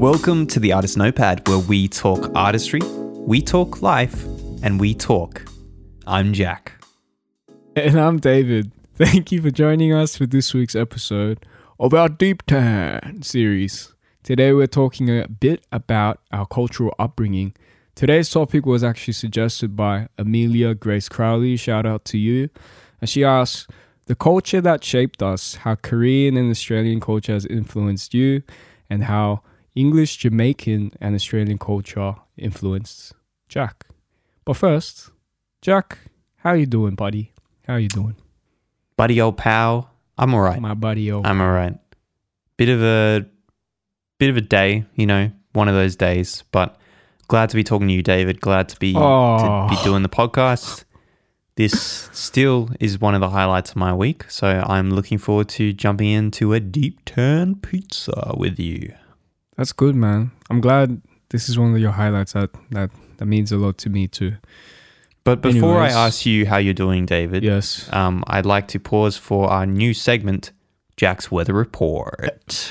Welcome to the Artist Notepad, where we talk artistry, we talk life, and we talk. I'm Jak. And I'm David. Thank you for joining us for this week's episode of our Deep TAN series. Today we're talking a bit about our cultural upbringing. Today's topic was actually suggested by Amelia Grace Crowley. Shout out to you. And she asks, the culture that shaped us, how Korean and Australian culture has influenced you, and how English, Jamaican, and Australian culture influenced Jak. But first, Jak, how you doing, buddy? How you doing? Buddy old pal, I'm alright. My buddy, oh. I'm alright. Bit of a bit of a day, you know, one of those days, but glad to be talking to you, David. Glad to be Oh. to be doing the podcast. This still is one of the highlights of my week, so I'm looking forward to jumping into a deep turn pizza with you. That's good, man. I'm glad this is one of your highlights. That that that means a lot to me too. But before Anyways. I ask you how you're doing, David, Yes. um, I'd like to pause for our new segment, Jak's Weather Report.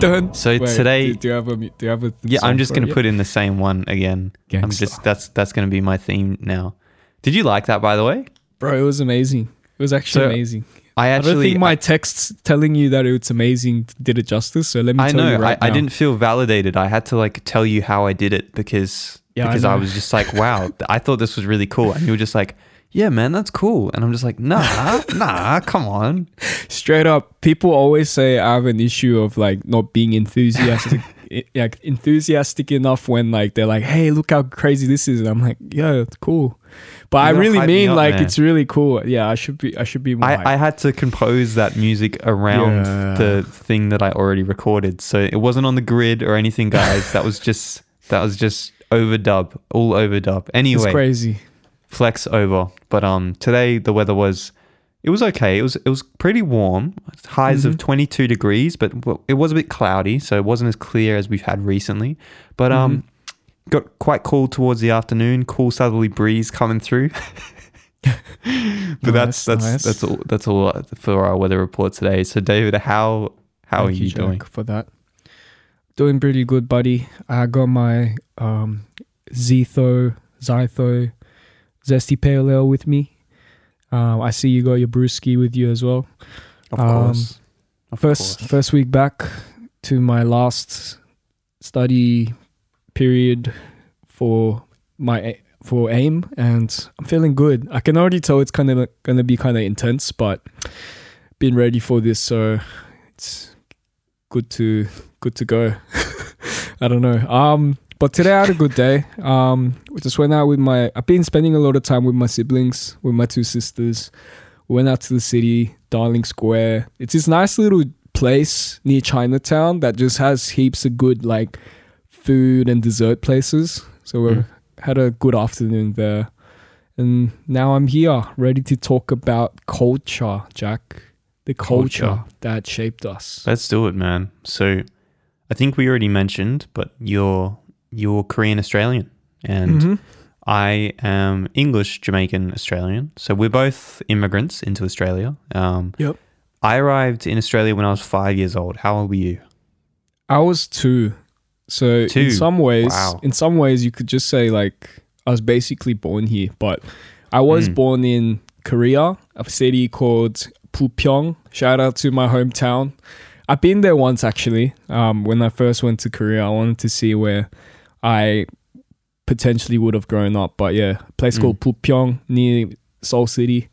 Done. So today- do, do you have a do you have a Yeah, I'm just gonna it? put in the same one again. I'm just that's that's gonna be my theme now. Did you like that, by the way? bro. It was amazing. It was actually So, amazing. I actually I don't think my texts telling you that it's amazing did it justice. So let me I tell know, you right I, I didn't feel validated. I had to like tell you how I did it because Yeah, because I, know. was just like, wow, I thought this was really cool, and you were just like, yeah, man, that's cool, and I'm just like, nah, nah, come on. Straight up, people always say I have an issue of like not being enthusiastic, like enthusiastic enough when like they're like, "Hey, look how crazy this is," and I'm like, "Yeah, it's cool," but I really me mean up, like it's really cool. Yeah, I should be, I should be more. I, I had to compose that music around Yeah. the thing that I already recorded. So it wasn't on the grid or anything, guys. that was just that was just overdub, all overdub. it's Anyway, crazy. flex over. But um today the weather was it was okay. It was it was pretty warm. Highs of Mhm. 22 degrees, but it was a bit cloudy, so it wasn't as clear as we've had recently. But um Mm-hmm. Got quite cool towards the afternoon, cool southerly breeze coming through. but that's Nice, that's nice. that's all that's all for our weather report today. So David, how how Thank are you, doing? for that? Doing pretty good, buddy. I got my um Zetho, Zytho, Zesty Pale Ale with me. Um, I see you got your brewski with you as well. Of Um, course. Of first course. first week back to my last study period for my for aim and I'm feeling good. I can already tell it's kind of gonna be kind of intense, but been ready for this, so it's good to good to go. I don't know. Um, but today I had a good day. Um, we just went out with my. I've been spending a lot of time with my siblings, with my two sisters. We went out to the city, Darling Square. It's this nice little place near Chinatown that just has heaps of good like food and dessert places. So we Mm. had a good afternoon there. And now I'm here, ready to talk about culture, Jak. The culture, Culture. that shaped us. Let's do it, man. So, I think we already mentioned, but you're you're Korean Australian, and Mhm. I am English Jamaican Australian. So we're both immigrants into Australia. Um, Yep. I arrived in Australia when I was five years old. How old were you? I was two. So Two. in some ways, Wow. in some ways, you could just say like I was basically born here, but I was Mm. born in Korea, a city called Bupyeong. Shout out to my hometown. I've been there once actually. Um, when I first went to Korea, I wanted to see where I potentially would have grown up. But yeah, a place Mm. called Bupyeong near Seoul City.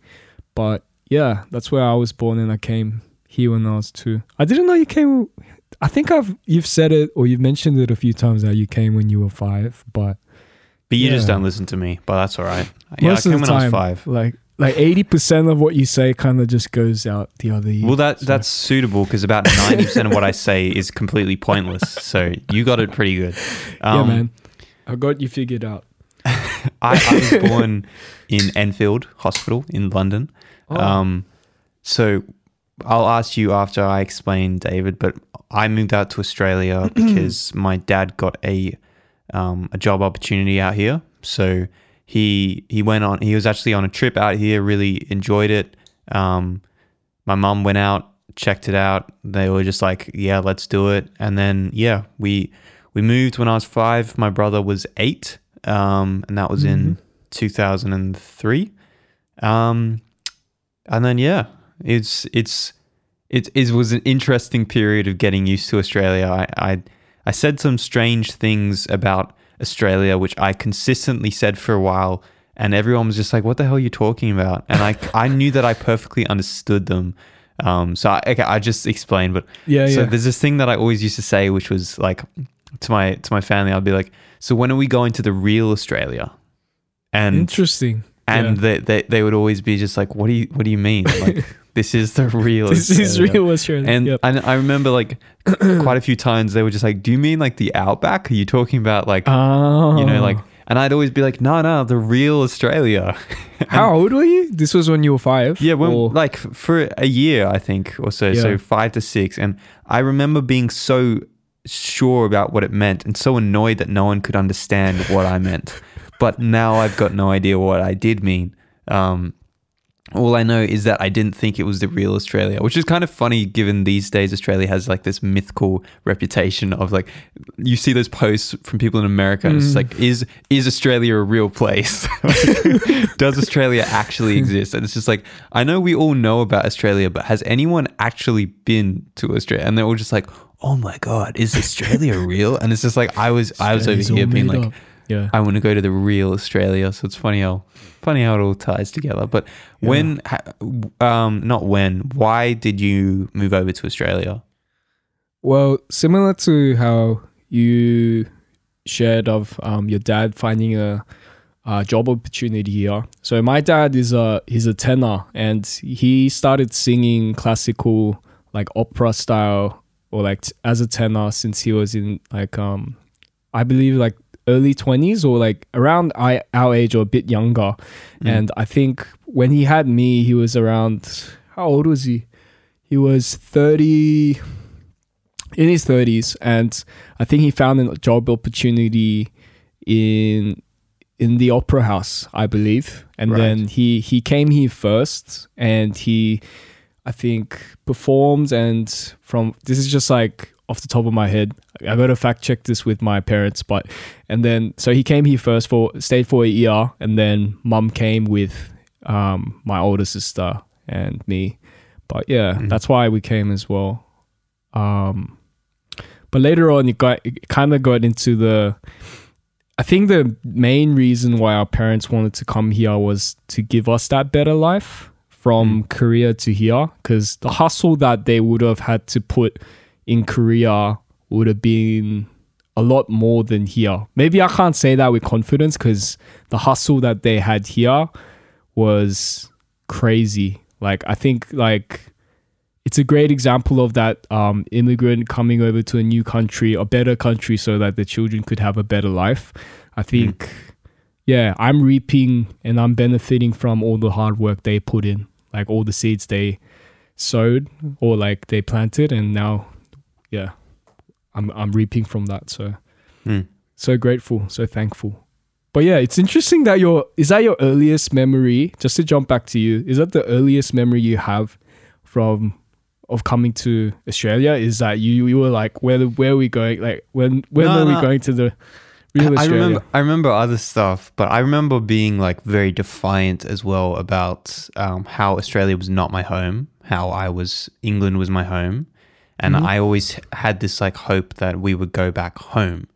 But yeah, that's where I was born, and I came here when I was two. I didn't know you came. I think I've you've said it or you've mentioned it a few times that you came when you were five, but But you just don't listen to me. But that's all right. Yeah, most I of came the when I was time, five. like like eighty percent of what you say kind of just goes out the other ear. Well, that So- that's suitable because about ninety percent of what I say is completely pointless. So you got it pretty good. yeah, Um, man. I got you figured out. I, I was born in Enfield Hospital in London. Oh. Um, so I'll ask you after I explain, David. But I moved out to Australia because my dad got a um, a job opportunity out here. So he he went on. He was actually on a trip out here. Really enjoyed it. Um, my mum went out checked it out. They were just like, "Yeah, let's do it." And then yeah, we we moved when I was five. My brother was eight, um, and that was in 2003. Um, and then yeah, it's it's it, it was an interesting period of getting used to Australia. I, I I said some strange things about Australia, which I consistently said for a while, and everyone was just like, "What the hell are you talking about?" And I I knew that I perfectly understood them. Um, so I, okay, I just explained, but Yeah, so yeah. there's this thing that I always used to say, which was like to my to my family, I'd be like, "So when are we going to the real Australia?" And Interesting. and Yeah. they, they they would always be just like, "What do you what do you mean? Like this is the real this is Australia." real Australia. And Yep. I, I remember like quite a few times they were just like, "Do you mean like the outback? Are you talking about like oh. you know like?" And I'd always be like, "No, no, the real Australia." How old were you? This was when you were five. Yeah, when, Or- like for a year, I think, or so, so five to six. And I remember being so sure about what it meant and so annoyed that no one could understand what I meant. But now I've got no idea what I did mean. Um, all I know is that I didn't think it was the real Australia, which is kind of funny given these days Australia has like this mythical reputation of like you see those posts from people in America and it's Mm. like is is Australia a real place? Does Australia actually exist? And it's just like I know we all know about Australia, but has anyone actually been to Australia? And they're all just like, "Oh my god, is Australia real?" And it's just like I was I was over here being made like yeah. I want to go to the real Australia. So it's funny how funny how it all ties together. But when, um, not when, why did you move over to Australia? Well, similar to how you shared of um, your dad finding a, a job opportunity here. So my dad is a he's a tenor, and he started singing classical like opera style or like t- as a tenor since he was in like um I believe like early 20s or like around I, our age or a bit younger. Mm. And I think when he had me, he was around how old was he? He was 30 in his 30s and I think he found a job opportunity in in the opera house, I believe. And Right. then he he came here first and he I think performed and from this is just like off the top of my head. I got to fact check this with my parents, but and then so he came here first for stayed for a year and then mum came with um my older sister and me. But yeah, Mhm. that's why we came as well. Um but later on it got it kind of got into the I think the main reason why our parents wanted to come here was to give us that better life from Korea to here because the hustle that they would have had to put in Korea would have been a lot more than here. Maybe I can't say that with confidence because the hustle that they had here was crazy. Like I think like it's a great example of that um, immigrant coming over to a new country, a better country, so that the children could have a better life. I think, yeah, I'm reaping and I'm benefiting from all the hard work they put in, like all the seeds they sowed or like they planted, and now, yeah, I'm I'm reaping from that. So Hmm. so grateful, so thankful. But yeah, it's interesting that your is that your earliest memory? Just to jump back to you, is that the earliest memory you have from of coming to Australia? Is that you you were like where where are we going? Like when when No, are we going to the real I Australia? remember, I remember other stuff, but I remember being like very defiant as well about um, how Australia was not my home, how I was England was my home, and Mhm. I always had this like hope that we would go back home,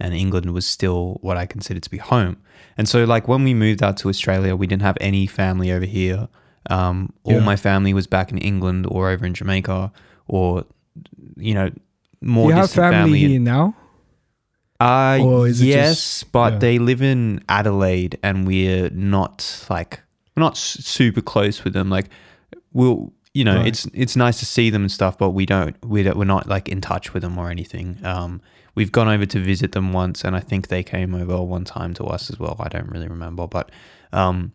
and England was still what I considered to be home. And so, like when we moved out to Australia, we didn't have any family over here. Um, all Yeah. my family was back in England or over in Jamaica, or you know, more you have family, here now? uh, Or is it yes, just- but yeah. they live in Adelaide, and we're not like we're not super close with them. Like, we'll you know, Right. it's it's nice to see them and stuff, but we don't we don't, we're not like in touch with them or anything. Um, we've gone over to visit them once, and I think they came over one time to us as well. I don't really remember, but um,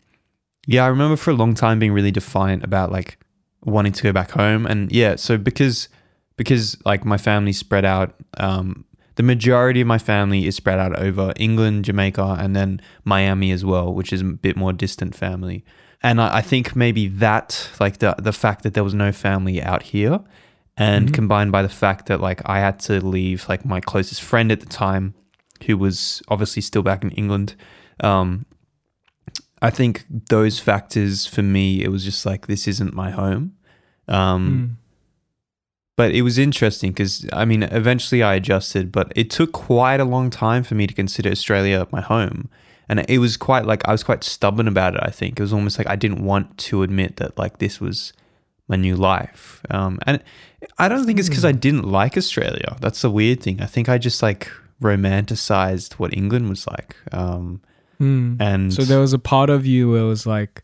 yeah, I remember for a long time being really defiant about like wanting to go back home, and yeah, so because because like my family spread out, um, the majority of my family is spread out over England, Jamaica, and then Miami as well, which is a bit more distant family. And I, I think maybe that, like the the fact that there was no family out here, and Mhm. combined by the fact that like I had to leave like my closest friend at the time, who was obviously still back in England. Um, I think those factors for me, it was just like this isn't my home. Um, Mm. but it was interesting because I mean, eventually I adjusted, but it took quite a long time for me to consider Australia my home. And it was quite like I was quite stubborn about it. I think it was almost like I didn't want to admit that like this was my new life. Um, and I don't think it's because I didn't like Australia. That's the weird thing. I think I just like romanticized what England was like. Um, Mm. and So there was a part of you where it was like,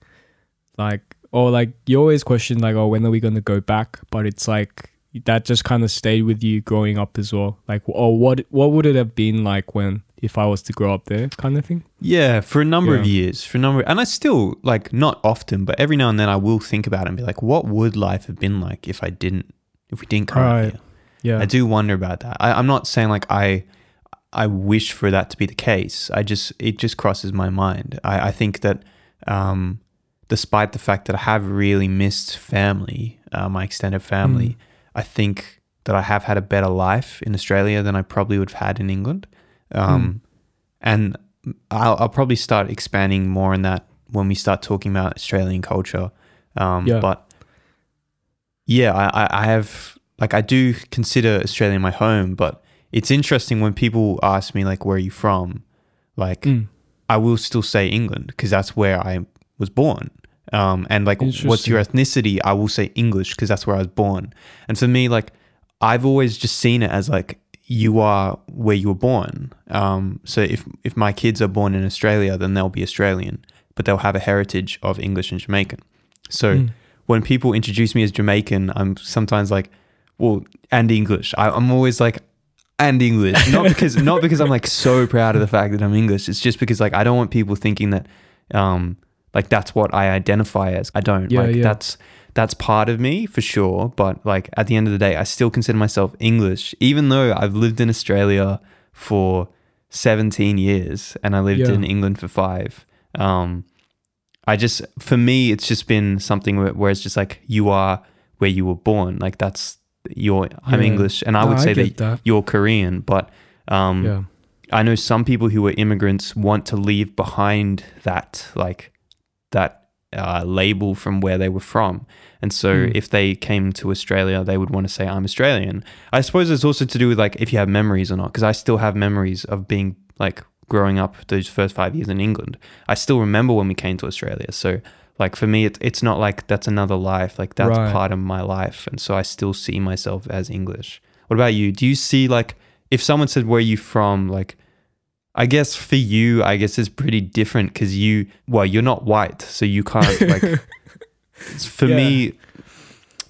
like, or like you always question like, oh, when are we gonna go back? But it's like that just kind of stayed with you growing up as well. Like, oh, what what would it have been like when if I was to grow up there, kind of thing. Yeah, for a number of years, for a number, and I still like not often, but every now and then I will think about it and be like, what would life have been like if I didn't, if we didn't come Right. here? Yeah. I do wonder about that. I, I'm not saying like I, I wish for that to be the case. I just it just crosses my mind. I, I think that, um, despite the fact that I have really missed family, uh, my extended family, Mm. I think that I have had a better life in Australia than I probably would have had in England. Um, And I'll, I'll probably start expanding more on that when we start talking about Australian culture. Um, Yeah. But yeah, I, I- I have, like, I do consider Australia my home, but it's interesting when people ask me, like, where are you from? Like, Mm. I will still say England because that's where I was born. Um, and like, what's your ethnicity? I will say English because that's where I was born. And for me, like, I've always just seen it as like you are where you were born. Um, so if if my kids are born in Australia, then they'll be Australian, but they'll have a heritage of English and Jamaican. So Mm. when people introduce me as Jamaican, I'm sometimes like, well, and English. I, I'm always like, and English, not because not because I'm like so proud of the fact that I'm English. It's just because like I don't want people thinking that, um, like that's what I identify as. I don't Yeah, like yeah. that's that's part of me for sure. But like at the end of the day, I still consider myself English, even though I've lived in Australia for 17 years and I lived Yeah. in England for five. Um, I just for me, it's just been something where, where it's just like you are where you were born. Like that's you're. I'm. English, and I No, would say that that. you're Korean, but um, yeah. I know some people who are immigrants want to leave behind that like that uh, label from where they were from. And so Mm. if they came to Australia, they would want to say I'm Australian. I suppose it's also to do with like if you have memories or not because I still have memories of being like growing up those first 5 years in England. I still remember when we came to Australia. So like for me it's it's not like that's another life. Like that's Right. part of my life and so I still see myself as English. What about you? Do you see like if someone said where are you from like I guess for you, I guess it's pretty different because you, well, you're not white, so you can't like. it's- for me,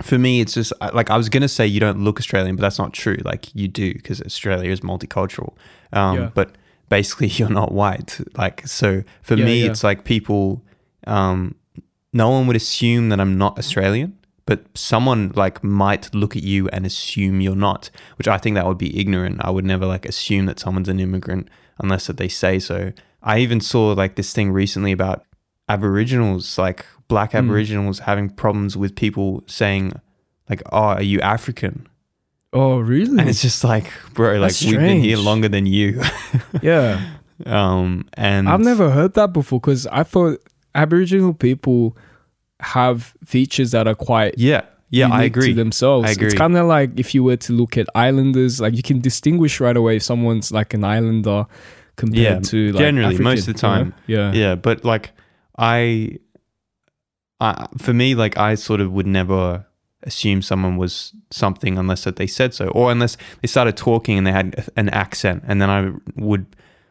for me, it's just like I was gonna say you don't look Australian, but that's not true. Like you do because Australia is multicultural. Um, Yeah. But basically, you're not white. Like so, for Yeah, me, yeah. it's like people. Um, no one would assume that I'm not Australian, but someone like might look at you and assume you're not, which I think that would be ignorant. I would never like assume that someone's an immigrant unless that they say so. I even saw like this thing recently about Aboriginals, like black Hmm. Aboriginals having problems with people saying like, "Oh, are you African?" Oh, really? And it's just like, bro, like we've been here longer than you. yeah. um, and I've never heard that before because I thought Aboriginal people have features that are quite Yeah, yeah, I unique to agree. themselves. I agree. It's kind of like if you were to look at islanders, like you can distinguish right away if someone's like an islander compared Yeah, to like generally, most of the time. you know? Yeah. yeah but like I, I for me like i sort of would never assume someone was something unless that they said so or unless they started talking and they had an accent and then i would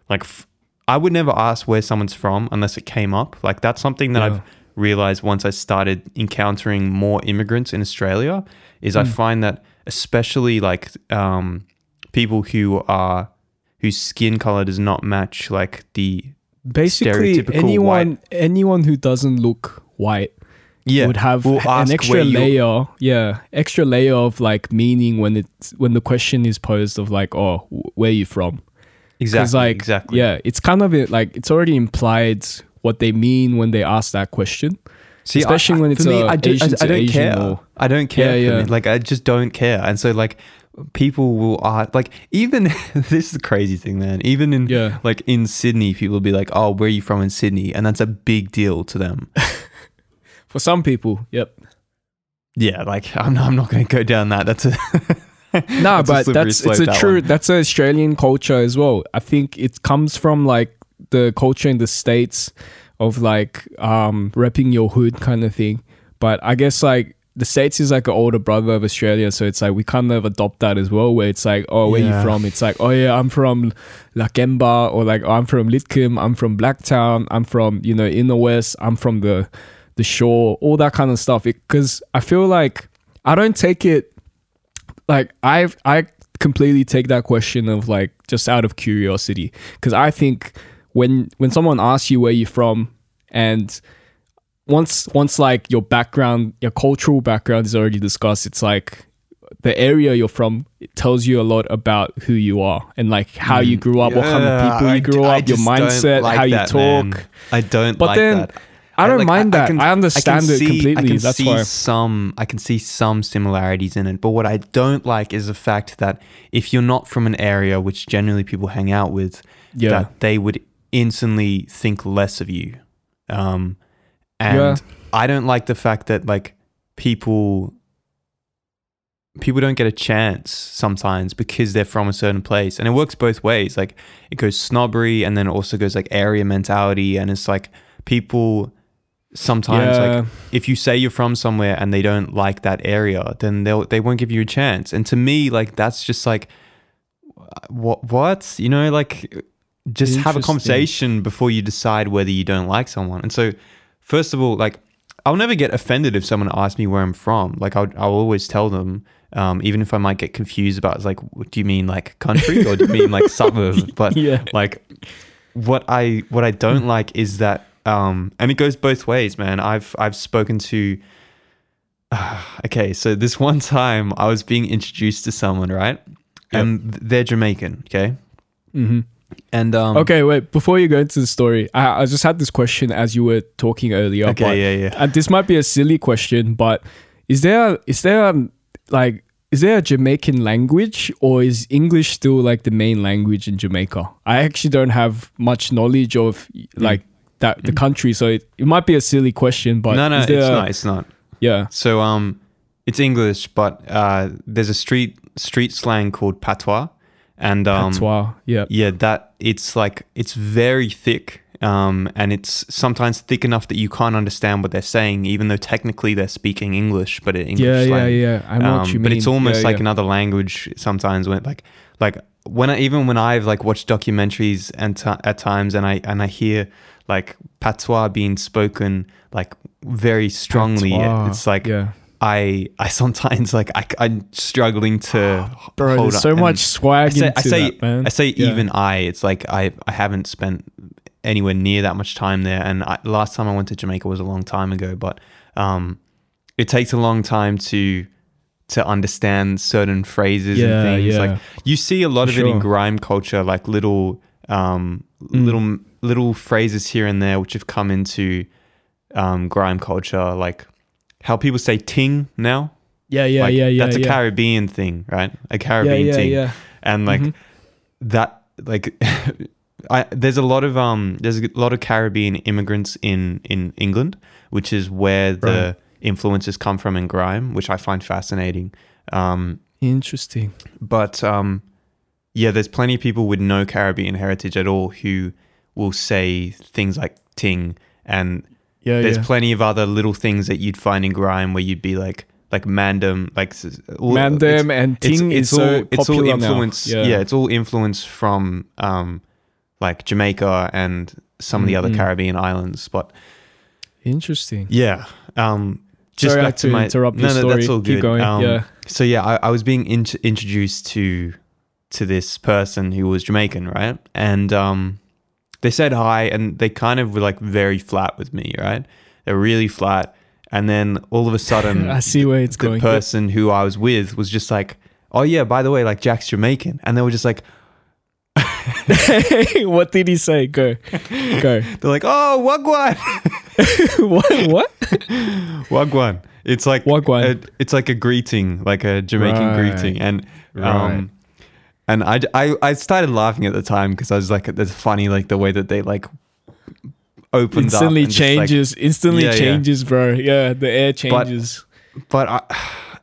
like f- i would never ask where someone's from unless it came up like that's something that Yeah. i've realized once i started encountering more immigrants in australia is i Mm. find that especially like um, people who are whose skin color does not match like the Basically, Stereotypical anyone anyone who doesn't look white yeah would have will an extra layer, yeah, extra layer of like meaning when it's when the question is posed of like, oh, wh- where you from exactly like, exactly Yeah, it's kind of like it's already implied what they mean when they ask that question. See, Especially I- when for it's, me, uh, I, do, Asian I, I don't Asian care. or- I don't care. Yeah, for me. yeah. Like I just don't care, and so like people will uh, like even this is the crazy thing, man. Even in Yeah. like in Sydney, people will be like, "Oh, where are you from in Sydney?" And that's a big deal to them. For some people, yep. yeah, like I'm not, I'm not going to go down that. That's a No, That's but slippery that's slope, it's a that true. one. That's an Australian culture as well. I think it comes from like the culture in the states of like um repping your hood kind of thing. But I guess like the states is like an older brother of Australia, so it's like we kind of adopt that as well. Where it's like, oh, where Yeah. you from? It's like, oh yeah, I'm from Lakemba, or like oh, I'm from Lidcombe, I'm from Blacktown, I'm from you know in the West, I'm from the the shore, all that kind of stuff. Because I feel like I don't take it like I I completely take that question of like just out of curiosity because I think when when someone asks you where you're from and once once like your background your cultural background is already discussed it's like the area you're from it tells you a lot about who you are and like how you grew up what kind of people I you grew I up your mindset like how you that, talk man. I don't But like then, that. I don't like, mind that. I, understand can it see- completely. I can That's see why. some I can see some similarities in it, but what I don't like is the fact that if you're not from an area which generally people hang out with, Yeah. that they would instantly think less of you. Um, and Yeah. I don't like the fact that like people people don't get a chance sometimes because they're from a certain place. And it works both ways. Like it goes snobbery and then it also goes like area mentality. And it's like people sometimes Yeah. like if you say you're from somewhere and they don't like that area then they'll they won't give you a chance. And to me like that's just like what what? You know like just have a conversation before you decide whether you don't like someone. And so first of all like I'll never get offended if someone asks me where I'm from. Like I'll, I'll always tell them, um, even if I might get confused about, it's like, what, do you mean like country or do you mean like suburb? But Yeah. like, what I what I don't like is that, um, and it goes both ways, man. I've I've spoken to. okay, so this one time I was being introduced to someone, right? And they're Jamaican, okay, hmm and um, Okay, wait. Before you go into the story, I, I just had this question as you were talking earlier. okay, but- yeah, yeah. and this might be a silly question, but is there is there um, like is there a Jamaican language or is English still like the main language in Jamaica? I actually don't have much knowledge of like that the country, so it, it might be a silly question. But no, no, it's a- not. It's not. Yeah, So um, it's English, but uh, there's a street street slang called patois, and um, patois. Yeah, yeah, that it's like it's very thick, um, and it's sometimes thick enough that you can't understand what they're saying, even though technically they're speaking English, but in English yeah, yeah, slang. yeah. I know what you mean. Um, But it's almost Yeah, like yeah. another language sometimes when like like when I, even when I've like watched documentaries and t- at times and I and I hear like patois being spoken like very strongly Patois, it's like yeah. I I sometimes like I, am struggling to Bro, hold there's on. so And much swag I say I say that. I say Yeah. even I it's like I I haven't spent anywhere near that much time there and I, last time I went to Jamaica was a long time ago but um it takes a long time to to understand certain phrases Yeah, and things yeah. like you see a lot For of it in grime culture like little um little little phrases here and there which have come into um grime culture like how people say ting now Yeah, yeah, like, yeah, yeah. that's a yeah. Caribbean thing right a Yeah, Caribbean yeah, thing yeah. and like Mhm. that like I there's a lot of um there's a lot of Caribbean immigrants in in England which is where the influences come from in grime which I find fascinating um Interesting. but um yeah there's plenty of people with no Caribbean heritage at all who will say things like ting and Yeah, there's yeah. plenty of other little things that you'd find in grime where you'd be like like mandem like all- Mandem and Ting is so it's all popular now. influence Yeah. yeah. it's all influence from um like Jamaica and some of the other Mhm. Caribbean islands but Interesting. yeah um just Sorry, back to to my interrupt no, no, story. that's all good. Keep going. Um, yeah. so yeah I, I was being int- introduced to to this person who was Jamaican right and um they said hi and they kind of were like very flat with me right they're really flat and then all of a sudden I see where it's the going. person who I was with was just like, "Oh yeah, by the way, like Jak's Jamaican," and they were just like, what did he say? Go, go. "They're like, oh, what what?" what? What? Wagwan. It's like Wagwan. a- it's like a greeting, like a Jamaican Right. greeting, and Right. Um, and I, I I started laughing at the time because I was like, it's funny, like the way that they like opened instantly up and like- changes. instantly Yeah, yeah. changes, bro. Yeah, the air changes. but I,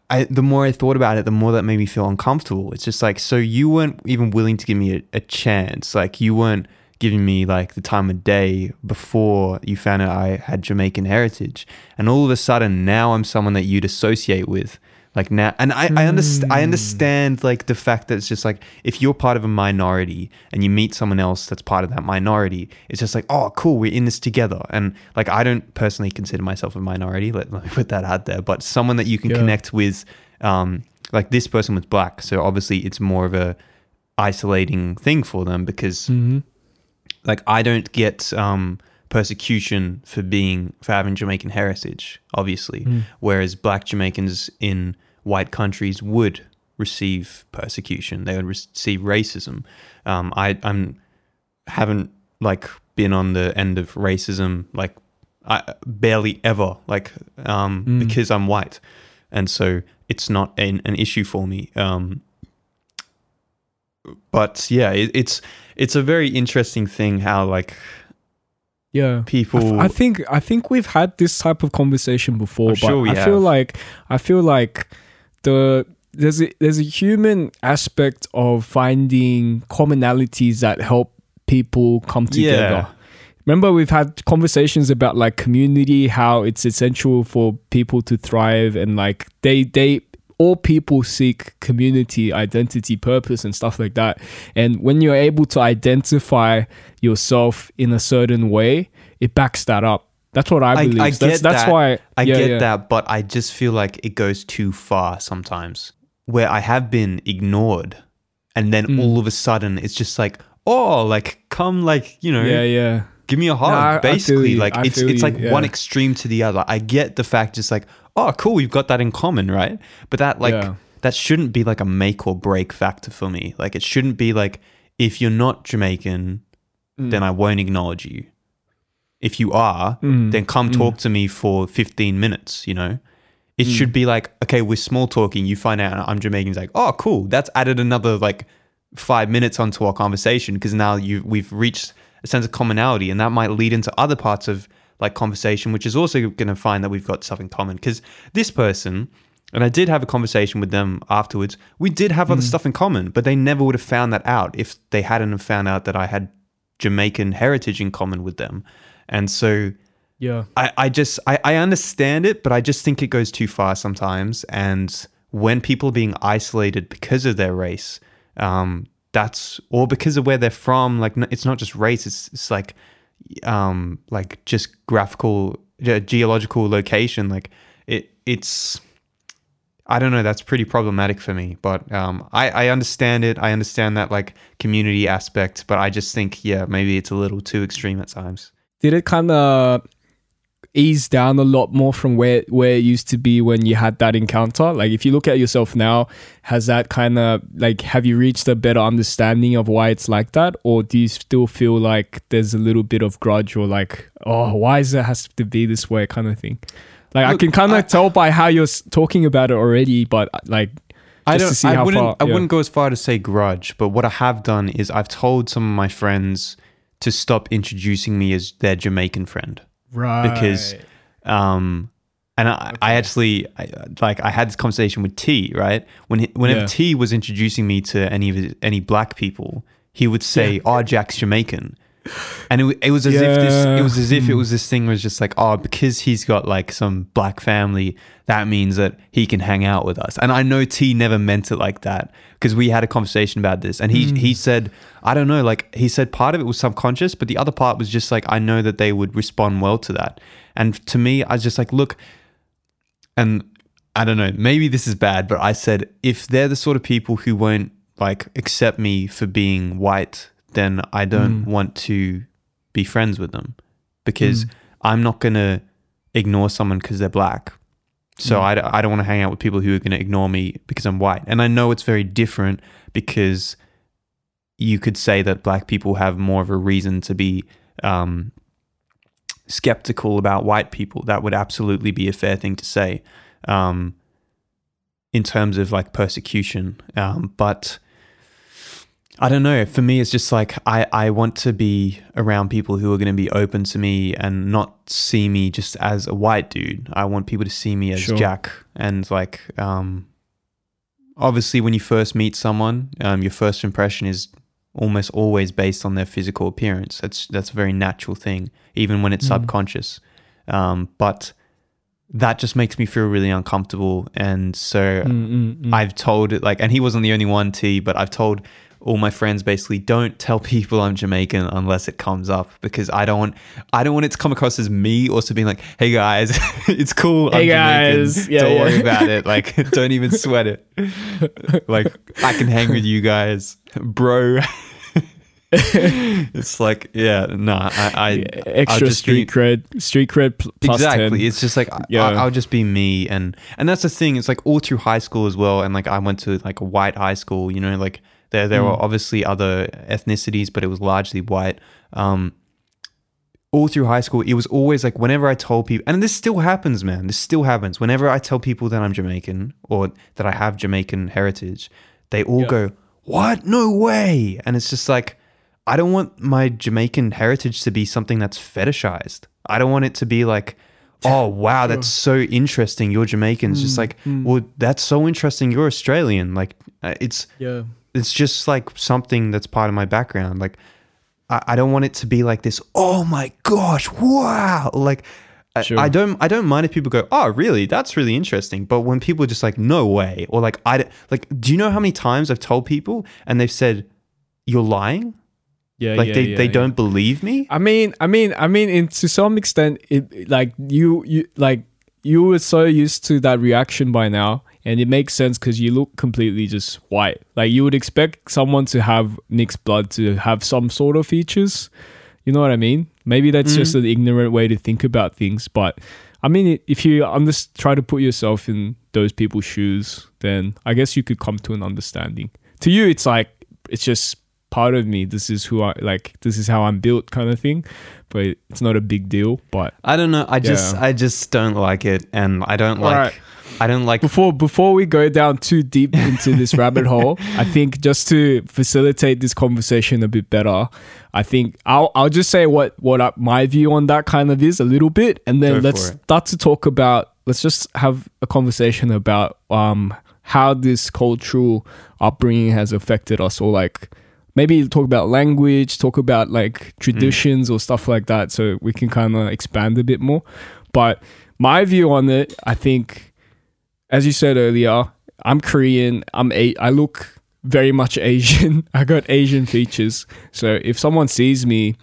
I, the more I thought about it, the more that made me feel uncomfortable. It's just like, so you weren't even willing to give me a, a chance. Like you weren't giving me like the time of day before you found out I had Jamaican heritage, and all of a sudden now I'm someone that you'd associate with. Like now, and I, I understand. I understand like the fact that it's just like if you're part of a minority and you meet someone else that's part of that minority, it's just like, oh, cool, we're in this together. And like, I don't personally consider myself a minority. Let, let me put that out there. But someone that you can Yeah. connect with, um, like this person was black, so obviously it's more of a isolating thing for them because hmm like I don't get um, persecution for being for having Jamaican heritage, obviously, Mm. whereas Black Jamaicans in white countries would receive persecution. They would receive racism. Um, I I'm haven't like been on the end of racism like I barely ever like um, Mm. because I'm white, and so it's not an, an issue for me. Um, but yeah, it, it's it's a very interesting thing how like Yeah. People. f- I think I think we've had this type of conversation before, I'm but sure I feel like I feel like the there's a, there's a human aspect of finding commonalities that help people come together. Yeah. Remember, we've had conversations about like community, how it's essential for people to thrive, and like they they all people seek community, identity, purpose, and stuff like that. And when you're able to identify yourself in a certain way, it backs that up. That's what I I, believe. I that's, get that's that. why I yeah, get yeah. that, but I just feel like it goes too far sometimes. Where I have been ignored, and then Mm. all of a sudden it's just like, oh, like come, like you know, Yeah, yeah. give me a hug. I- I basically, you. like I it's it's like yeah. one extreme to the other. I get the fact, just like, oh, cool, we've got that in common, right? But that like that shouldn't be like a make or break factor for me. Like it shouldn't be like if you're not Jamaican, Mm. then I won't acknowledge you. If you are, Mm. then come talk to me for 15 minutes, you know? It Mm. should be like, okay, we're small talking. You find out I'm Jamaican. It's like, oh, cool. That's added another like five minutes onto our conversation because now you we've reached a sense of commonality, and that might lead into other parts of like conversation, which is also going to find that we've got stuff in common. Because this person, and I did have a conversation with them afterwards. We did have other stuff in common, but they never would have found that out if they hadn't have found out that I had Jamaican heritage in common with them. And so Yeah. I, I just I, I understand it, but I just think it goes too far sometimes. And when people are being isolated because of their race, um, that's or because of where they're from, like it's not just race; it's it's like um like just graphical ge- geological location. Like it it's I don't know. That's pretty problematic for me, but um, I, I understand it. I understand that like community aspect, but I just think yeah, maybe it's a little too extreme at times. Did it kind of ease down a lot more from where where it used to be when you had that encounter? Like, if you look at yourself now, has that kind of like have you reached a better understanding of why it's like that, or do you still feel like there's a little bit of grudge or like, oh, why is it has to be this way kind of thing? Like, I can kind of tell by how you're talking about it already, but uh, like, I don't. to see I how wouldn't. far. I wouldn't go as far to say grudge, but what I have done is I've told some of my friends to stop introducing me as their Jamaican friend. Right. because, um, and I, I actually I, like I had this conversation with T right? When he, whenever Yeah. T was introducing me to any of his, any black people, he would say, "Oh, Jak's Jamaican." And it, it was as if this it was as if it was this thing was just like oh because he's got like some black family that means that he can hang out with us. And I know T never meant it like that because we had a conversation about this. And he Hmm. he said I don't know like he said part of it was subconscious but the other part was just like I know that they would respond well to that. And to me I was just like look and I don't know, maybe this is bad, but I said if they're the sort of people who won't like accept me for being white, then I don't want to be friends with them because I'm not going to ignore someone because they're black. So I, don't- I don't want to hang out with people who are going to ignore me because I'm white. And I know it's very different because you could say that black people have more of a reason to be um, skeptical about white people. That would absolutely be a fair thing to say, um, in terms of like persecution. Um, but I don't know. For me, it's just like I, I want to be around people who are going to be open to me and not see me just as a white dude. I want people to see me as Sure. Jak. And like, um, obviously, when you first meet someone, um, your first impression is almost always based on their physical appearance. That's that's a very natural thing, even when it's Mhm. subconscious. Um, but that just makes me feel really uncomfortable, and so Mm, mm, mm. I've told it like, and he wasn't the only one, T, but I've told all my friends basically don't tell people I'm Jamaican unless it comes up because I don't want I don't want it to come across as me also being like, hey guys, it's cool. Hey I'm Jamaican. guys. Yeah, don't yeah. worry about it. Like, don't even sweat it. like, I can hang with you guys, bro. it's like, yeah, nah, I, I Yeah, extra just be- street cred, street cred pl- plus exactly 10. it's just like Yeah. I, i'll just be me and and that's the thing it's like all through high school as well and like i went to like a white high school you know like there there were Mm. obviously other ethnicities but it was largely white um all through high school it was always like whenever i told people and this still happens man this still happens whenever i tell people that i'm jamaican or that i have jamaican heritage they all Yeah. go what no way and it's just like I don't want my Jamaican heritage to be something that's fetishized. I don't want it to be like, oh wow, that's so interesting. You're Jamaican. It's just like, well, that's so interesting. You're Australian. Like, uh, it's Yeah. It's just like something that's part of my background. Like, I, I don't want it to be like this. Oh my gosh, wow! Like, I- Sure. I don't I don't mind if people go, oh really? That's really interesting. But when people are just like, no way, or like I like, do you know how many times I've told people and they've said, you're lying? Yeah. like yeah, they, yeah, they yeah. don't believe me I mean, I mean, I mean, in to some extent, it like you, you like you were so used to that reaction by now, and it makes sense because you look completely just white. Like you would expect someone to have mixed blood to have some sort of features. You know what I mean? Maybe that's mm. just an ignorant way to think about things, but I mean, if you under- try to put yourself in those people's shoes, then I guess you could come to an understanding. To you, it's like it's just part of me. This is who I like. This is how I'm built, kind of thing. But it's not a big deal. But i don't know i just i just don't like it and i don't like Alright. I don't like before before we go down too deep into this rabbit hole, I think just to facilitate this conversation a bit better, I think I'll I'll just say what what I, my view on that kind of is a little bit, and then Go let's start to talk about. Let's just have a conversation about um how this cultural upbringing has affected us, or like maybe talk about language, talk about like traditions or stuff like that, so we can kind of expand a bit more. But my view on it, I think as you said earlier, I'm Korean. I'm a. I look very much Asian. I got Asian features. So if someone sees me,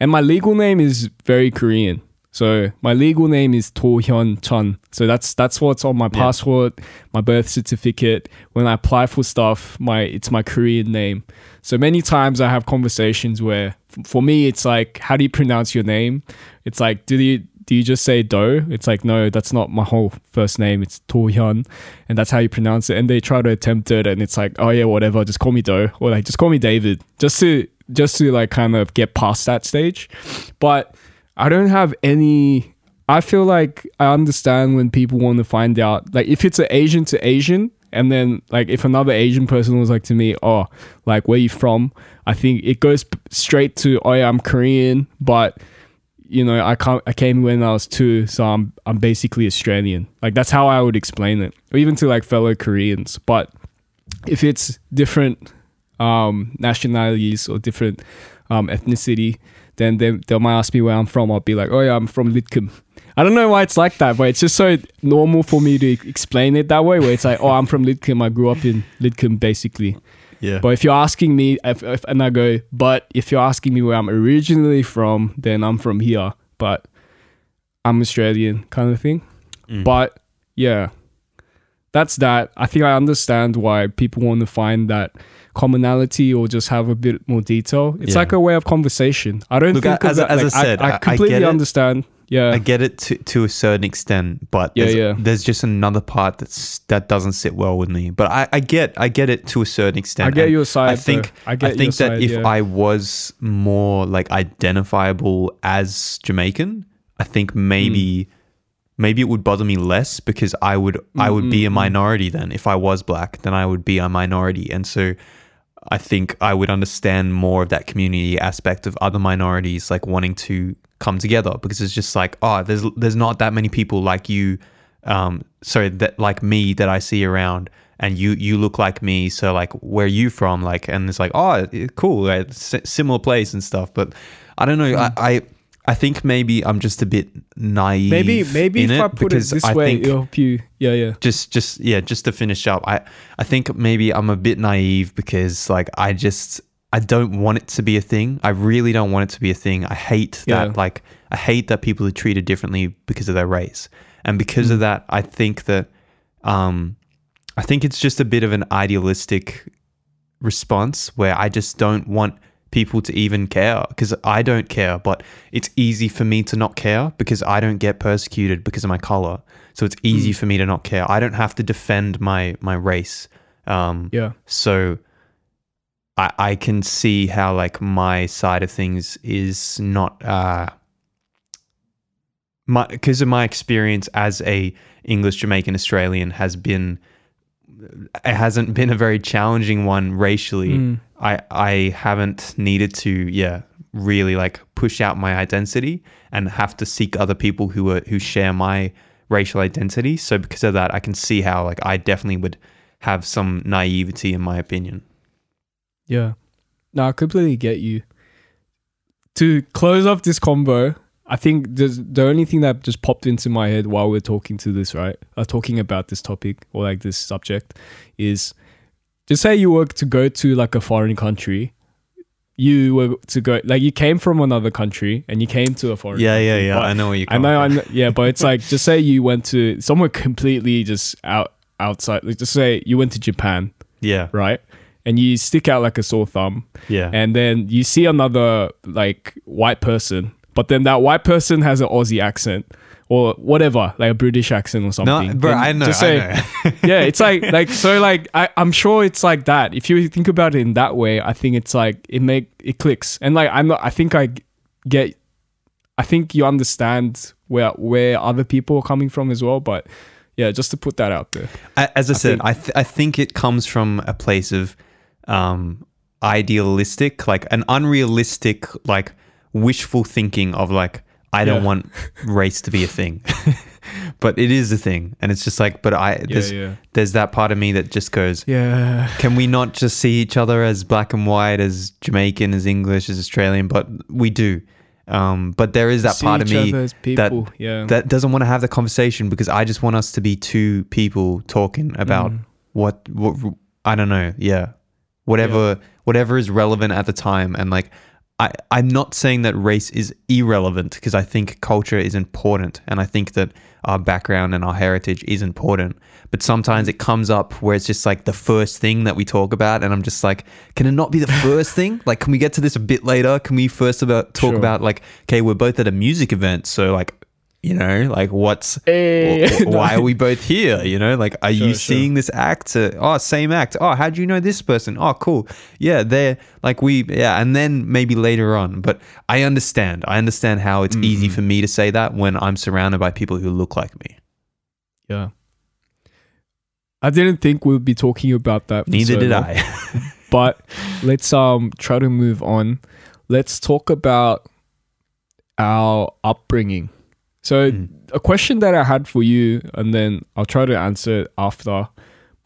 and my legal name is very Korean. So my legal name is To Hyun Chun. So that's that's what's on my Yeah. passport, my birth certificate. When I apply for stuff, my it's my Korean name. So many times I have conversations where, f- for me, it's like, how do you pronounce your name? It's like, do you do you just say Do? It's like, no, that's not my whole first name. It's To Hyun, and that's how you pronounce it. And they try to attempt it, and it's like, oh yeah, whatever, just call me Do, or like just call me David, just to just to like kind of get past that stage. But I don't have any. I feel like I understand when people want to find out, like if it's an Asian to Asian, and then like if another Asian person was like to me, oh, like where you from? I think it goes straight to, oh yeah, I'm Korean, but you know, I can't. I came when I was two, so I'm I'm basically Australian. Like that's how I would explain it, or even to like fellow Koreans. But if it's different um, nationalities or different um, ethnicity, then they they might ask me where I'm from. I'll be like, oh yeah, I'm from Lidcombe. I don't know why it's like that, but it's just so normal for me to explain it that way. Where it's like, oh, I'm from Lidcombe. I grew up in Lidcombe, basically. Yeah But if you're asking me, if, if, and I go, but if you're asking me where I'm originally from, then I'm from here. But I'm Australian, kind of thing. Mm. But yeah, that's that. I think I understand why people want to find that commonality or just have a bit more detail. It's Yeah. like a way of conversation. I don't Look, think as- that, as I said, I- I, I completely get it. Yeah, I get it to, to a certain extent, but Yeah, there's, yeah. there's just another part that's that doesn't sit well with me. But I, I get I get it to a certain extent. I get your side. I think though. I I think that side, if yeah. I was more like identifiable as Jamaican, I think maybe hmm. maybe it would bother me less because I would I would be a minority then if I was black then I would be a minority and so I think I would understand more of that community aspect of other minorities like wanting to come together because it's just like oh there's there's not that many people like you um sorry that like me that I see around and you you look like me so like where are you from? Like and it's like oh cool like, similar place and stuff but I don't know I, I I think maybe I'm just a bit naive. Maybe maybe in if it I put it because this I way, think- it'll help you. Yeah, yeah. just just yeah just to finish up i i think maybe i'm a bit naive because like i just i don't want it to be a thing i really don't want it to be a thing i hate Yeah. that like i hate that people are treated differently because of their race and because Mm. of that i think that um i think it's just a bit of an idealistic response where i just don't want people to even care because i don't care but it's easy for me to not care because i don't get persecuted because of my color so it's easy for me to not care i don't have to defend my my race um Yeah. so I, I can see how like my side of things is not uh my because of my experience as a English Jamaican Australian has been it hasn't been a very challenging one racially. Mm. I I haven't needed to yeah really like push out my identity and have to seek other people who are who share my racial identity. So because of that, I can see how like I definitely would have some naivety in my opinion. Yeah. No, I completely get you. To close off this combo, I think the only thing that just popped into my head while we're talking to this, right? Uh, talking about this topic or like this subject is just say you were to go to like a foreign country. You were to go like you came from another country and you came to a foreign Yeah, country, know what you're I know, I know, yeah, but it's like just say you went to somewhere completely just out outside. Like just say you went to Japan, Yeah, right? And you stick out like a sore thumb, yeah, and then you see another like white person, but then that white person has an Aussie accent or whatever, like a British accent or something. no, bro, I know, just I say- know. yeah, it's like like so like I, I'm sure it's like that. If you think about it in that way, I think it's like it make it clicks. And like I'm not I think I get I think you understand where where other people are coming from as well. But yeah, just to put that out there. As I, said, think- I th- I think it comes from a place of um, idealistic, like an unrealistic, like wishful thinking of like I don't Yeah. want race to be a thing, but it is a thing, and it's just like, but I there's yeah. there's that part of me that just goes, Yeah. can we not just see each other as black and white, as Jamaican, as English, as Australian? But we do. Um, but there is that See part of me that yeah. that doesn't want to have the conversation because I just want us to be two people talking about Mm. what what I don't know, yeah, whatever whatever is relevant at the time, and like I I'm not saying that race is irrelevant because I think culture is important, and I think that our background and our heritage is important. But sometimes it comes up where it's just like the first thing that we talk about, and I'm just like, can it not be the first thing? Like, can we get to this a bit later? Can we first about talk Sure. about like, okay, we're both at a music event, so like you know like what's Hey. wh- wh- why are we both here you know like are you Sure, sure. seeing this actor oh same act oh how do you know this person oh cool yeah they're like we yeah and then maybe later on but i understand i understand how it's easy Mm-hmm. for me to say that when i'm surrounded by people who look like me Yeah. I didn't think we'd be talking about that. for neither so did long. i But let's um try to move on. Let's talk about our upbringing. So Mm. a question that I had for you, and then I'll try to answer it after.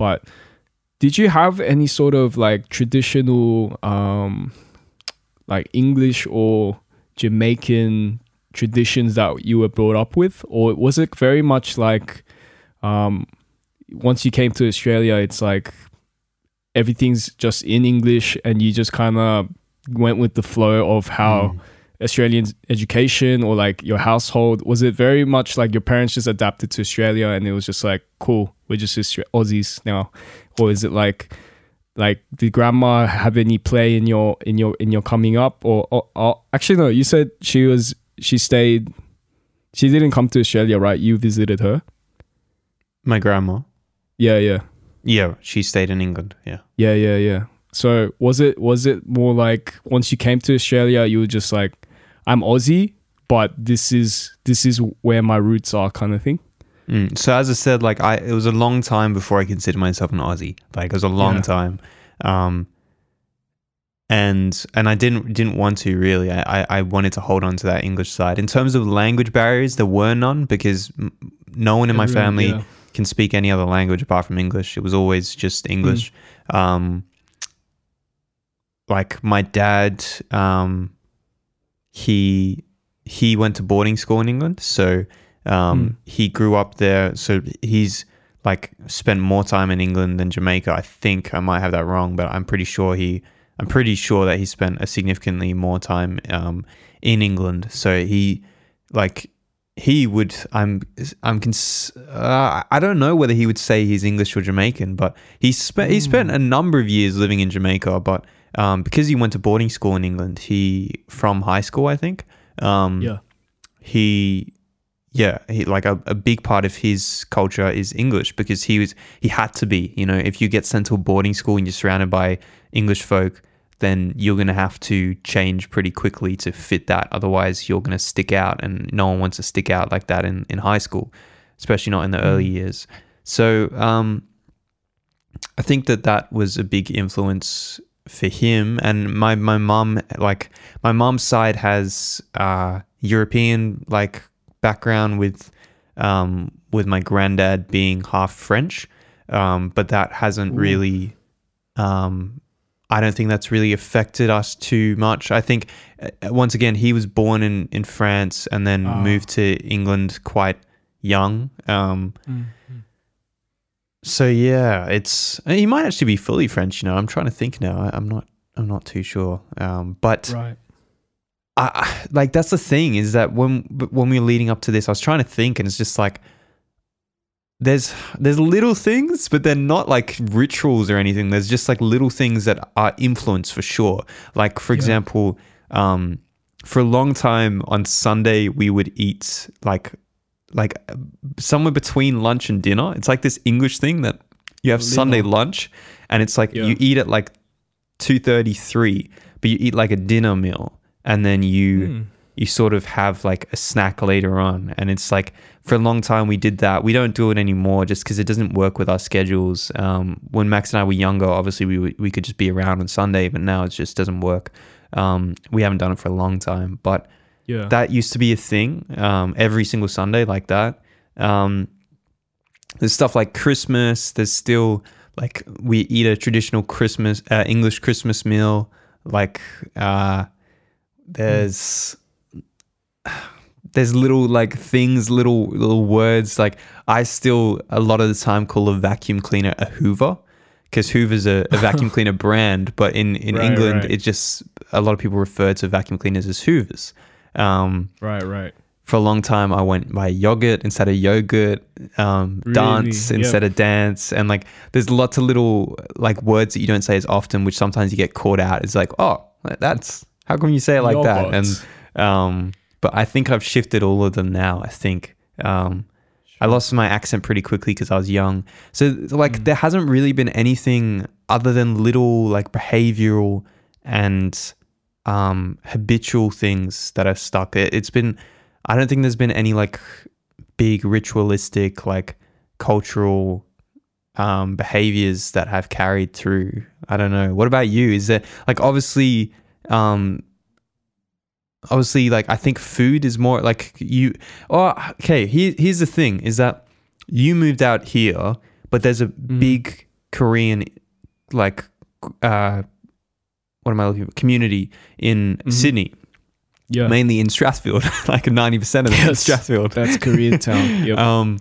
But did you have any sort of like traditional um like English or Jamaican traditions that you were brought up with? Or was it very much like um once you came to Australia it's like everything's just in English and you just kind of went with the flow of how Mm. Australian education or like your household? Was it very much like your parents just adapted to Australia and it was just like cool we're just Aussies now? Or is it like like did grandma have any play in your in your in your coming up? Or, or, or actually no you said she was she stayed she didn't come to Australia right? You visited her? My grandma. Yeah yeah. Yeah she stayed in england yeah. Yeah, yeah, yeah. So was it was it more like once you came to Australia, you were just like, I'm Aussie, but this is this is where my roots are, kind of thing. Mm. So as I said, like I, it was a long time before I considered myself an Aussie. Like it was a long Yeah. time, um, and and I didn't didn't want to really. I, I I wanted to hold on to that English side. In terms of language barriers, there were none because mm, no one in my Everyone, family yeah. can speak any other language apart from English. It was always just English. Um, like my dad, um, he he went to boarding school in England, so um, he grew up there. So he's like spent more time in England than Jamaica. I think I might have that wrong, but I'm pretty sure he. I'm pretty sure that he spent a significantly more time um, in England. So he, like, he would. I'm. I'm. Cons- uh, I don't know whether he would say he's English or Jamaican, but he spent. He spent a number of years living in Jamaica, but um, because he went to boarding school in England, he from high school, I think. Um, Yeah. he yeah he like a, a big part of his culture is english because he was he had to be you know if you get sent to a boarding school and you're surrounded by english folk then you're going to have to change pretty quickly to fit that otherwise you're going to stick out and no one wants to stick out like that in, in high school especially not in the early years so um i think that that was a big influence for him and my my mom like my mom's side has uh european like background with um with my granddad being half french um but that hasn't really um i don't think that's really affected us too much. I think uh, once again he was born in in france and then Ah. moved to england quite young um so yeah, it's he might actually be fully French. You know, I'm trying to think now. I, I'm not. I'm not too sure. Um, but Right. I, like that's the thing is that when when we were leading up to this, I was trying to think, and it's just like there's there's little things, but they're not like rituals or anything. There's just like little things that are influence for sure. Like for example, um, for a long time on Sunday we would eat like like somewhere between lunch and dinner. It's like this English thing that you have Sunday lunch, and it's like Yeah. you eat at like two thirty three, but you eat like a dinner meal, and then you Hmm. you sort of have like a snack later on, and it's like for a long time we did that. We don't do it anymore just because it doesn't work with our schedules. Um, when Max and I were younger, obviously we we could just be around on Sunday, but now it just doesn't work. Um, we haven't done it for a long time, but Yeah. that used to be a thing um, every single Sunday like that. Um, there's stuff like Christmas. There's still like we eat a traditional Christmas uh, English Christmas meal. Like uh, there's there's little like things, little little words. Like I still a lot of the time call a vacuum cleaner a Hoover because Hoover's a, a vacuum cleaner brand, but in in Right, England right. it just a lot of people refer to vacuum cleaners as Hoovers. Um, right. Right. for a long time, I went by yogurt instead of yogurt, um, Really? dance Yep. instead of dance, and like there's lots of little like words that you don't say as often, which sometimes you get caught out. It's like, oh, that's how come you say it like that? And um, but I think I've shifted all of them now. I think um, I lost my accent pretty quickly because I was young. So like Mm. there hasn't really been anything other than little like behavioral and um, habitual things that are stuck. It, it's been I don't think there's been any like big ritualistic like cultural um, behaviors that have carried through. I don't know. What about you? Is there like obviously um, obviously like I think food is more like you oh okay here, here's the thing is that you moved out here but there's a big Korean like uh what am I looking for community in Sydney Yeah. mainly in Strathfield like 90% of them in Strathfield That's Koreatown. Yep. um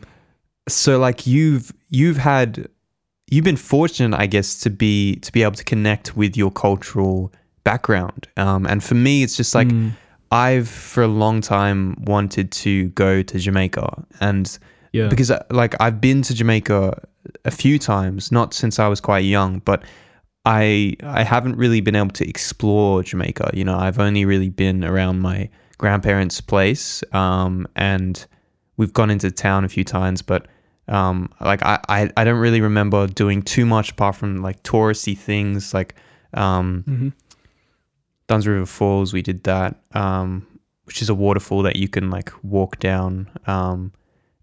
so like you've you've had you've been fortunate i guess to be to be able to connect with your cultural background um and for me it's just like Mm. i've for a long time wanted to go to jamaica and yeah. because uh, like I've been to Jamaica a few times, not since I was quite young, but I I haven't really been able to explore Jamaica. You know, I've only really been around my grandparents' place, um, and we've gone into town a few times, but um, like I, I I don't really remember doing too much apart from like touristy things like um, Mhm. Dunn's River Falls. We did that. Um, which is a waterfall that you can like walk down. Um,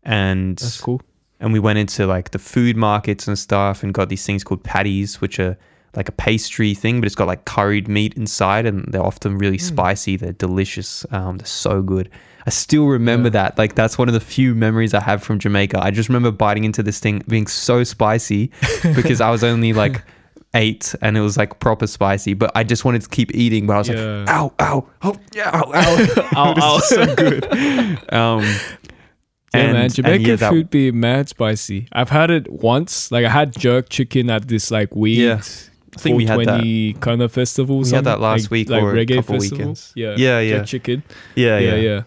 and That's cool. and we went into like the food markets and stuff and got these things called patties which are like a pastry thing but it's got like curried meat inside and they're often really Hmm. spicy they're delicious um, they're so good i still remember Yeah. that like that's one of the few memories i have from jamaica i just remember biting into this thing being so spicy because i was only like eight and it was like proper spicy but i just wanted to keep eating but i was Yeah. like ow ow oh yeah ow ow Ow, ow. so good um Yeah, and- man. Jamaican yeah, that- food be mad spicy. I've had it once. Like I had jerk chicken at this like weird. I think we had that. kind of festival. We had that last like, week like or a reggae couple festival. weekends. Yeah, Yeah, yeah. chicken. yeah Yeah, yeah.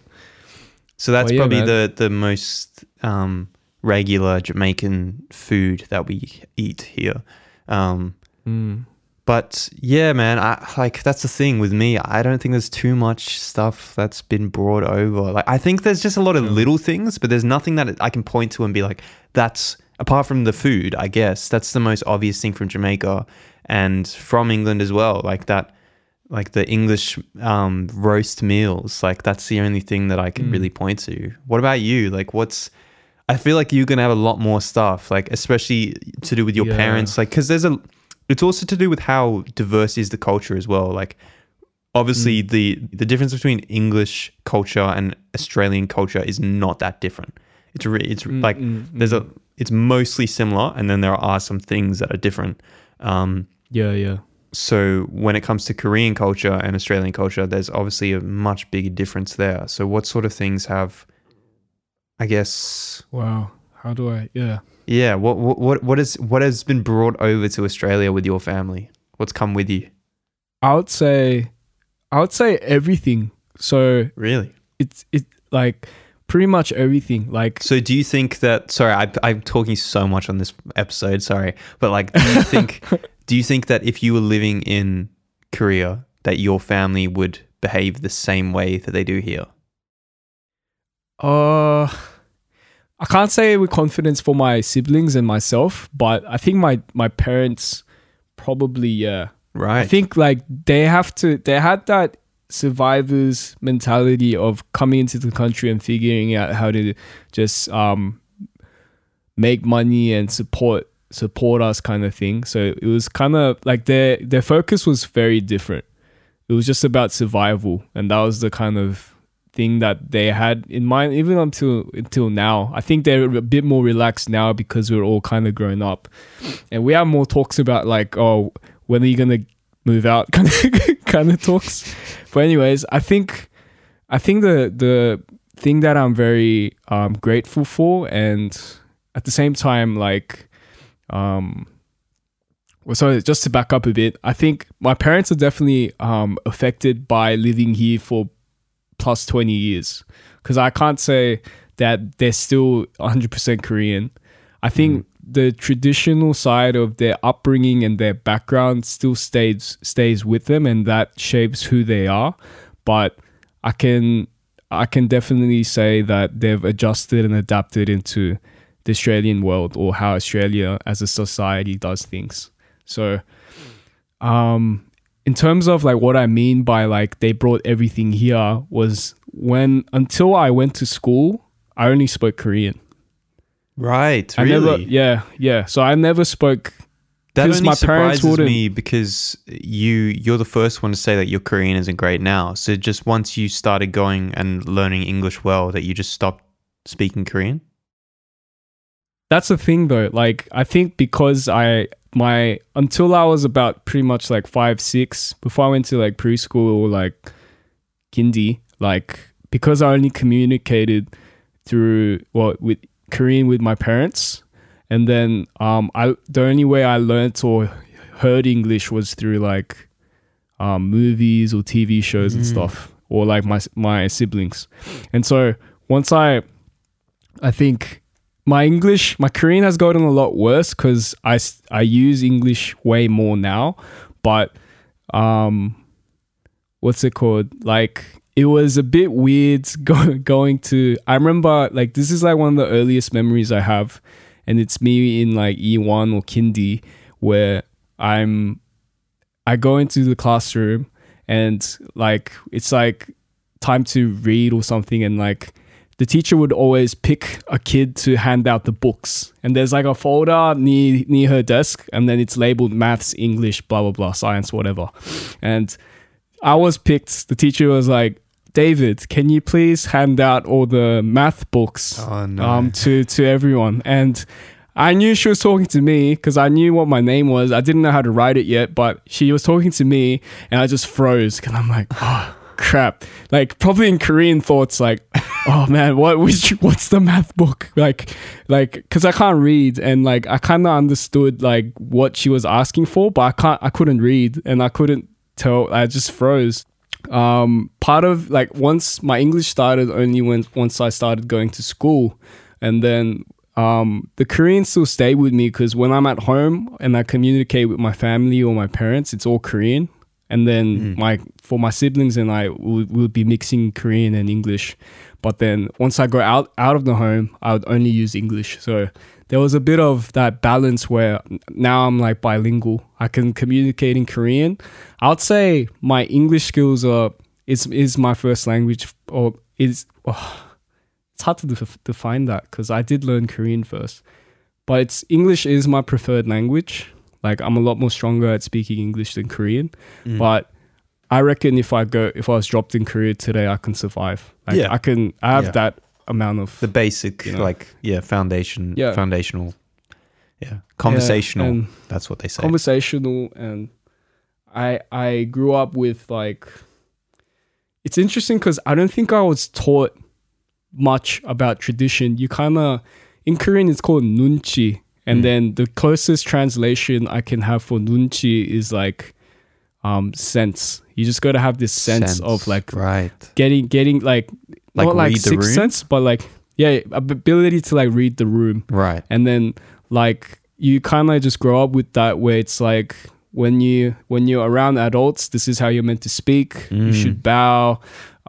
So that's yeah, probably man. the the most um, regular Jamaican food that we eat here. Um, Mm. but yeah, man, I like that's the thing with me. I don't think there's too much stuff that's been brought over. Like I think there's just a lot of little things, but there's nothing that I can point to and be like, that's apart from the food. I guess that's the most obvious thing from Jamaica and from England as well. Like that, like the English um, roast meals. Like that's the only thing that I can Mm. really point to. What about you? Like what's I feel like you're gonna have a lot more stuff, like especially to do with your Yeah. parents, like because there's a. It's also to do with how diverse is the culture as well. Like, obviously Mm. the the difference between English culture and Australian culture is not that different. It's re- it's Mm, like mm, there's mm. a it's mostly similar, and then there are some things that are different. Um, yeah, yeah. so when it comes to Korean culture and Australian culture, there's obviously a much bigger difference there. So what sort of things have, I guess, Wow. How do I? Yeah. yeah, what what what what is what has been brought over to Australia with your family? What's come with you? I would say, I would say everything. So Really? it's it like pretty much everything. Like So do you think that? Sorry, I, I'm talking so much on this episode. Sorry, but like, do you think do you think that if you were living in Korea, that your family would behave the same way that they do here? Uh, I can't say with confidence for my siblings and myself, but I think my my parents probably yeah. Right. I think like they have to they had that survivors mentality of coming into the country and figuring out how to just um make money and support support us kind of thing. So it was kind of like their their focus was very different. It was just about survival and that was the kind of thing that they had in mind even until until now. I think they're a bit more relaxed now because we're all kind of grown up. And we have more talks about like oh when are you to move out kind of kind of talks. But anyways, I think I think the the thing that I'm very um, grateful for, and at the same time, like, um, well, so just to back up a bit, I think my parents are definitely um, affected by living here for plus 20 years because I can't say that they're still 100% Korean. I think the traditional side of their upbringing and their background still stays stays with them and that shapes who they are but I can I can definitely say that they've adjusted and adapted into the Australian world or how Australia as a society does things. So um in terms of like what I mean by like they brought everything here was when until I went to school I only spoke Korean. Right. I Really? never yeah, yeah. So I never spoke that only my parents surprises me because you you're the first one to say that your Korean isn't great now. So just once you started going and learning English well, that you just stopped speaking Korean. that's the thing though like i think because i my until i was about pretty much like five six before i went to like preschool or like kindy like because i only communicated through well with korean with my parents and then um i the only way i learned or heard english was through like um movies or tv shows and Mm. stuff or like my my siblings and so once i i think my English, my Korean has gotten a lot worse because I I use English way more now. But um, what's it called? Like it was a bit weird go, going to. I remember like this is like one of the earliest memories I have, and it's me in like E one or kindy where I'm I go into the classroom and like it's like time to read or something, and like the teacher would always pick a kid to hand out the books. And there's like a folder near near her desk, and then it's labeled maths, English, blah blah blah, science, whatever. And I was picked. The teacher was like, David, can you please hand out all the math books Oh no. um, to to everyone? And I knew she was talking to me because I knew what my name was. I didn't know how to write it yet, but she was talking to me, and I just froze because I'm like, oh crap! Like probably in Korean thoughts, like, oh man, what which what's the math book? Like, like because I can't read, and like I kind of understood like what she was asking for, but I can't, I couldn't read, and I couldn't tell. I just froze um part of like once my english started only when once i started going to school. And then um the korean still stayed with me because when i'm at home and i communicate with my family or my parents it's all korean. And then my for my siblings and i we will be mixing korean and english. But then once i go out out of the home i would only use english. So there was a bit of that balance where now I'm like bilingual. I can communicate in Korean. I'd say my English skills are is is my first language or is oh, it's hard to def- define that because I did learn Korean first, but it's English is my preferred language. Like I'm a lot more stronger at speaking English than Korean, Mm. but I reckon if I go if I was dropped in Korea today, I can survive. Like Yeah. I can. I have Yeah. that amount of the basic you know. like yeah foundation Yeah. foundational yeah conversational and- that's what they say conversational and i i grew up with like it's interesting because i don't think i was taught much about tradition you kind of in korean it's called nunchi and Mm. then the closest translation i can have for nunchi is like um sense you just got to have this sense, of like right getting getting like, Like not like read the sixth room? sense but like yeah ability to like read the room. Right. And then like you kind of just grow up with that where it's like when you when you're around adults this is how you're meant to speak. You Mm. should bow.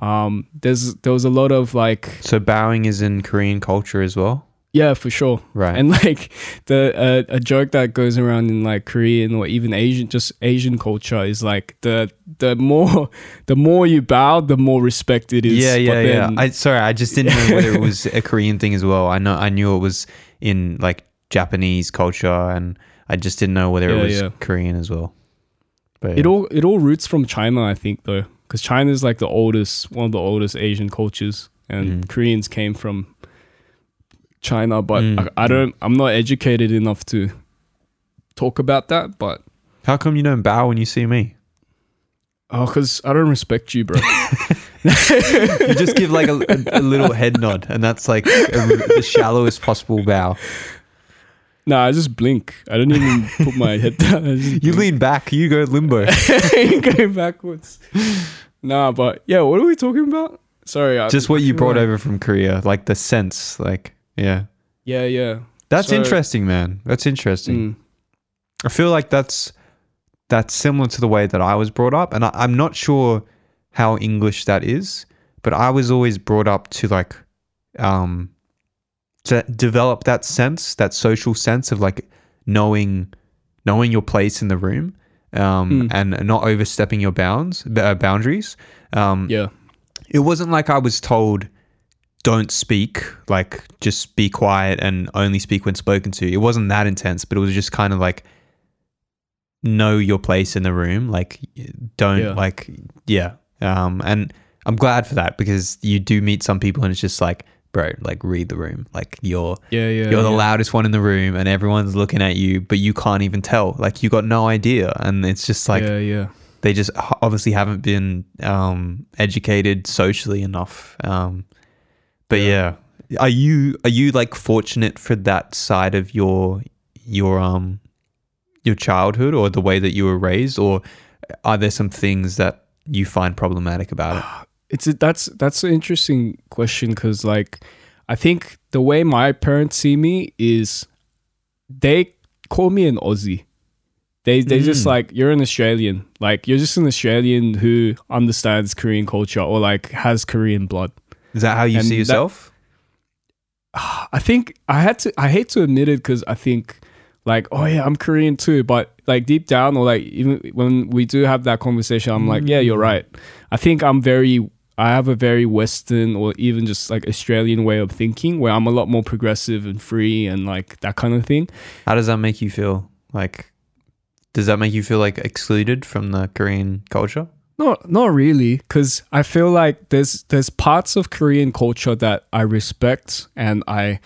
Um there's there was a lot of like so bowing is in korean culture as well yeah for sure right and like the uh, a joke that goes around in like korean or even asian just asian culture is like the the more the more you bow the more respect it is yeah, But yeah, yeah. then- I sorry, I just didn't know whether it was a Korean thing as well. I know, I knew it was in like Japanese culture, and I just didn't know whether Yeah, it was yeah. Korean as well. But It yeah. all it all roots from China, I think, though, because China is like the oldest, one of the oldest Asian cultures, and Mhm. Koreans came from China. But Mm, I, I don't, I'm not educated enough to talk about that. But how come you don't bow when you see me? oh, because I don't respect you, bro. You just give like a, a, a little head nod, and that's like a, the shallowest possible bow. nah, I just blink. I don't even put my head down. You blink. lean back, you go limbo. You go backwards. Nah, but yeah, what are we talking about? Sorry, I, Just what you brought like- over from Korea, like the sense, like yeah. Yeah, yeah. That's So- interesting, man. That's interesting. Mm. I feel like that's that's similar to the way that I was brought up, and I, I'm not sure how English that is, but I was always brought up to like um to develop that sense, that social sense of like knowing knowing your place in the room, um, Mm. and not overstepping your bounds uh, boundaries. Um, Yeah. it wasn't like I was told don't speak, like just be quiet and only speak when spoken to. It wasn't that intense, but it was just kind of like know your place in the room, like don't Yeah. like yeah. Um and I'm glad for that because you do meet some people and it's just like bro, like read the room. Like you're Yeah, yeah. you're the yeah. loudest one in the room and everyone's looking at you, but you can't even tell. Like you got no idea and it's just like yeah, yeah. they just obviously haven't been um, educated socially enough. Um, but yeah. are you are you like fortunate for that side of your your um your childhood or the way that you were raised, or are there some things that you find problematic about it? it's a, that's that's an interesting question because like I think the way my parents see me is they call me an Aussie. They they just Mm. like you're an Australian, like you're just an Australian who understands Korean culture or like has Korean blood. Is that how you And see that- yourself? Ah, I think I had to I hate to admit it because I think like oh yeah I'm Korean too, but like deep down or like even when we do have that conversation, I'm like yeah you're mm. right. I think I'm very I have a very Western or even just like Australian way of thinking where I'm a lot more progressive and free and like that kind of thing. How does that make you feel? Like, does that make you feel like excluded from the Korean culture? Not not really, because I feel like there's there's parts of Korean culture that I respect and I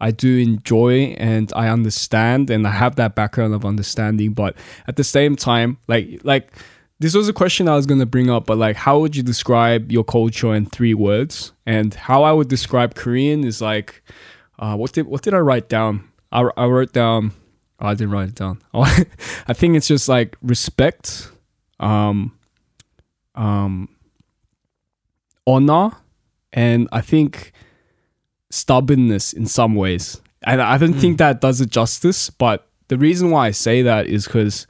I do enjoy and I understand and I have that background of understanding. But at the same time, like like this was a question I was gonna bring up, but like how would you describe your culture in three words? And how I would describe Korean is like uh, what did what did I write down? I, I wrote down oh, I didn't write it down. I think it's just like respect. Um, um, honor and I think stubbornness in some ways. And I don't mm. think that does it justice. But the reason why I say that is because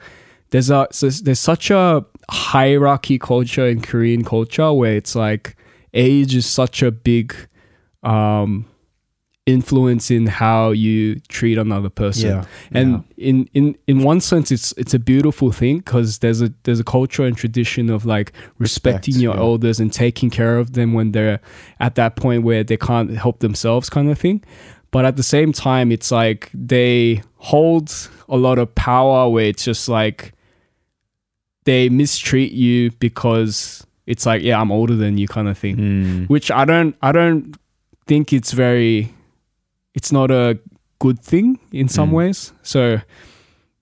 there's a there's such a hierarchy culture in Korean culture where it's like age is such a big um, influence in how you treat another person. Yeah, and yeah. in in in one sense, it's it's a beautiful thing because there's a there's a culture and tradition of like respecting Respect, your yeah. elders and taking care of them when they're at that point where they can't help themselves, kind of thing. But at the same time, it's like they hold a lot of power where it's just like they mistreat you because it's like yeah i'm older than you kind of thing mm. which i don't i don't think it's very it's not a good thing in some mm. ways. So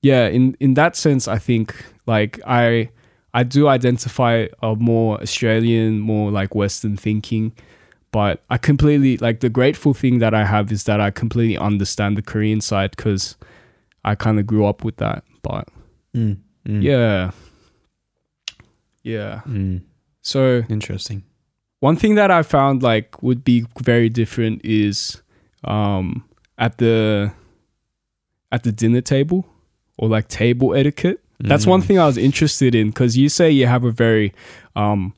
yeah, in in that sense, I think like I I do identify a more Australian, more like Western thinking. But I completely like the grateful thing that I have is that I completely understand the Korean side because I kind of grew up with that. But mm, mm. yeah, yeah. Mm. So interesting. One thing that I found like would be very different is um, at the at the dinner table or like table etiquette. That's one mm. thing I was interested in because you say you have a very um,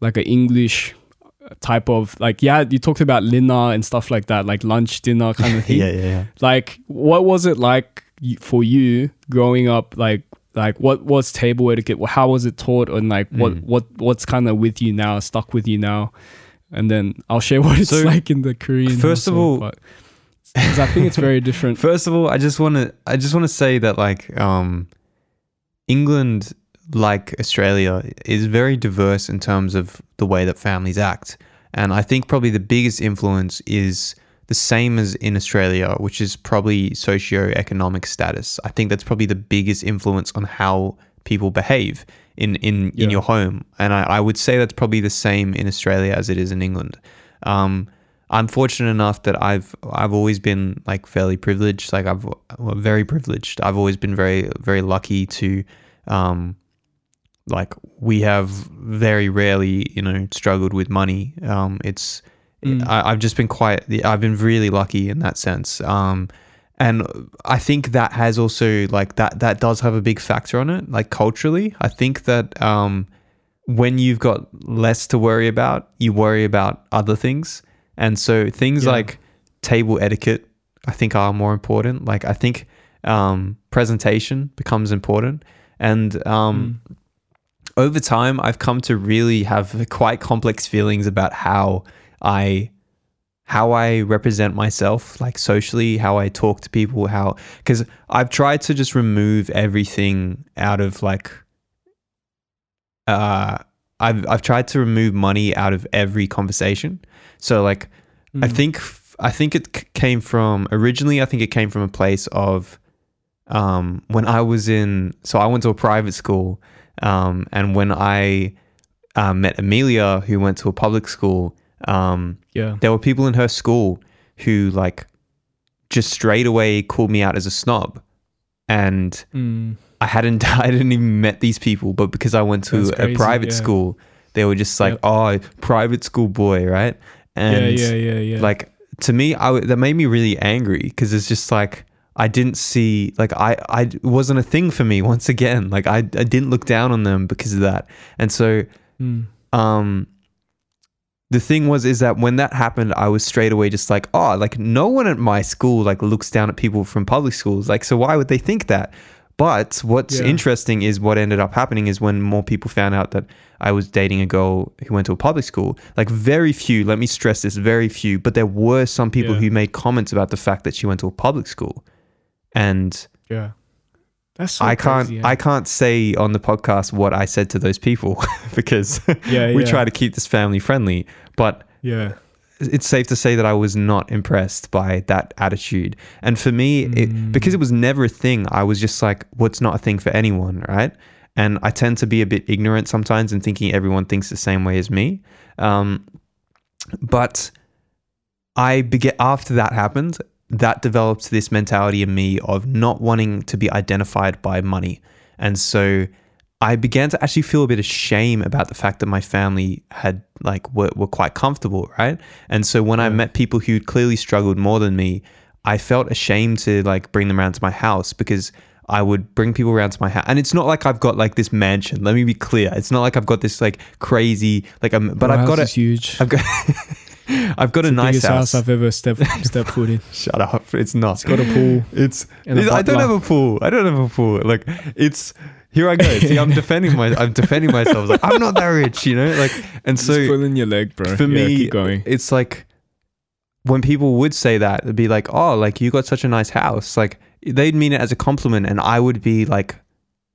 like an English type of like yeah you talked about dinner and stuff like that like lunch dinner kind of thing yeah, yeah yeah like what was it like for you growing up like like what was table etiquette how was it taught and like what mm. what what's kind of with you now stuck with you now and then I'll share what it's so, like in the Korean. First of all, because I think it's very different. First of all, I just want to I just want to say that like um, England, like Australia, is very diverse in terms of the way that families act, and I think probably the biggest influence is the same as in Australia, which is probably socio-economic status. I think that's probably the biggest influence on how people behave in in, yeah. in your home. And I, I, would say that's probably the same in Australia as it is in England. Um, I'm fortunate enough that I've I've always been like fairly privileged. Like I've well, very privileged. I've always been very very lucky to, um, like we have very rarely you know struggled with money. Um, it's mm. I, have just been quite. I've been really lucky in that sense. Um, and I think that has also like that that does have a big factor on it. Like culturally, I think that um, when you've got less to worry about, you worry about other things, and so things yeah. like table etiquette, I think, are more important. Like I think um, presentation becomes important, and um, mm. over time, I've come to really have quite complex feelings about how I how I represent myself, like socially, how I talk to people, how because I've tried to just remove everything out of like uh I've I've tried to remove money out of every conversation. So like mm. I think I think it came from originally I think it came from a place of um when I was in so I went to a private school um and when I uh, met Amelia who went to a public school um, yeah, there were people in her school who like just straight away called me out as a snob, and mm. I hadn't I didn't even met these people, but because I went to crazy, a private yeah. school, they were just like, yep. oh, private school boy, right? And yeah, yeah, yeah, yeah. Like to me, I that made me really angry because it's just like I didn't see like I I it wasn't a thing for me once again. Like I I didn't look down on them because of that, and so mm. um the thing was is that when that happened i was straight away just like oh like no one at my school like looks down at people from public schools like so why would they think that but what's Yeah. interesting is what ended up happening is when more people found out that I was dating a girl who went to a public school. Like very few, let me stress this, very few, but there were some people Yeah. who made comments about the fact that she went to a public school, and Yeah. That's so I can't crazy, I can't say on the podcast what I said to those people because Yeah, we yeah. try to keep this family friendly, but yeah. it's safe to say that I was not impressed by that attitude. And for me, it, because it was never a thing, I was just like, what's not a thing for anyone, right? And I tend to be a bit ignorant sometimes in thinking everyone thinks the same way as me. Um, but I began after that happened, that developed this mentality in me of not wanting to be identified by money. And so I began to actually feel a bit of shame about the fact that my family had like were, were quite comfortable, right? And so when I met people who clearly struggled more than me, I felt ashamed to like bring them around to my house because I would bring people around to my house. And it's not like I've got like this mansion. Let me be clear. It's not like I've got this like crazy like um, but I've got a huge. I've got I've got a nice house. house I've ever stepped stepped foot in. Shut up. It's not. It's got a pool. It's. And a I don't have a pool. I don't have a pool. Like it's. Here I go. See, I'm defending my. I'm defending myself. Like I'm not that rich, you know. Like and Just so pulling your leg, bro. for Yeah, me, going. it's like when people would say that, it'd be like, "Oh, like you got such a nice house." Like they'd mean it as a compliment, and I would be like,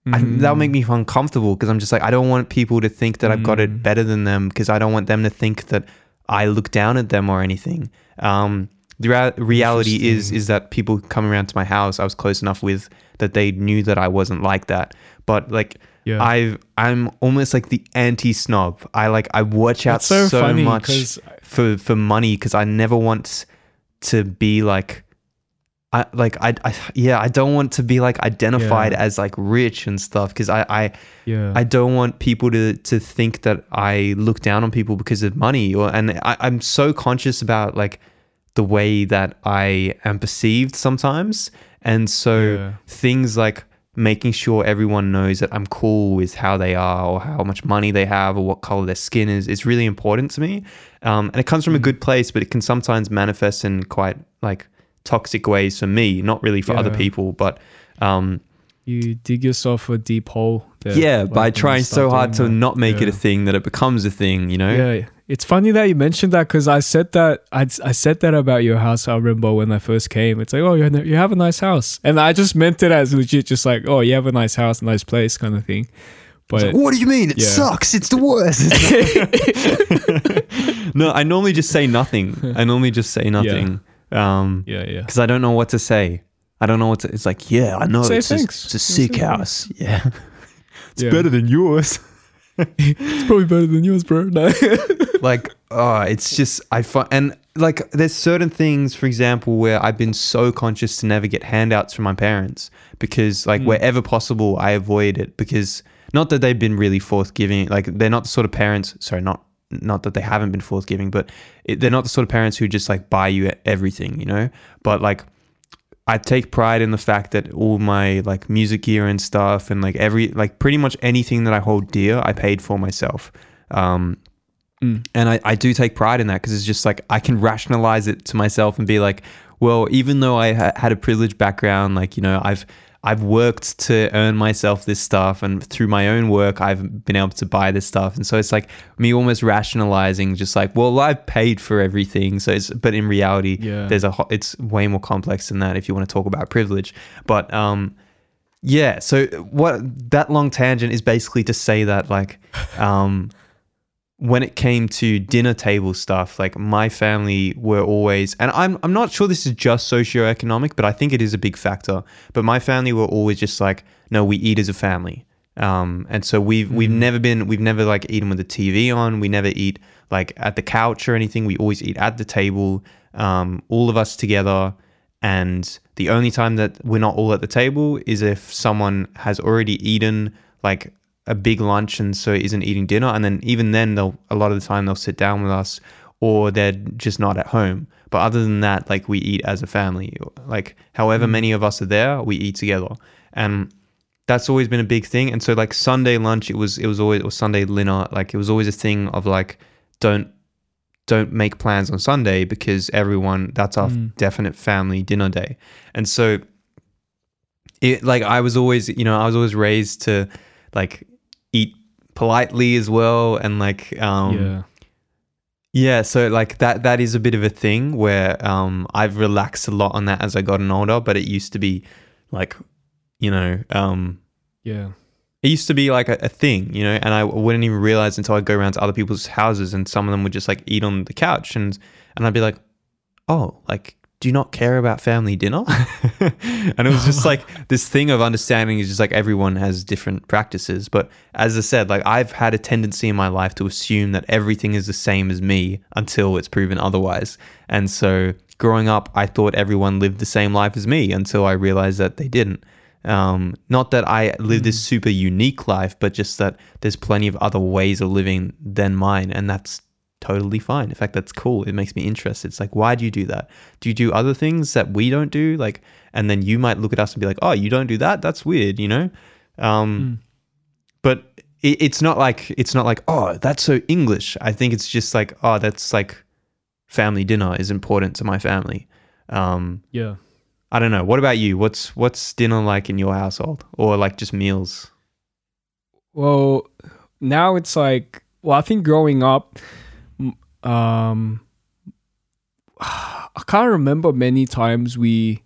I, Mm. "That'll make me uncomfortable," because I'm just like, I don't want people to think that I've got it Mm. better than them, because I don't want them to think that I look down at them or anything. Um, the rea- reality is is that people come around to my house, I was close enough with that they knew that I wasn't like that. But like Yeah. I've I'm almost like the anti snob. I like I watch out That's so, so, much for for money because I never want to be like I like I, I yeah I don't want to be like identified Yeah. as like rich and stuff because I I yeah, I don't want people to to think that I look down on people because of money or and I, I'm so conscious about like the way that I am perceived sometimes and so Yeah. things like making sure everyone knows that I'm cool with how they are or how much money they have or what color their skin is is really important to me um, and it comes from a good place but it can sometimes manifest in quite like toxic ways for me not really for other people but um, you dig yourself a deep hole. There, yeah, like, by trying so hard to that. not make it a thing that it becomes a thing, you know? Yeah, it's funny that you mentioned that because I said that I, I said that about your house. I remember when I first came. It's like, oh, you you have a nice house, and I just meant it as legit, just like, oh, you have a nice house, nice place, kind of thing. But what do you mean? It Yeah. sucks. It's the worst. no, I normally just say nothing. I normally just say nothing. Um, yeah, yeah, because I don't know what to say. I don't know what to. It's like, yeah, I know Say it's, a, thanks. it's a Say sick thanks. house. Yeah, it's Yeah. better than yours. it's probably better than yours, bro. No. like oh it's just i find and like there's certain things for example where i've been so conscious to never get handouts from my parents because like wherever possible i avoid it because not that they've been really forthgiving like they're not the sort of parents sorry not not that they haven't been forthgiving but it, they're not the sort of parents who just like buy you everything you know but like I take pride in the fact that all my like music gear and stuff and like every like pretty much anything that I hold dear I paid for myself um Mm. and I, I do take pride in that because it's just like I can rationalize it to myself and be like, well, even though I ha- had a privileged background, like you know, I've I've worked to earn myself this stuff, and through my own work, I've been able to buy this stuff, and so it's like me almost rationalizing, just like, well, I've paid for everything, so it's but in reality, Yeah. there's a ho- it's way more complex than that if you want to talk about privilege, but um. Yeah, so what that long tangent is basically to say that like um when it came to dinner table stuff, like my family were always, and I'm I'm not sure this is just socioeconomic, but I think it is a big factor. But my family were always just like, no, we eat as a family, um, and so we've we've never been we've never like eaten with the TV on. We never eat like at the couch or anything. We always eat at the table, um, all of us together. And the only time that we're not all at the table is if someone has already eaten like a big lunch and so isn't eating dinner. And then even then, they'll a lot of the time they'll sit down with us, or they're just not at home. But other than that, like we eat as a family. Like however many of us are there, we eat together, and that's always been a big thing. And so like Sunday lunch, it was it was always or Sunday dinner, like it was always a thing of like don't don't make plans on Sunday because everyone that's our Mm. definite family dinner day. And so it like I was always, you know, I was always raised to like politely as well and like um yeah. yeah, so like that that is a bit of a thing where um I've relaxed a lot on that as I gotten older, but it used to be like you know, um Yeah. it used to be like a, a thing, you know, and I wouldn't even realize until I'd go around to other people's houses and some of them would just like eat on the couch and and I'd be like, "Oh, like do you not care about family dinner?" and it was just like this thing of understanding is just like everyone has different practices, but as I said, like I've had a tendency in my life to assume that everything is the same as me until it's proven otherwise. And so growing up, I thought everyone lived the same life as me until I realized that they didn't. Um, not that I live this super unique life, but just that there's plenty of other ways of living than mine, and that's totally fine. In fact, that's cool. It makes me interested. It's like, why do you do that? Do you do other things that we don't do? Like, and then you might look at us and be like, oh, you don't do that? That's weird, you know? Um, But it, it's not like it's not like oh, that's so English. I think it's just like oh, that's like family dinner is important to my family. Um, Yeah. I don't know. What about you? What's what's dinner like in your household, or like just meals? Well, now it's like, well, I think growing up, um, I can't remember many times we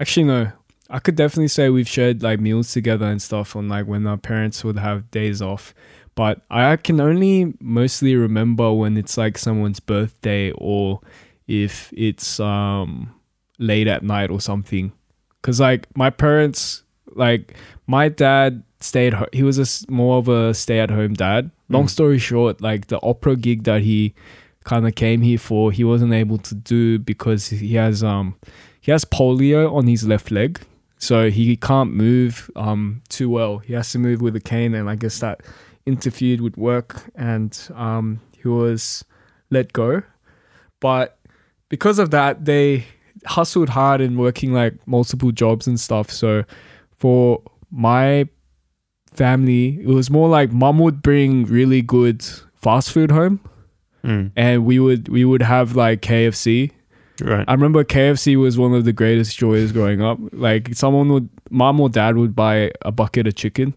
actually no. I could definitely say we've shared like meals together and stuff on like when our parents would have days off. But I can only mostly remember when it's like someone's birthday or if it's um late at night or something. Cause like my parents, like my dad stayed. Ho- he was a more of a stay-at-home dad. Long Mm. story short, like the opera gig that he kind of came here for, he wasn't able to do because he has um he has polio on his left leg, so he can't move um too well. He has to move with a cane, and I guess that interfered with work, and um he was let go. But because of that, they hustled hard and working like multiple jobs and stuff. So for my family, it was more like mom would bring really good fast food home Mm, and we would we would have like KFC. right. I remember KFC was one of the greatest joys growing up. Like someone would mom or dad would buy a bucket of chicken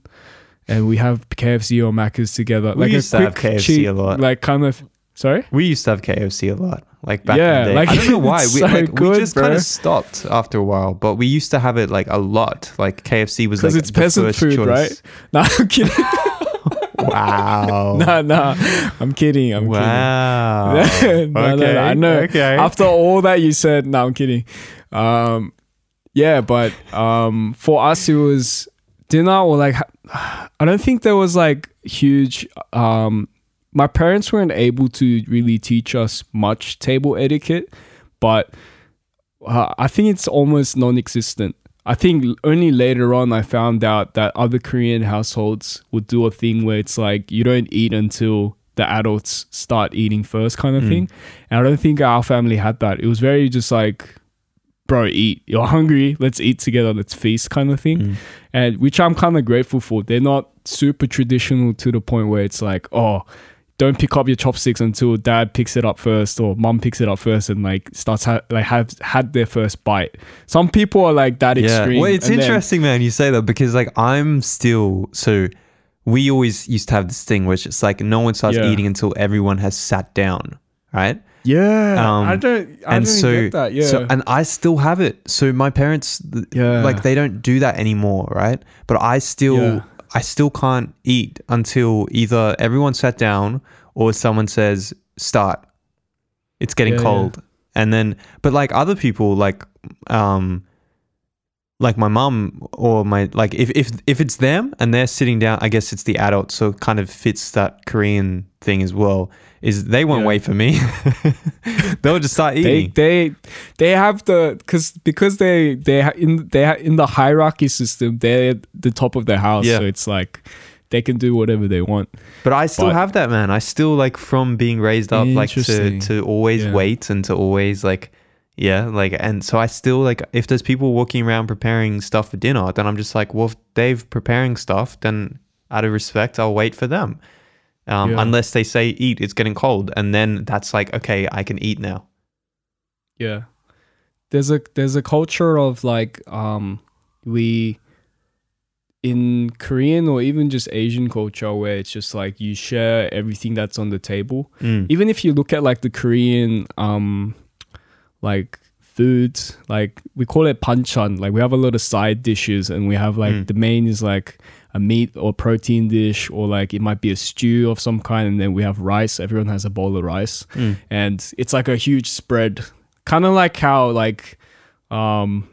and we have KFC or Macca's together. We like used to have KFC a lot. Like kind of sorry? We used to have KFC a lot, like back Yeah, in the day. like, I don't know why. We, so like, we good, just kind of stopped after a while, but we used to have it like a lot. Like KFC was Because like it's the peasant food, choice. right? No, I'm kidding. Wow. no, no. I'm kidding. I'm wow. kidding. no, no, no, I know. Okay. After all that you said, no, I'm kidding. Um, yeah, but um, for us it was dinner or like I don't think there was like huge. Um, my parents weren't able to really teach us much table etiquette, but uh, I think it's almost non-existent. I think only later on I found out that other Korean households would do a thing where it's like you don't eat until the adults start eating first, kind of Mm. thing. And I don't think our family had that. It was very just like, bro, eat. You're hungry. Let's eat together. Let's feast, kind of thing. Mm. And which I'm kind of grateful for. They're not super traditional to the point where it's like, oh, don't pick up your chopsticks until dad picks it up first or mom picks it up first and like starts ha- like have had their first bite. Some people are like that extreme. Well, it's and then- interesting, man. You say that because like I'm still so. We always used to have this thing where it's like no one starts Yeah. eating until everyone has sat down, right? Yeah, Um, I don't. I and don't so, get that. Yeah, so, and I still have it. So my parents, Yeah. like they don't do that anymore, right? But I still, Yeah. I still can't eat until either everyone sat down or someone says start. It's getting Yeah, yeah. cold, and then, but like other people, like, um, like my mum or my like if if if it's them and they're sitting down, I guess it's the adult so it kind of fits that Korean thing as well. Is they won't Yeah. wait for me; they'll just start eating. they they have the because because they they ha- in they ha- in the hierarchy system they're at the top of the house Yeah. so it's like they can do whatever they want But I still But- have that, man. I still like from being raised up like to to always Yeah. wait and to always like yeah, like and so I still like if there's people walking around preparing stuff for dinner, then I'm just like, well, if they've preparing stuff, then out of respect, I'll wait for them. Um, Yeah. unless they say eat, it's getting cold, and then that's like okay, I can eat now. yeah there's a there's a culture of like um we in Korean or even just Asian culture where it's just like you share everything that's on the table. Mm. Even if you look at like the Korean um like foods, like we call it banchan. Like we have a lot of side dishes and we have like Mm. the main is like a meat or protein dish or like it might be a stew of some kind and then we have rice. Everyone has a bowl of rice Mm. and it's like a huge spread. Kind of like how like um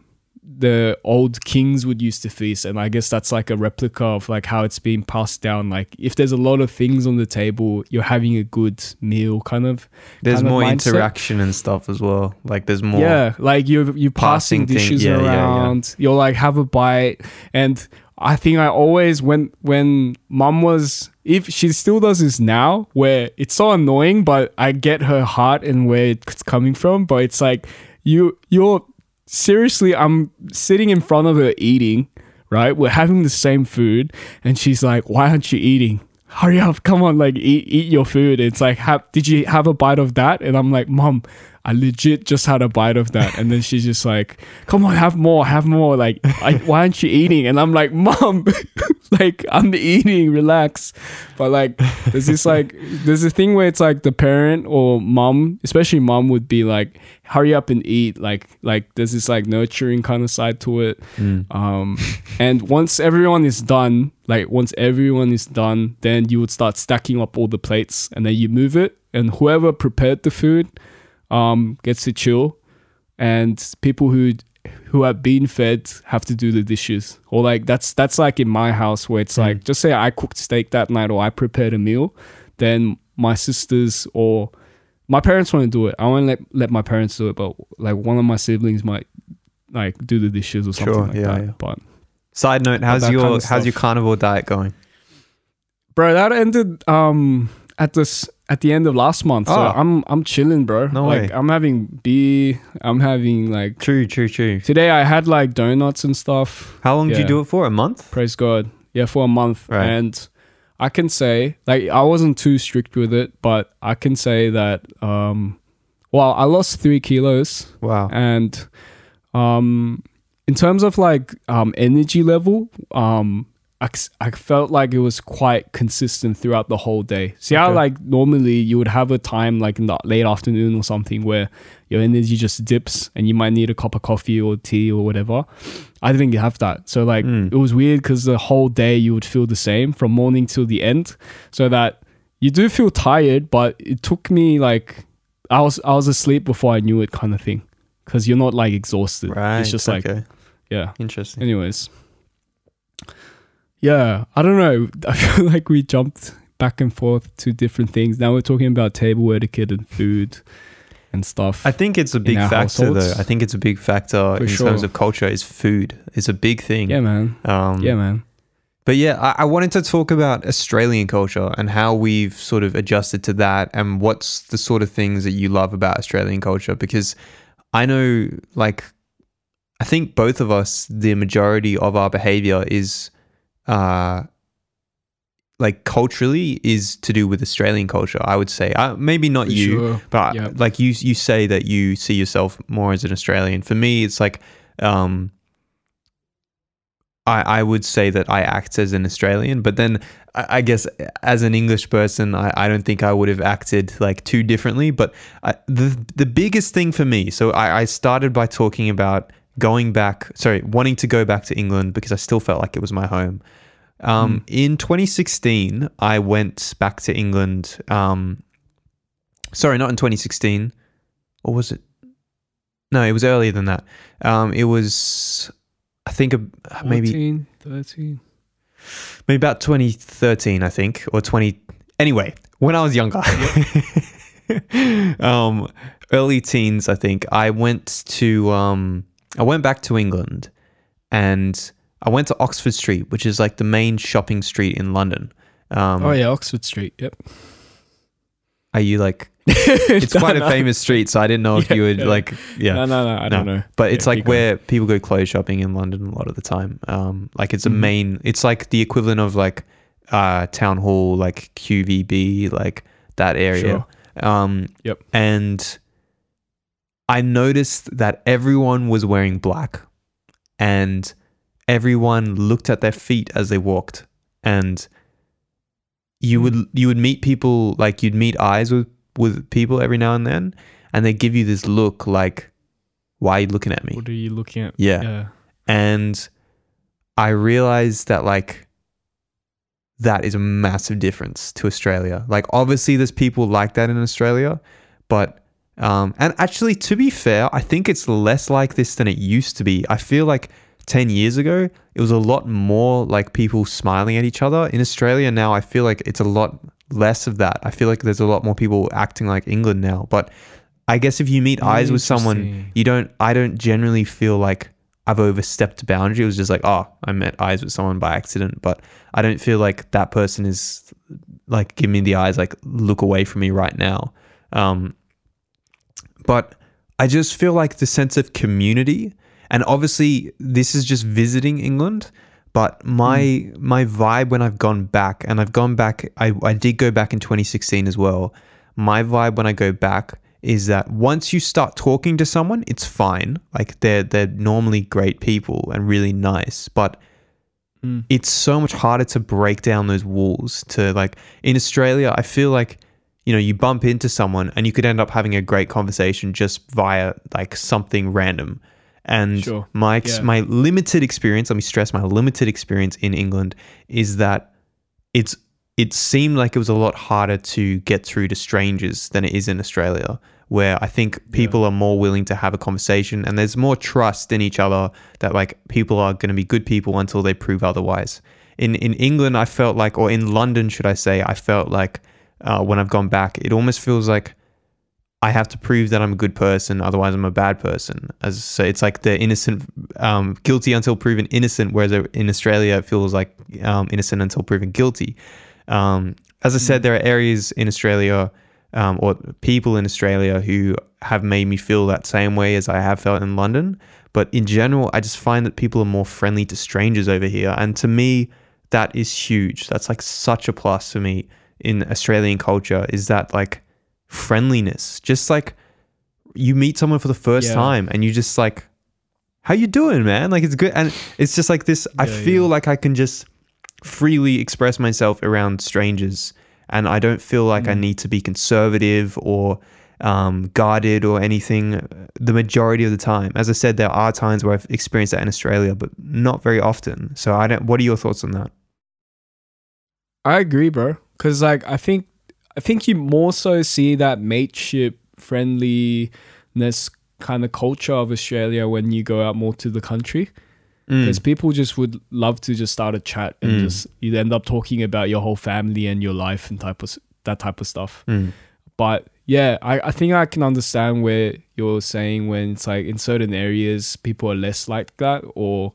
the old kings would used to feast and i guess that's like a replica of like how it's being passed down like if there's a lot of things on the table you're having a good meal kind of There's kind more mindset. interaction and stuff as well. Like there's more. yeah like you're you passing Passing thing- dishes yeah, yeah, yeah. around you're like have a bite and i think i always when when mom was if she still does this now where it's so annoying but i get her heart and where it's coming from but it's like you you're seriously i'm sitting in front of her eating right? We're having the same food and she's like why aren't you eating? Hurry up come on like eat, eat your food. It's like have, did you have a bite of that? And i'm like mom i legit just had a bite of that. And then she's just like come on have more have more. Like I, why aren't you eating? And i'm like mom like i'm eating relax. But like there's this like there's a thing where it's like the parent or mom especially mom would be like hurry up and eat. Like like there's this like nurturing kind of side to it. Mm. um, and once everyone is done, like once everyone is done, then you would start stacking up all the plates and then you move it. And whoever prepared the food um, gets to chill. And people who who have been fed have to do the dishes. Or like that's that's like in my house where it's like just say I cooked steak that night or I prepared a meal, then my sisters or my parents want to do it. I want to let let my parents do it, but like one of my siblings might like do the dishes or something Sure, like yeah, that. yeah. But Side note: How's your kind of how's your carnivore diet going? bro, that ended um at this at the end of last month. So Oh. I'm I'm chilling, bro. No like way. I'm having beer. I'm having like True, true, true. today I had like donuts and stuff. How long did you Yeah. do it for? A month? Praise God. Yeah, for a month. Right. And I can say like I wasn't too strict with it, but I can say that um well, I lost three kilos Wow. and um in terms of like um energy level um I, I felt like it was quite consistent throughout the whole day see how like normally you would have a time like in the late afternoon or something where your energy just dips and you might need a cup of coffee or tea or whatever i didn't have that so like Mm. it was weird because the whole day you would feel the same from morning till the end so that you do feel tired but it took me like i was i was asleep before i knew it kind of thing because you're not like exhausted Right. it's just like okay. yeah Interesting. anyways yeah i don't know i feel like we jumped back and forth to different things now we're talking about table etiquette and food and stuff I think it's a big factor, though. I think it's a big factor For in sure. terms of culture. Is food? It's a big thing. yeah man Um, yeah man But yeah, I, I wanted to talk about Australian culture and how we've sort of adjusted to that and what's the sort of things that you love about Australian culture because I know like I think both of us the majority of our behavior is uh like culturally is to do with Australian culture I would say uh, maybe not For you sure. but Yeah. like you you say that you see yourself more as an Australian for me it's like um I, I would say that I act as an Australian, but then I, I guess as an English person, I, I don't think I would have acted like too differently. But I, the the biggest thing for me, so I, I started by talking about going back, sorry, wanting to go back to England because I still felt like it was my home. Um, In 2016, I went back to England. Um, sorry, not in 2016, or was it? No, it was earlier than that. Um, it was, I think, a, maybe 14, 13 maybe about 2013 i think or 20 anyway when i was younger um early teens i think i went to um i went back to england and i went to oxford street which is like the main shopping street in london um oh yeah oxford street yep are you like it's quite a famous street so i didn't know if Yeah, you would yeah. like yeah no no no i don't know but it's Yeah, like keep going. where people go clothes shopping in London a lot of the time. Um, like it's a Mhm. main. It's like the equivalent of like uh, town hall, like QVB, like that area. Um, Yep. And I noticed that everyone was wearing black, and everyone looked at their feet as they walked and you would you would meet people like you'd meet eyes with with people every now and then and they give you this look like why are you looking at me What are you looking at? Yeah. Yeah. and i realized that like that is a massive difference to australia like obviously there's people like that in australia but um and actually to be fair i think it's less like this than it used to be i feel like 10 years ago it was a lot more like people smiling at each other. In australia now i feel like it's a lot less of that. I feel like there's a lot more people acting like england now. But i guess if you meet eyes with someone you don't i don't generally feel like i've overstepped a boundary. It was just like oh i met eyes with someone by accident. But i don't feel like that person is like give me the eyes like look away from me right now. Um but i just feel like the sense of community and obviously this is just visiting england but my my vibe when i've gone back and i've gone back I, I did go back in 2016 as well. My vibe when i go back is that once you start talking to someone it's fine. Like they're they're normally great people and really nice but Mm. it's so much harder to break down those walls to like in australia i feel like you know you bump into someone and you could end up having a great conversation just via like something random and Sure. my ex- Yeah. my limited experience let me stress my limited experience in england is that it's it seemed like it was a lot harder to get through to strangers than it is in australia where i think people are more willing to have a conversation and there's more trust in each other that like people are going to be good people until they prove otherwise in in england i felt like or in london should i say i felt like uh, when i've gone back it almost feels like I have to prove that I'm a good person, otherwise I'm a bad person. As so, it's like the innocent, um, guilty until proven innocent. Whereas in Australia, it feels like um, innocent until proven guilty. Um, as I said, there are areas in Australia um, or people in Australia who have made me feel that same way as I have felt in London. But in general, I just find that people are more friendly to strangers over here, and to me, that is huge. That's like such a plus for me in Australian culture. Is that like friendliness. Just like you meet someone for the first Yeah. time and you just like, how you doing, man? Like it's good. And it's just like this, I feel yeah. like I can just freely express myself around strangers. And I don't feel like I Mm. need to be conservative or um, guarded or anything uh, the majority of the time. As I said, there are times where I've experienced that in Australia, but not very often. So I don't, what are your thoughts on that? I agree, bro. Cause like I think I think you more so see that mateship friendliness kind of culture of Australia when you go out more to the country. Mm. Because people just would love to just start a chat and Mm. just you end up talking about your whole family and your life and type of that type of stuff. Mm. But yeah, I, I think I can understand where you're saying when it's like in certain areas people are less like that or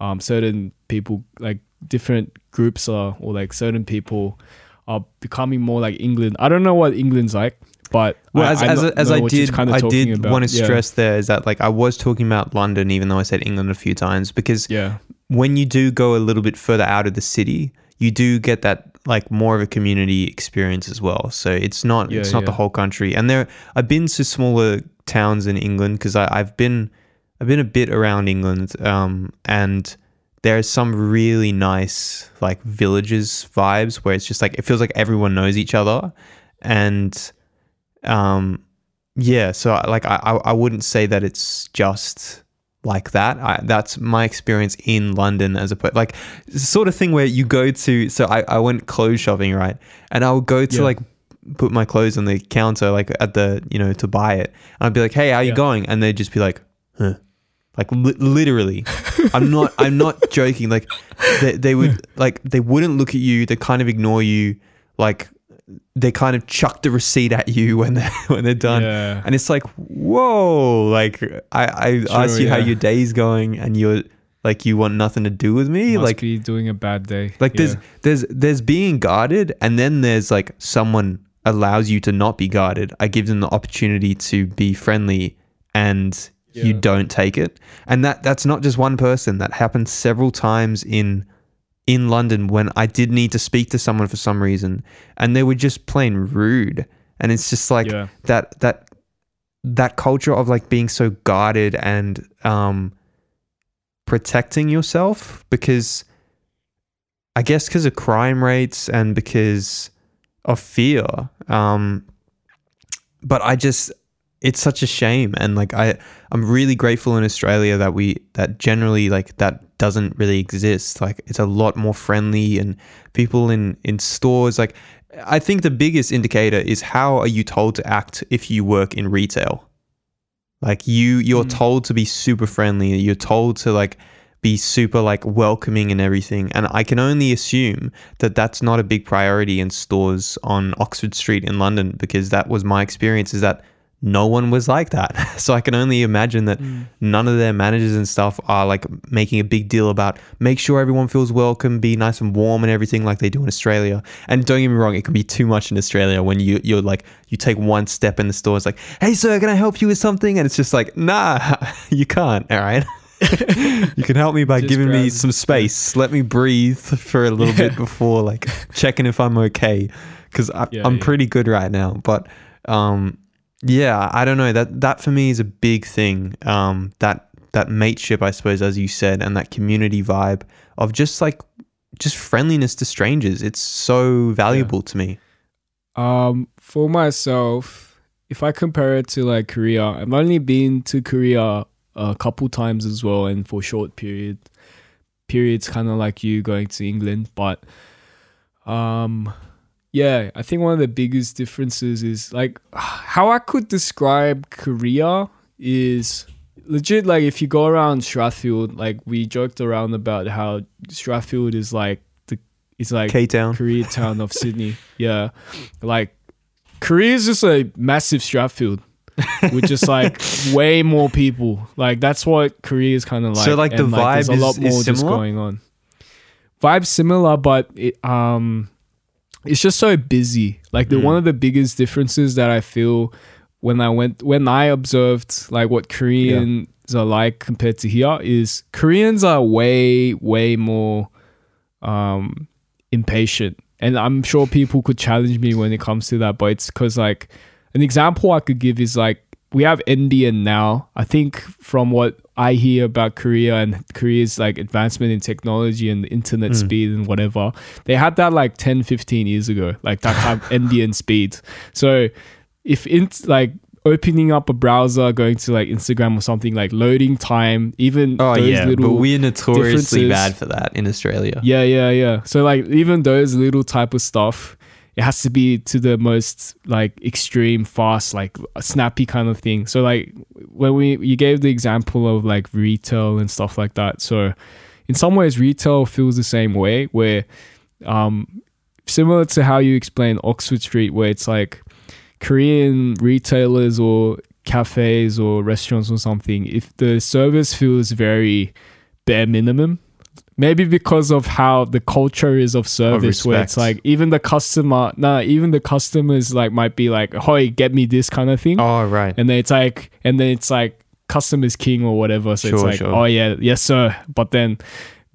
um, certain people like different groups are or like certain people are becoming more like England. I don't know what England's like, but Well, I, as, I as, as I did, kinda I did about. want to Yeah. stress there is that like I was talking about London, even though I said England a few times, because Yeah, when you do go a little bit further out of the city, you do get that like more of a community experience as well. So it's not Yeah, it's not the whole country. And there, I've been to smaller towns in England because I've been I've been a bit around England, um, and there's some really nice like villages vibes where it's just like it feels like everyone knows each other, and um, yeah. So like I I I wouldn't say that it's just like that. I, that's my experience in London as a like sort of thing where you go to. So I, I went clothes shopping right, and I would go to Yeah. like put my clothes on the counter like at the you know to buy it. And I'd be like, hey, how you Yeah. going? And they'd just be like, huh. Like li- literally, I'm not. I'm not joking. Like, they, they would like they wouldn't look at you. They kind of ignore you. Like, they kind of chuck the receipt at you when they when they're done. yeah, And it's like, whoa, like I, I Sure, ask you how yeah. your day's going and you're like you want nothing to do with me. must like be doing a bad day. like there's there's there's being guarded and then there's like someone allows you to not be guarded. I give them the opportunity to be friendly and you don't take it. And that that's not just one person. That happened several times in in London when I did need to speak to someone for some reason and they were just plain rude. And it's just like Yeah. that that that culture of like being so guarded and um protecting yourself because I guess because of crime rates and because of fear. Um, but I just it's such a shame and like I I'm really grateful in Australia that we that generally like that doesn't really exist. Like it's a lot more friendly and people in in stores like I think the biggest indicator is how are you told to act if you work in retail? Like you you're Mm. told to be super friendly, you're told to like be super like welcoming and everything. And I can only assume that that's not a big priority in stores on Oxford Street in London because that was my experience is that no one was like that. So I can only imagine that none of their managers and stuff are like making a big deal about make sure everyone feels welcome, be nice and warm and everything like they do in Australia. And don't get me wrong, it can be too much in Australia when you you're like you take one step in the store, it's like, hey sir, can I help you with something? And it's just like, nah, you can't, all right. you can help me by Just giving me some space. Let me breathe for a little bit before like checking if I'm okay because Yeah, I'm yeah. pretty good right now. But um, yeah, I don't know that that for me is a big thing. Um, that that mateship, I suppose, as you said, and that community vibe of just like just friendliness to strangers. It's so valuable to me. Um, for myself, if I compare it to like Korea, I've only been to Korea a couple times as well, and for short period periods, kind of like you going to England. But um, yeah, I think one of the biggest differences is like how I could describe Korea is legit. Like if you go around Strathfield, like we joked around about how Strathfield is like the it's like K Town. Korea town of Sydney. Yeah. Like Korea is just a massive Strathfield with just like way more people. Like that's what Korea is kind of like. So, like, the And, there's vibe a lot is- is more just similar? going on. Vibe similar, but it, um, it's just so busy. Like the Mm. one of the biggest differences that I feel when I went when I observed like what Koreans are like compared to here is Koreans are way way more um impatient and i'm sure people could challenge me when it comes to that but it's because like an example i could give is like we have NBN now i think from what i hear about korea and korea's like advancement in technology and internet Mm. speed and whatever they had that like 10 15 years ago like that kind of NBN speed so if int like opening up a browser going to like instagram or something like loading time even Oh those yeah, but we're notoriously bad for that in Australia. yeah, yeah, yeah. So like even those little type of stuff, it has to be to the most like extreme fast, like snappy kind of thing. So like when we you gave the example of like retail and stuff like that. So in some ways retail feels the same way where um similar to how you explain Oxford Street where it's like Korean retailers or cafes or restaurants or something, if the service feels very bare minimum, maybe because of how the culture is of service, where it's like even the customer, nah, even the customers like might be like, "Hey, get me this kind of thing," Oh right. and then it's like, and then it's like customers king or whatever. So it's Sure, like, sure. oh yeah, yes sir. But then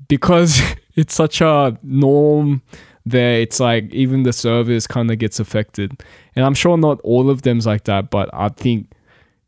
because it's such a norm there, it's like even the service kind of gets affected. And I'm sure not all of them's like that, but I think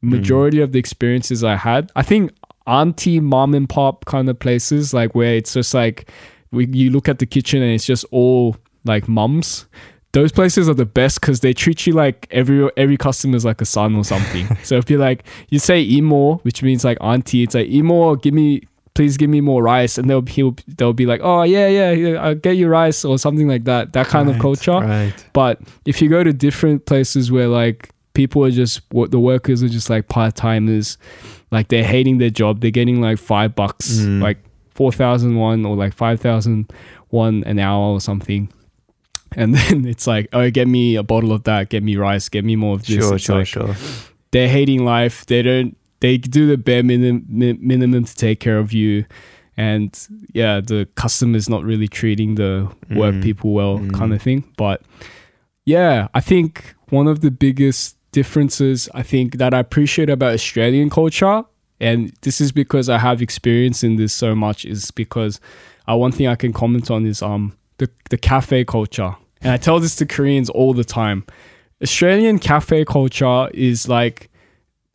hmm. majority of the experiences I had, I think auntie mom and pop kind of places, like where it's just like we, you look at the kitchen and it's just all like mums. Those places are the best because they treat you like every every customer is like a son or something. so if you're like you say imo, which means like auntie, it's like imo, give me please give me more rice, and they'll he'll, they'll be like, oh yeah yeah, yeah I'll get you rice or something like that. That kind of culture. Right. But if you go to different places where like people are just what the workers are just like part timers, like they're hating their job, they're getting like five bucks, Mm. like four thousand one or like five thousand one an hour or something. And then it's like, oh, get me a bottle of that, get me rice, get me more of this. Sure, It's sure, like, sure. they're hating life. They don't. They do the bare minimum minimum to take care of you, and yeah, the customer's not really treating the work Mm. people well, Mm. kind of thing. But yeah, I think one of the biggest differences I think that I appreciate about Australian culture, and this is because I have experience in this so much, is because uh, one thing I can comment on is um the the cafe culture, and I tell this to Koreans all the time. Australian cafe culture is like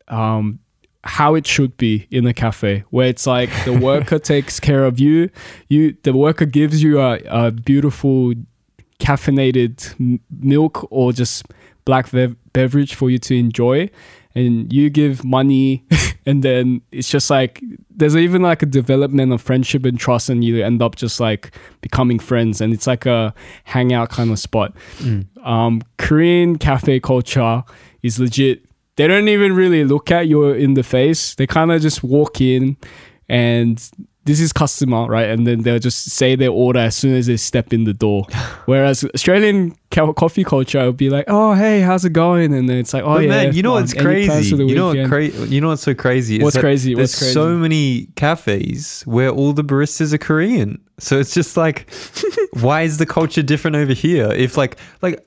um how it should be in a cafe where it's like the worker takes care of you. You the worker gives you a, a beautiful caffeinated m- milk or just black bev- beverage for you to enjoy and you give money and then it's just like there's even like a development of friendship and trust and you end up just like becoming friends and it's like a hangout kind of spot. Um, korean cafe culture is legit. They don't even really look at you in the face. They kind of just walk in and this is customer right and then they'll just say their order as soon as they step in the door whereas australian coffee culture would be like oh hey how's it going and then it's like oh but yeah man, you know what's crazy? You know what weekend?" cra- You know what's so crazy? What's crazy? There's What's crazy? so many cafes where all the baristas are Korean. So it's just like, why is the culture different over here? If like like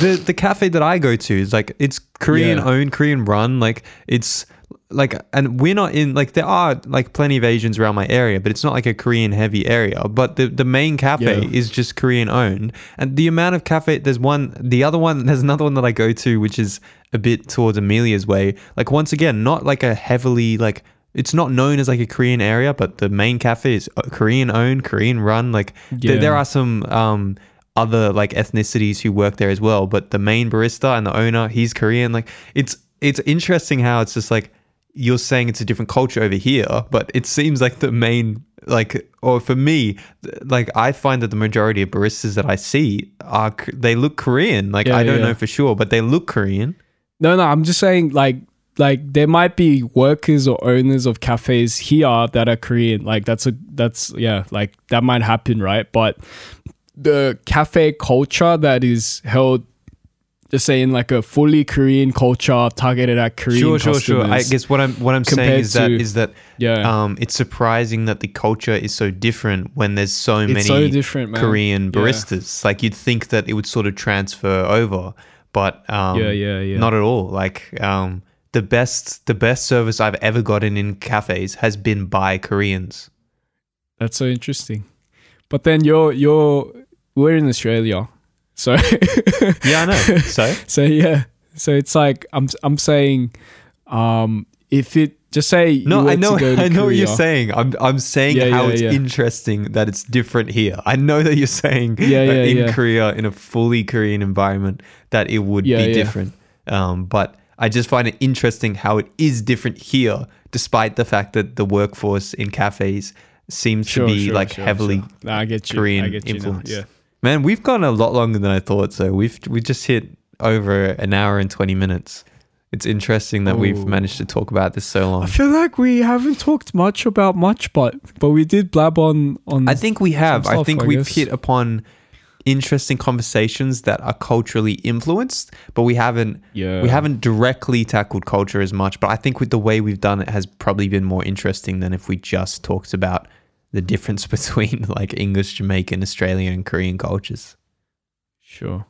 the the cafe that I go to is like it's Korean Yeah. owned, Korean run. Like it's like and we're not in like there are like plenty of Asians around my area, but it's not like a Korean heavy area. But the the main cafe Yeah. is just Korean owned, and the amount of cafe there's one, the other one, there's another one that I go to which is a bit towards Amelia's way. Like once again, not like a heavily like. It's not known as like a Korean area, but the main cafe is uh, Korean owned, Korean run. Like there, Yeah. there are some um, other like ethnicities who work there as well, but the main barista and the owner, he's Korean. Like it's it's interesting how it's just like you're saying it's a different culture over here, but it seems like the main like or for me like I find that the majority of baristas that I see are they look Korean. Like Yeah, I don't yeah. know for sure, but they look Korean. No, no, I'm just saying like like there might be workers or owners of cafes here that are Korean. Like that's a that's yeah, like that might happen, right? But the cafe culture that is held just saying like a fully Korean culture targeted at Korean Sure, sure, sure. I guess what I'm what I'm saying is that to- is that Yeah. um it's surprising that the culture is so different when there's so many It's so different, man. Korean Yeah. baristas. Like you'd think that it would sort of transfer over, but um, Yeah, yeah, yeah. not at all. Like um, the best the best service I've ever gotten in cafes has been by Koreans. That's so interesting. But then you're you're we're in Australia. So Yeah, I know. So so yeah. So it's like I'm I'm saying um if it just say no, I know, I know what you're saying. I'm, I'm saying Yeah, how yeah, it's yeah. interesting that it's different here. I know that you're saying Yeah, that yeah, in. Korea, in a fully Korean environment, that it would be different. Um, but I just find it interesting how it is different here, despite the fact that the workforce in cafes seems Sure, to be sure, like sure, heavily sure. Nah, I get you. Korean I get you now. influence. Yeah. Man, we've gone a lot longer than I thought. So we've we just hit over an hour and twenty minutes. It's interesting that we've Oh. managed to talk about this so long. I feel like we haven't talked much about much, but but we did blab on on. I think we have. I think I we've guess. hit upon interesting conversations that are culturally influenced, but we haven't Yeah. we haven't directly tackled culture as much. But I think with the way we've done it has probably been more interesting than if we just talked about the difference between like English, Jamaican, Australian, and Korean cultures. Sure.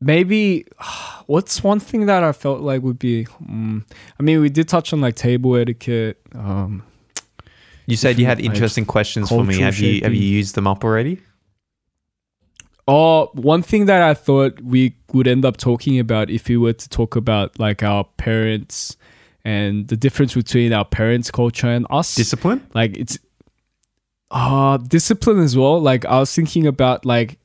Maybe what's one thing that I felt like would be mm, I mean we did touch on like table etiquette um You said you had interesting questions for me. Have you have you used them up already? Oh, one thing that I thought we would end up talking about if we were to talk about like our parents and the difference between our parents' culture and us. Discipline? like it's uh discipline as well. Like I was thinking about like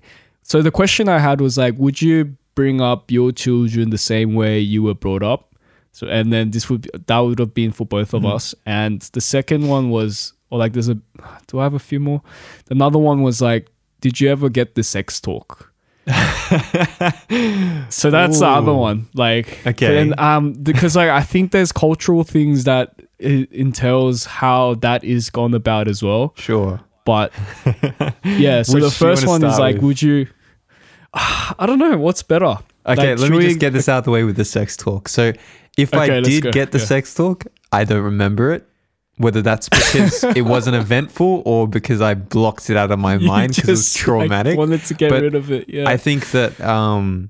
so the question I had was like, would you bring up your children the same way you were brought up? So and then this would be, that would have been for both of Mhm. us. And the second one was or like there's a do I have a few more? Another one was like, did you ever get the sex talk? So that's the other one. Like Okay. and, um because like I think there's cultural things that it entails how that is gone about as well. Sure. But yeah, so Which the first one is like, with? would you? I don't know what's better. Okay, Like, let me we- just get this out of the way with the sex talk. So, if Okay, I did get the Yeah. sex talk, I don't remember it. Whether that's because it wasn't eventful or because I blocked it out of my mind because it was traumatic. wanted to get But rid of it. Yeah. I think that um,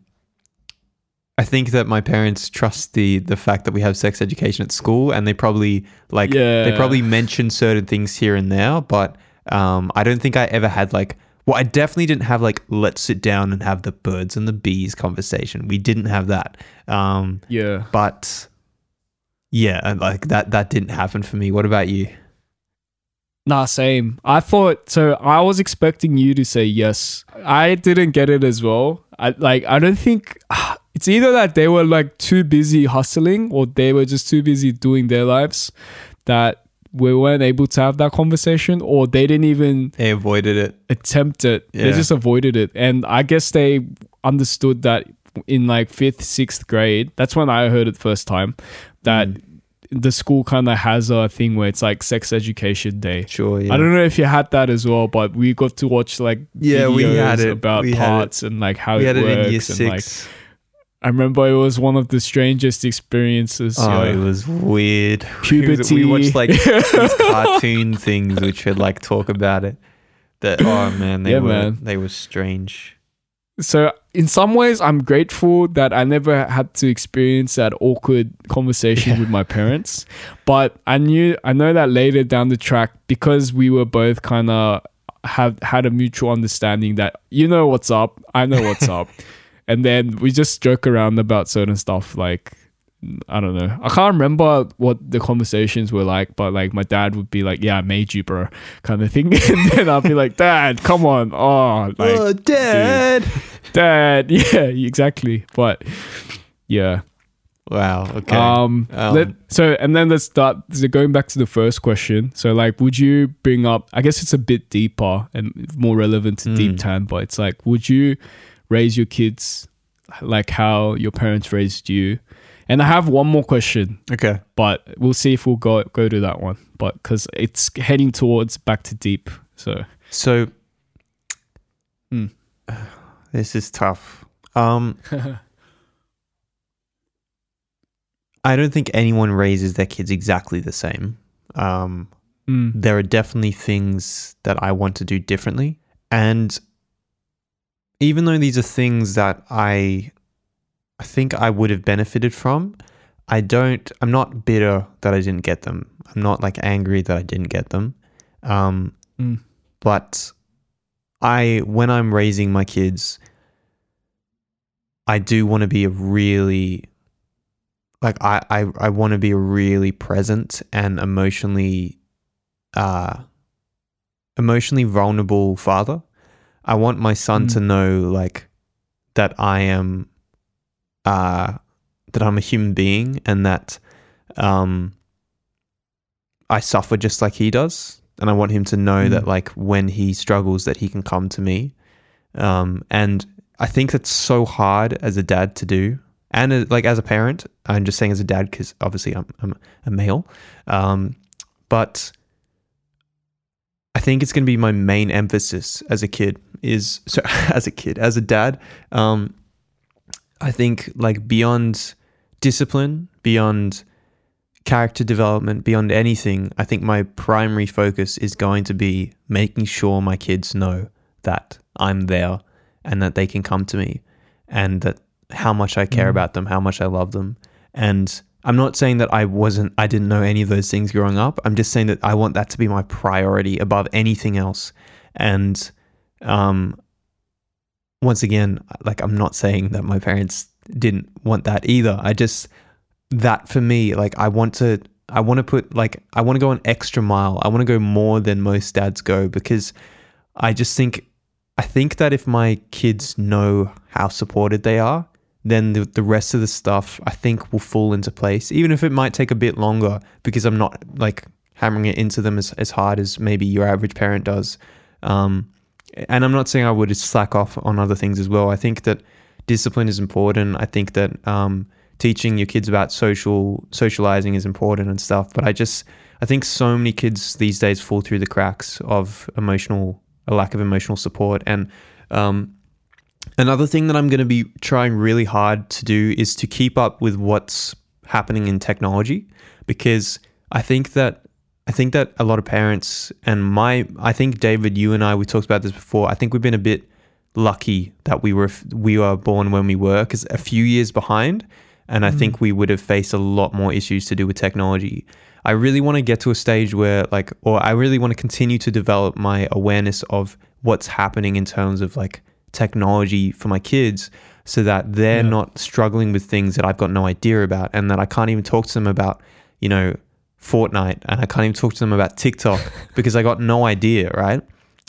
I think that my parents trust the the fact that we have sex education at school, and they probably like they probably mention certain things here and there, but um, I don't think I ever had like. Well, I definitely didn't have like let's sit down and have the birds and the bees conversation. We didn't have that. Um, yeah. but yeah, like that that didn't happen for me. What about you? Nah, same. I thought so. I was expecting you to say yes. I didn't get it as well. I like. I don't think it's either that they were like too busy hustling, or they were just too busy doing their lives that we weren't able to have that conversation, or they didn't even They avoided it. attempt it. They just avoided it, and I guess they understood that in like fifth, sixth grade. That's when I heard it first time that Mm. the school kind of has a thing where it's like sex education day. Sure. Yeah. I don't know if you had that as well, but we got to watch like Yeah, we had it. about We had it. parts and like how We it had it in year works. And like six. I remember it was one of the strangest experiences. Oh, yeah. it was weird. Puberty. We watched like these cartoon things which would like talk about it. That oh man, they Yeah, were man. they were strange. So in some ways, I'm grateful that I never had to experience that awkward conversation with my parents. But I knew, I know that later down the track, because we were both kind of have had a mutual understanding that you know what's up, I know what's up, and then we just joke around about certain stuff like. I don't know. I can't remember what the conversations were like, but like my dad would be like, "Yeah, I made you, bro," kind of thing, and then I'd be like, "Dad, come on, oh, like, oh, dad. Dad, yeah, exactly. But yeah. Wow. Okay. Um, Um, let, so and then let's start so going back to the first question. So like would you bring up I guess it's a bit deeper and more relevant to deep Mm. tan, but it's like would you raise your kids like how your parents raised you? And I have one more question, okay. but we'll see if we'll go go to that one. But because it's heading towards back to deep. So So Hmm. this is tough. Um, I don't think anyone raises their kids exactly the same. Um, mm, there are definitely things that I want to do differently. And even though these are things that I I think I would have benefited from, I don't I'm not bitter that I didn't get them. I'm not like angry that I didn't get them. Um Mm. but I when I'm raising my kids I do want to be a really like I I, I want to be a really present and emotionally uh emotionally vulnerable father. I want my son Mm. to know like that I am uh that I'm a human being and that um I suffer just like he does and I want him to know Mm. that like when he struggles that he can come to me. Um and I think that's so hard as a dad to do and uh, like as a parent. I'm just saying as a dad cuz obviously I'm I'm a male. Um but I think it's going to be my main emphasis as a kid is so as a kid as a dad um I think like beyond discipline beyond character development beyond anything I think my primary focus is going to be making sure my kids know that I'm there and that they can come to me and that how much I care Mhm. about them how much I love them and I'm not saying that I wasn't, I didn't know any of those things growing up. I'm just saying that I want that to be my priority above anything else. And um, once again, like I'm not saying that my parents didn't want that either. I just, that for me, like I want to, I want to put, like, I want to go an extra mile. I want to go more than most dads go because I just think, I think that if my kids know how supported they are, then the, the rest of the stuff I think will fall into place, even if it might take a bit longer because I'm not like hammering it into them as, as hard as maybe your average parent does. Um, and I'm not saying I would slack off on other things as well. I think that discipline is important. I think that um, teaching your kids about social socializing is important and stuff. But I just I think so many kids these days fall through the cracks of emotional a lack of emotional support and um, Another thing that I'm going to be trying really hard to do is to keep up with what's happening in technology because I think that I think that a lot of parents and my I think David you and I we talked about this before I think we've been a bit lucky that we were we were born when we were cuz a few years behind and I think mm. we would have faced a lot more issues to do with technology. I really want to get to a stage where like or I really want to continue to develop my awareness of what's happening in terms of like technology for my kids so that they're Yeah. not struggling with things that I've got no idea about and that I can't even talk to them about you know, Fortnite and I can't even talk to them about TikTok because I got no idea, right?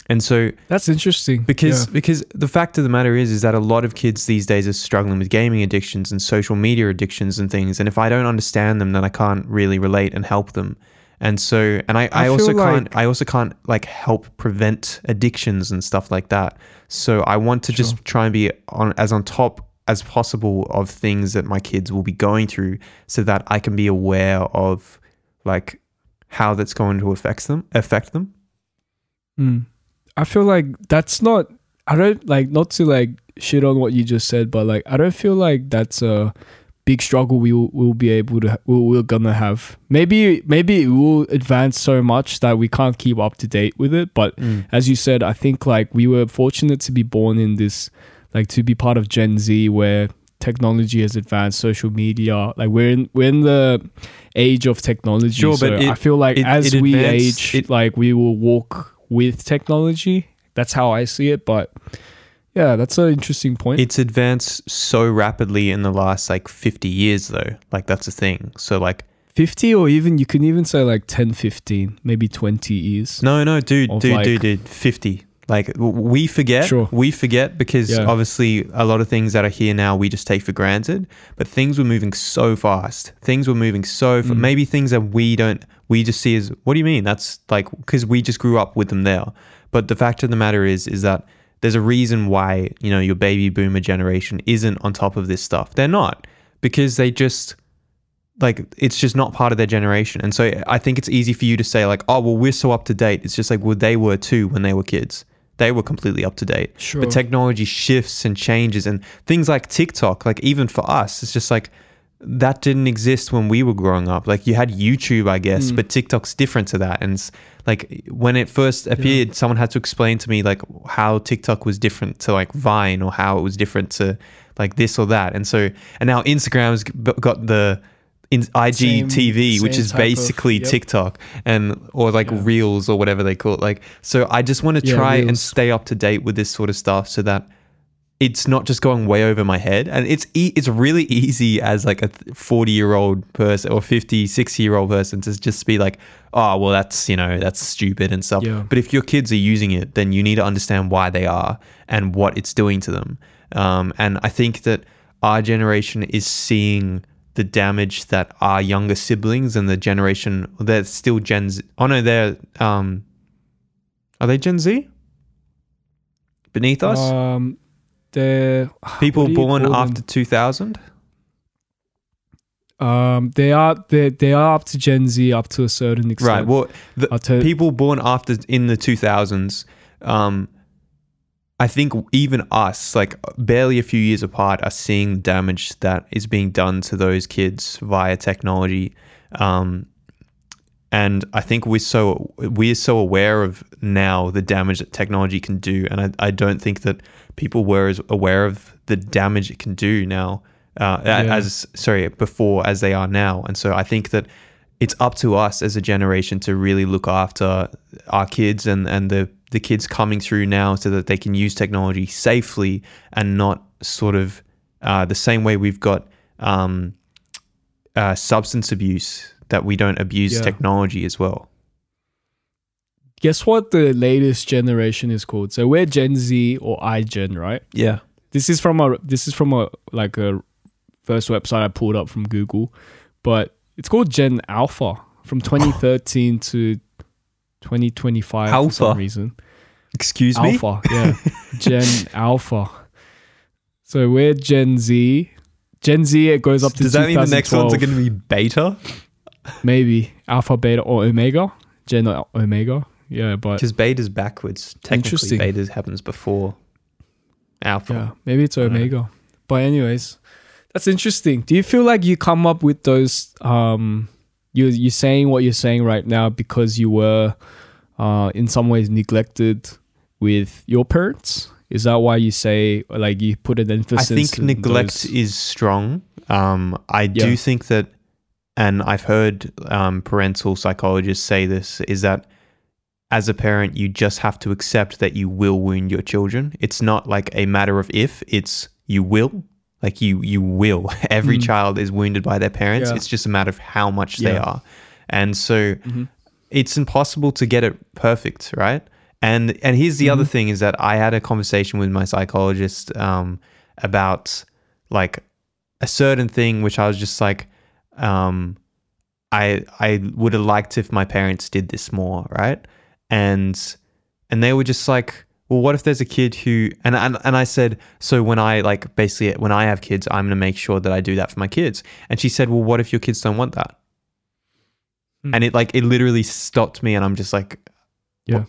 And so That's interesting. because Yeah. because the fact of the matter is is that a lot of kids these days are struggling with gaming addictions and social media addictions and things and if I don't understand them then I can't really relate and help them. And so and I, I, I also feel can't I also can't like help prevent addictions and stuff like that. So I want to just try and be on as on top as possible of things that my kids will be going through so that I can be aware of like how that's going to affect them affect them. Mm. I feel like that's not. I don't like not to like shit on what you just said, but like I don't feel like that's a big struggle we will will be able to we'll, we're gonna have. Maybe maybe it will advance so much that we can't keep up to date with it. But mm. as you said, I think like we were fortunate to be born in this like to be part of Gen Z where technology has advanced, social media. Like we're in we're in the age of technology. Sure, but it- I feel like it- as it we advanced- age, it- like we will walk with technology. That's how I see it. But yeah, that's an interesting point. It's advanced so rapidly in the last like 50 years though. Like that's a thing. So like 50 or even you can even say like 10, 15, maybe 20 years. no no dude dude like- dude dude 50. Like we forget Sure. we forget because Yeah. obviously a lot of things that are here now we just take for granted, but things were moving so fast. Things were moving so fa- Mm. maybe things that we don't we just see as what do you mean? That's like cuz we just grew up with them there. But the fact of the matter is is that there's a reason why, you know, your baby boomer generation isn't on top of this stuff. They're not because they just like it's just not part of their generation. And so I think it's easy for you to say like, "Oh, well, we're so up to date." It's just like, well, they were too when they were kids. They were completely up to date. Sure. But technology shifts and changes and things like TikTok, like even for us, it's just like that didn't exist when we were growing up. Like you had YouTube, I guess, hmm. but TikTok's different to that. And like when it first appeared, someone had to explain to me like how TikTok was different to like Vine or how it was different to like this or that. And so, and now Instagram's got the in IGTV, which same is type of- basically yep. TikTok and or like Yeah. Reels or whatever they call it. Like, so I just want to Yeah, try and stay up to date with this sort of stuff so that it's not just going way over my head. And it's e- it's really easy as like a 40 year old person or 50 60 year old person to just be like oh well that's you know that's stupid and stuff. Yeah. but if your kids are using it then you need to understand why they are and what it's doing to them. Um, and i think that our generation is seeing the damage that our younger siblings and the generation they're still gen z. Oh no they're um are they gen z? Beneath us? Um, the People what do you born after 2000? um they are they they are up to Gen Z up to a certain extent. Right. Well, the people born after in the 2000s, um, I think even us, like barely a few years apart, are seeing the damage that is being done to those kids via technology. Um, and I think we're so we're so aware of now the damage that technology can do, and I, I don't think that people were as aware of the damage it can do now, uh, Yeah. as sorry before as they are now. And so I think that it's up to us as a generation to really look after our kids and and the the kids coming through now, so that they can use technology safely and not sort of uh, the same way we've got um, uh, substance abuse that we don't abuse Yeah. technology as well. Guess what the latest generation is called? So we're Gen Z or iGen, right? Yeah. This is from a this is from a like a first website I pulled up from Google, but it's called Gen Alpha from 2013 to 2025 for Alpha? some reason. Excuse me. Alpha, yeah, Gen Alpha. So we're Gen Z. Gen Z it goes up to Does that mean the next ones are going to be beta? Maybe Alpha, Beta, or Omega? Gen or Omega, yeah, but Because beta's backwards. Technically, beta happens before alpha. Yeah, maybe it's. Omega. But anyways, that's interesting. Do you feel like you come up with those um you you saying what you're saying right now because you were uh in some ways neglected with your parents? Is that why you say like you put an emphasis? I think neglect those- is strong. Um, I do think that, and I've heard um, parental psychologists say this, is that as a parent, you just have to accept that you will wound your children. It's not like a matter of if, it's you will. Like you you will. Every Mm. child is wounded by their parents. Yeah. It's just a matter of how much they are. And so Mhm. it's impossible to get it perfect, right? And and here's the other Mm-hmm. thing is that I had a conversation with my psychologist um, about like a certain thing, which I was just like, um, I I would have liked if my parents did this more, right? And and they were just like, well, what if there's a kid who and and, and I said, so when I like basically when I have kids, I'm gonna make sure that I do that for my kids. And she said, well, what if your kids don't want that? Hmm. And it like it literally stopped me, and I'm just like, Yeah. "What?"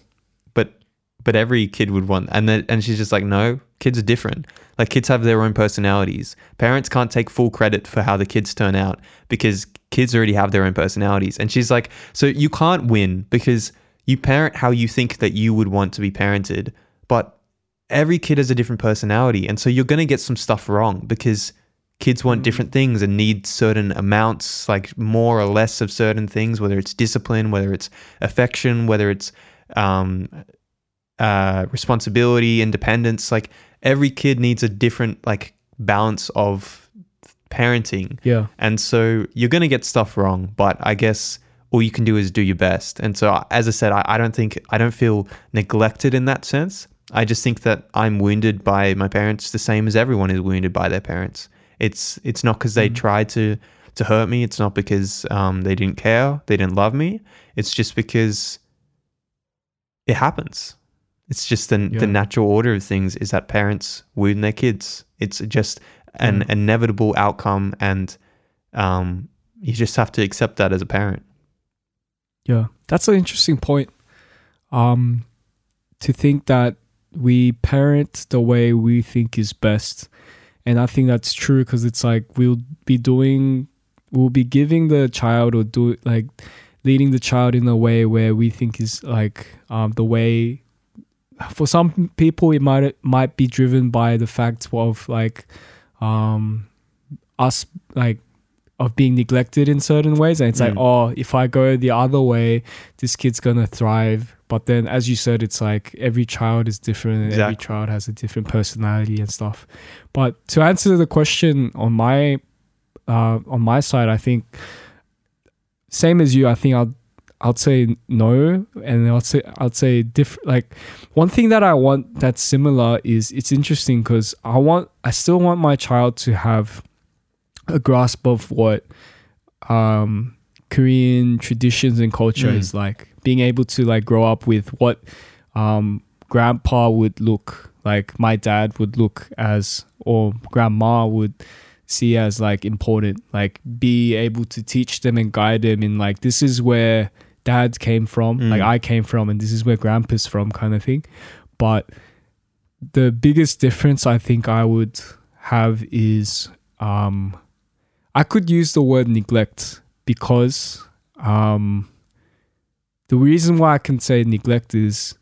But every kid would want, and then and she's just like, no, kids are different. Like kids have their own personalities. Parents can't take full credit for how the kids turn out because kids already have their own personalities. And she's like, so you can't win because you parent how you think that you would want to be parented, but every kid has a different personality. And so you're going to get some stuff wrong because kids want different things and need certain amounts, like more or less of certain things, whether it's discipline, whether it's affection, whether it's um, uh, responsibility, independence. Like every kid needs a different like balance of parenting. Yeah. And so you're going to get stuff wrong, but I guess all you can do is do your best. And so, as I said, I, I don't think, I don't feel neglected in that sense. I just think that I'm wounded by my parents the same as everyone is wounded by their parents. It's, it's not because they tried to, to hurt me. It's not because um, they didn't care, they didn't love me. It's just because it happens. It's just the, Yeah. the natural order of things is that parents wound their kids. It's just an Yeah. inevitable outcome, and um, you just have to accept that as a parent. Yeah, that's an interesting point. Um, to think that we parent the way we think is best, and I think that's true because it's like we'll be doing, we'll be giving the child or do like leading the child in a way where we think is like um, the way. For some people, it might might be driven by the fact of like um, us like of being neglected in certain ways. And it's like Mm. oh if i go the other way this kid's gonna thrive. But then as you said it's like every child is different and every child has a different personality and stuff. But to answer the question on my uh on my side i think same as you i think i'll I'd say no, and I'd say I'd say different. Like one thing that I want that's similar is it's interesting because I want I still want my child to have a grasp of what um, Korean traditions and culture Mm. is like. Being able to like grow up with what um, grandpa would look like, my dad would look as, or grandma would see as like important. Like be able to teach them and guide them in like this is where dad came from, Mm. like I came from, and this is where grandpa's from, kind of thing. But the biggest difference I think I would have is um, I could use the word neglect because um, the reason why I can say neglect is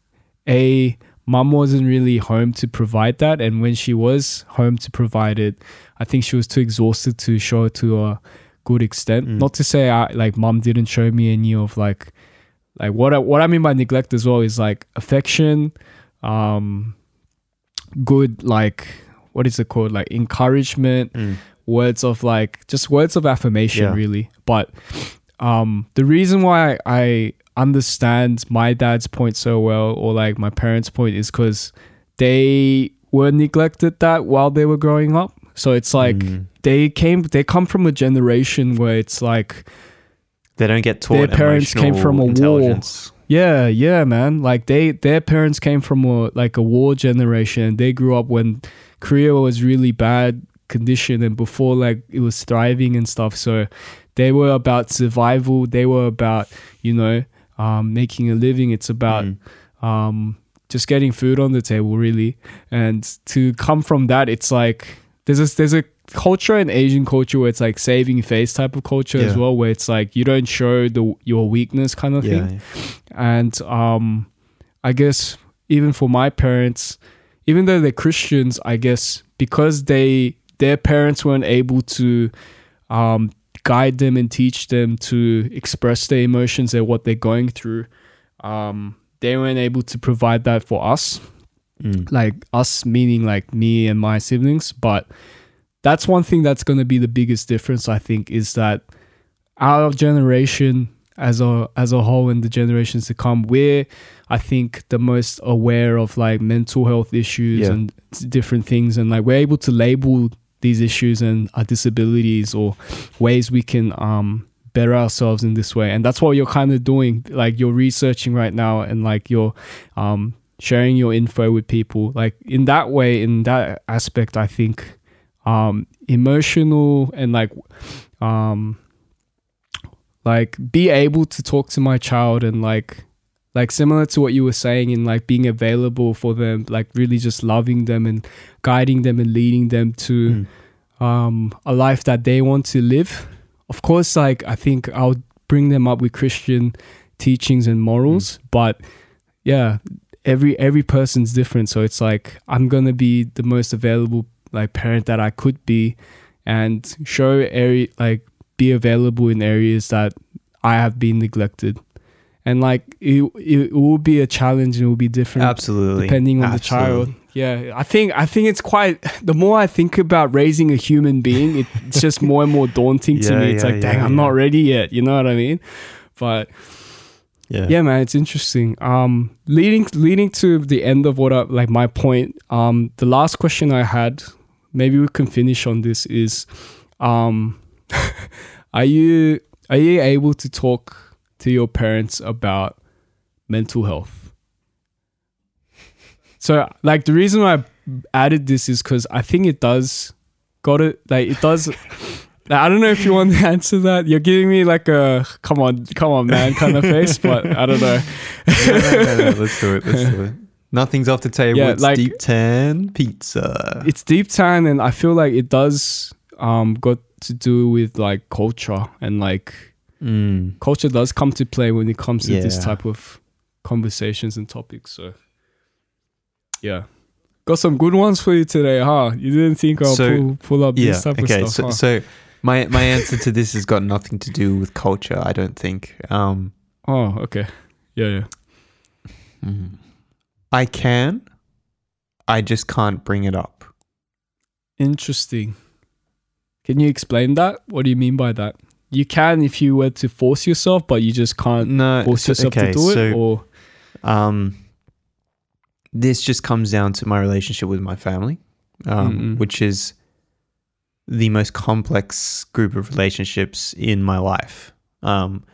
a mum wasn't really home to provide that, and when she was home to provide it, I think she was too exhausted to show it to a good extent. Mm. Not to say I like mum didn't show me any of like like what I, what I mean by neglect as well is like affection, um, good like what is it called like encouragement, Mm. words of like just words of affirmation Yeah. really but um the reason why i understand my dad's point so well or like my parents point is because they were neglected that while they were growing up so it's like Mm. they came they come from a generation where it's like They don't get taught Their parents came from a war. yeah yeah man. Like they their parents came from a like a war generation. They grew up when korea was really bad condition and before like it was thriving and stuff. So they were about survival. They were about you know um, making a living. It's about Mm. um, just getting food on the table really. And to come from that it's like there's a there's a culture and asian culture where it's like saving face type of culture as well where it's like you don't show the your weakness kind of thing Yeah. and um i guess even for my parents even though they're christians i guess because they their parents weren't able to um guide them and teach them to express their emotions and what they're going through um they weren't able to provide that for us Mm. like us meaning like me and my siblings but that's one thing that's going to be the biggest difference i think is that our generation as a as a whole and the generations to come we're i think the most aware of like mental health issues Yeah. and different things. And like we're able to label these issues and our disabilities or ways we can um better ourselves in this way. And that's what you're kind of doing. Like you're researching right now and like you're um sharing your info with people. Like in that way in that aspect i think um emotional and like um like be able to talk to my child and like like similar to what you were saying in like being available for them like really just loving them and guiding them and leading them to Mm. um a life that they want to live. Of course like i think i'll bring them up with christian teachings and morals but yeah every every person's different. So it's like i'm gonna be the most available like parent that i could be and show area like be available in areas that i have been neglected. And like it, it will be a challenge and it will be different Absolutely. depending on Absolutely. the child. Yeah i think i think it's quite the more i think about raising a human being it, it's just more and more daunting to Yeah, me. It's yeah, like dang yeah, i'm not ready yet. You know what i mean? But Yeah. yeah man it's interesting. Um leading leading to the end of what I, like my point um the last question i had maybe we can finish on this is um are you are you able to talk to your parents about mental health so like the reason i added this is because i think it does got it like it does I don't know if you want to answer that. You're giving me like a come on, come on, man kind of face, but I don't know. no, no, no, no, Let's do it. Let's do it. Nothing's off the table. Yeah, it's like- Deep TAN pizza. It's Deep TAN, and I feel like it does um got to do with like culture and like Mm. culture does come to play when it comes to this type of conversations and topics. So yeah. Got some good ones for you today, huh? You didn't think I'll So, pull, pull up Yeah. this type Okay. of So, stuff. huh? so my my answer to this has got nothing to do with culture. I don't think. Um, oh, okay. Yeah, yeah. mm. I can. I just can't bring it up. Interesting. Can you explain that? What do you mean by that? You can if you were to force yourself, but you just can't No. force so- yourself okay, to do it, so, or um, this just comes down to my relationship with my family, um, Mm-mm. which is the most complex group of relationships in my life. Um,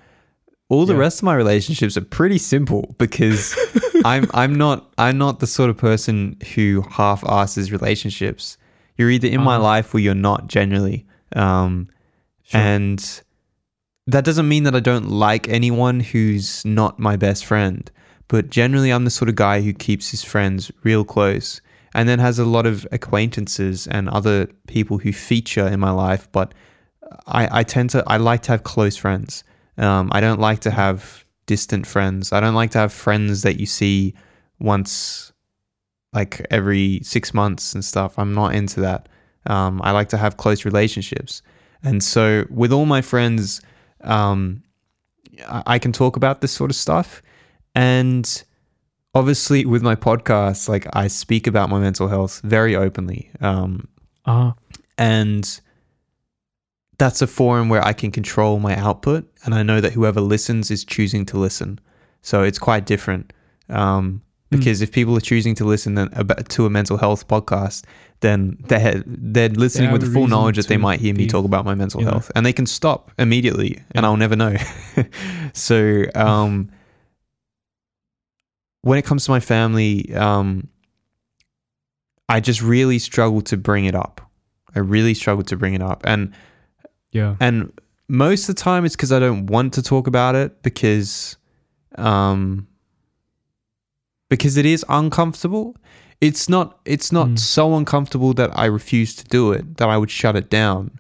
all the Yeah. rest of my relationships are pretty simple because I'm I'm not I'm not the sort of person who half asses relationships. You're either in my Uh-huh. life or you're not generally. Um, Sure. and that doesn't mean that I don't like anyone who's not my best friend. But generally, I'm the sort of guy who keeps his friends real close and then has a lot of acquaintances and other people who feature in my life. But I, I tend to, I like to have close friends. Um, I don't like to have distant friends. I don't like to have friends that you see once, like every six months and stuff. I'm not into that. Um, I like to have close relationships. And so, with all my friends, um, I, I can talk about this sort of stuff. And obviously, with my podcast, like I speak about my mental health very openly. Um, uh and that's a forum where I can control my output. And I know that whoever listens is choosing to listen. So, it's quite different. Um, Mm. because if people are choosing to listen to a mental health podcast, then they're they're listening with the full knowledge that they might hear me talk about my mental know. health, and they can stop immediately, and I'll never know. so, um, when it comes to my family, um, I just really struggle to bring it up. I really struggle to bring it up, and yeah. and most of the time it's because I don't want to talk about it because um because it is uncomfortable. It's not it's not Mm. so uncomfortable that I refuse to do it, that I would shut it down,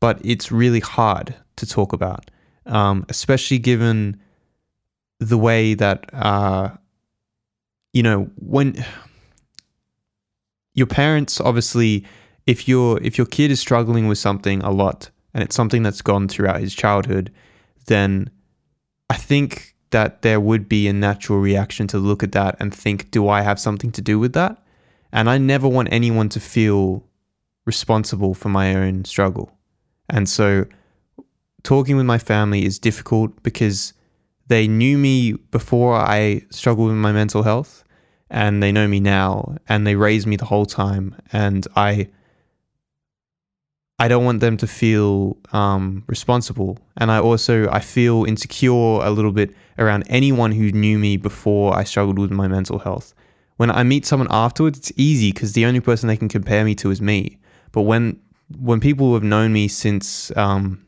but it's really hard to talk about. Um especially given the way that uh you know when your parents obviously if your if your kid is struggling with something a lot and it's something that's gone throughout his childhood then i think that there would be a natural reaction to look at that and think do i have something to do with that and i never want anyone to feel responsible for my own struggle. And so talking with my family is difficult because they knew me before I struggled with my mental health and they know me now and they raised me the whole time and I I don't want them to feel um, responsible and I also I feel insecure a little bit around anyone who knew me before I struggled with my mental health. When I meet someone afterwards, it's easy because the only person they can compare me to is me. But when when people have known me since um,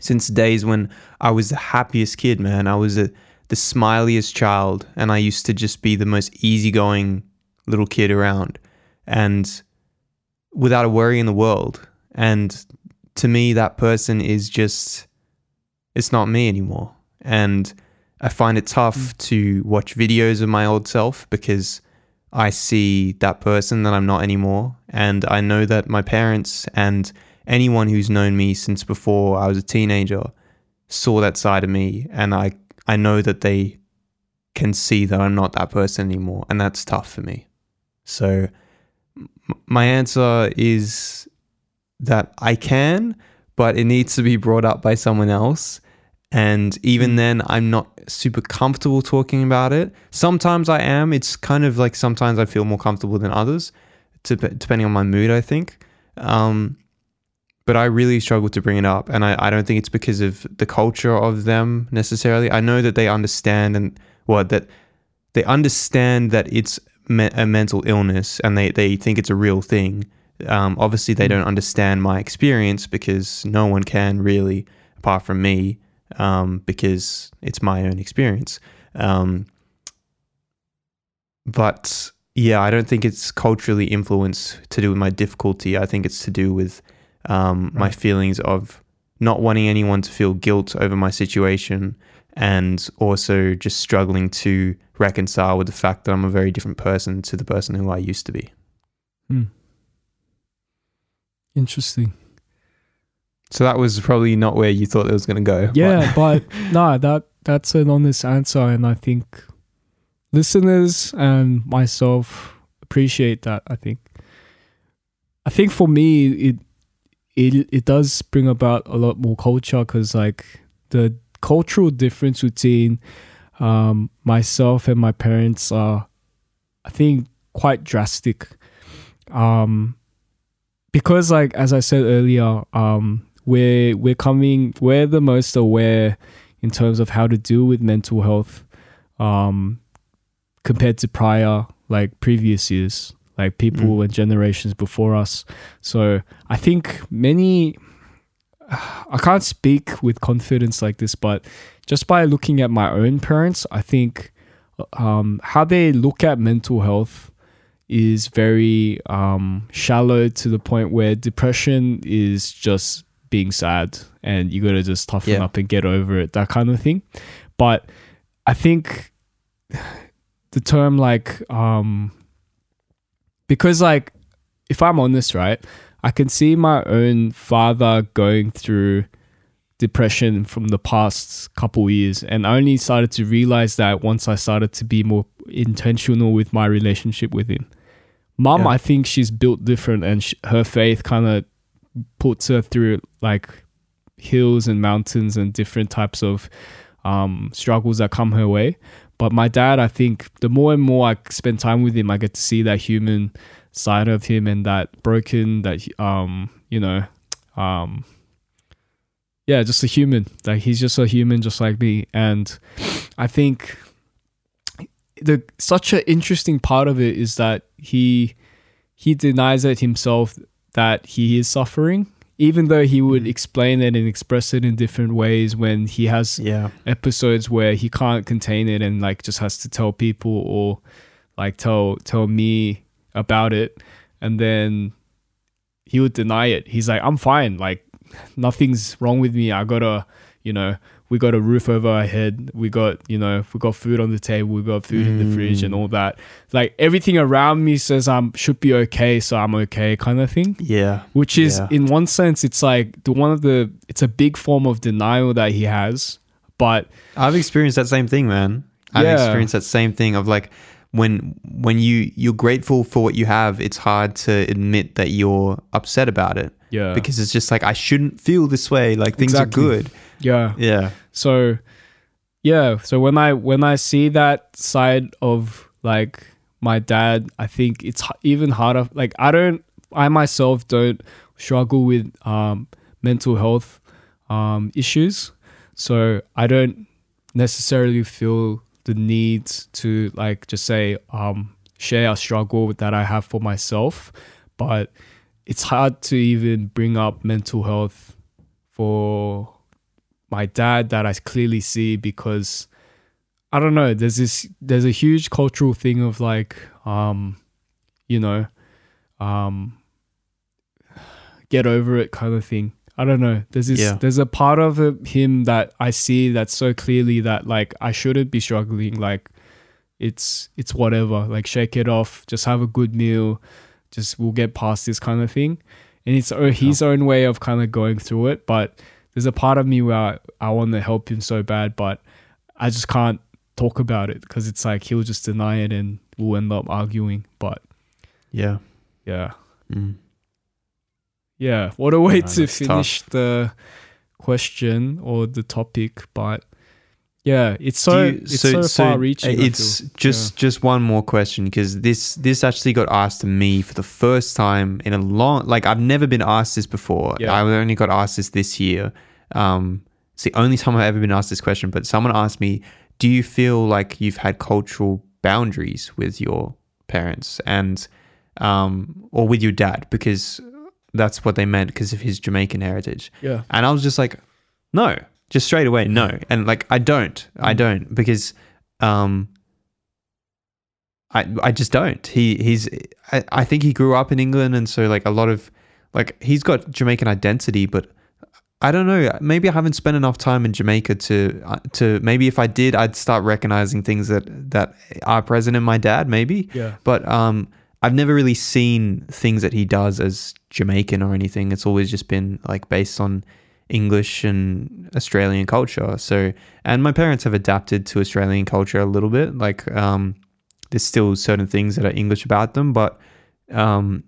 since days when I was the happiest kid, man, I was a, the smiliest child, and I used to just be the most easygoing little kid around, and without a worry in the world. And to me, that person is just it's not me anymore, and I find it tough mm. to watch videos of my old self because I see that person that I'm not anymore. And I know that my parents and anyone who's known me since before I was a teenager saw that side of me. And I, I know that they can see that I'm not that person anymore. And that's tough for me. So my answer is that I can, but it needs to be brought up by someone else and even mm. then, I'm not super comfortable talking about it. Sometimes I am. It's kind of like sometimes I feel more comfortable than others, to, depending on my mood, I think. Um, but I really struggle to bring it up. And I, I don't think it's because of the culture of them necessarily. I know that they understand and what well, that they understand that it's me- a mental illness and they, they think it's a real thing. Um, obviously, they mm. don't understand my experience because no one can really, apart from me um, because it's my own experience. Um, but yeah, I don't think it's culturally influenced to do with my difficulty. I think it's to do with um, right. my feelings of not wanting anyone to feel guilt over my situation and also just struggling to reconcile with the fact that I'm a very different person to the person who I used to be. Hmm. Interesting. So that was probably not where you thought it was going to go. Yeah, but, no, that that's an honest answer, and I think listeners and myself appreciate that. I think. I think for me, it it it does bring about a lot more culture because like the cultural difference between um, myself and my parents are, I think, quite drastic. Um, because like as I said earlier, um, we're we're coming we're the most aware in terms of how to deal with mental health um, compared to prior like previous years like people mm. and generations before us so i think many i can't speak with confidence like this but just by looking at my own parents i think um, how they look at mental health is very um, shallow to the point where depression is just being sad and you got to just toughen yeah. up and get over it, that kind of thing. But I think the term like um because like if I'm honest, right, I can see my own father going through depression from the past couple years and I only started to realize that once I started to be more intentional with my relationship with him. Mom, yeah. I think she's built different and sh- her faith kind of puts her through like hills and mountains and different types of um, struggles that come her way. But my dad, I think the more and more I spend time with him, I get to see that human side of him and that broken, that um, you know, um, yeah, just a human. Like he's just a human, just like me. And I think the such an interesting part of it is that he he denies it himself that he is suffering even though he would mm. explain it and express it in different ways when he has yeah. episodes where he can't contain it and like just has to tell people or like tell tell me about it and then he would deny it he's like i'm fine like nothing's wrong with me i gotta you know we got a roof over our head we got you know we got food on the table we got food mm. in the fridge and mm. all that like everything around me says i'm should be okay so i'm okay kind of thing yeah which is yeah. in one sense it's like the one of the it's a big form of denial that he has but i've experienced that same thing man i've yeah. experienced that same thing of like when when you you're grateful for what you have, it's hard to admit that you're upset about it Yeah. because it's just like I shouldn't feel this way. Like things Exactly. are good. Yeah. Yeah. So yeah, so when I when I see that side of like my dad, I think it's even harder. Like I don't, I myself don't struggle with um, mental health um, issues, so I don't necessarily feel the need to like just say um, share a struggle that I have for myself, but it's hard to even bring up mental health for my dad that I clearly see because I don't know, there's this there's a huge cultural thing of like um you know um get over it kind of thing. I don't know. There's this Yeah. there's a part of him that I see that's so clearly that like I shouldn't be struggling like it's it's whatever. Like shake it off, just have a good meal, just we'll get past this kind of thing. And it's uh, his own way of kind of going through it, but there's a part of me where I, I want to help him so bad, but I just can't talk about it because it's like he'll just deny it and we'll end up arguing. But Yeah. yeah, Mm. yeah. What a way No, to that's tough. finish the question or the topic, but yeah, it's so you- it's so, far reaching. It's just just one more question because this this actually got asked to me for the first time in a long like I've never been asked this before. Yeah. I only got asked this this year. Um, it's the only time I've ever been asked this question. But someone asked me, "Do you feel like you've had cultural boundaries with your parents and um or with your dad because that's what they meant because of his Jamaican heritage." yeah, And I was just like, no, just straight away, no. And like, I don't, I Mm. don't because, um, I, I just don't. He, he's, I, I think he grew up in England. And so like a lot of, like, he's got Jamaican identity, but I don't know. Maybe I haven't spent enough time in Jamaica to, uh, to maybe if I did, I'd start recognizing things that, that are present in my dad, maybe yeah, but um I've never really seen things that he does as Jamaican or anything. It's always just been like based on English and Australian culture. So, and my parents have adapted to Australian culture a little bit. Like, um, there's still certain things that are English about them, but um,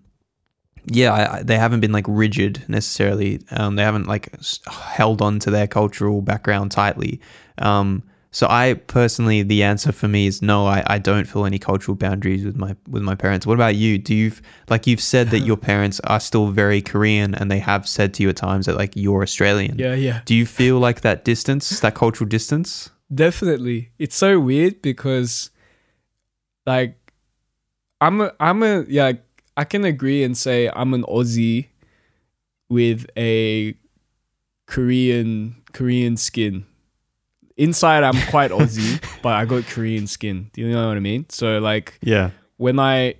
yeah, I, they haven't been like rigid necessarily. Um, they haven't like held on to their cultural background tightly. Um, so I personally, the answer for me is no. I, I don't feel any cultural boundaries with my with my parents. What about you? Do you like you've said that your parents are still very Korean, and they have said to you at times that like you're Australian. yeah, yeah. Do you feel like that distance, that cultural distance? Definitely. It's so weird because like I'm a I'm a yeah, I can agree and say I'm an Aussie with a Korean Korean skin. Inside I'm quite Aussie, but I got Korean skin. Do you know what I mean? So like Yeah. when I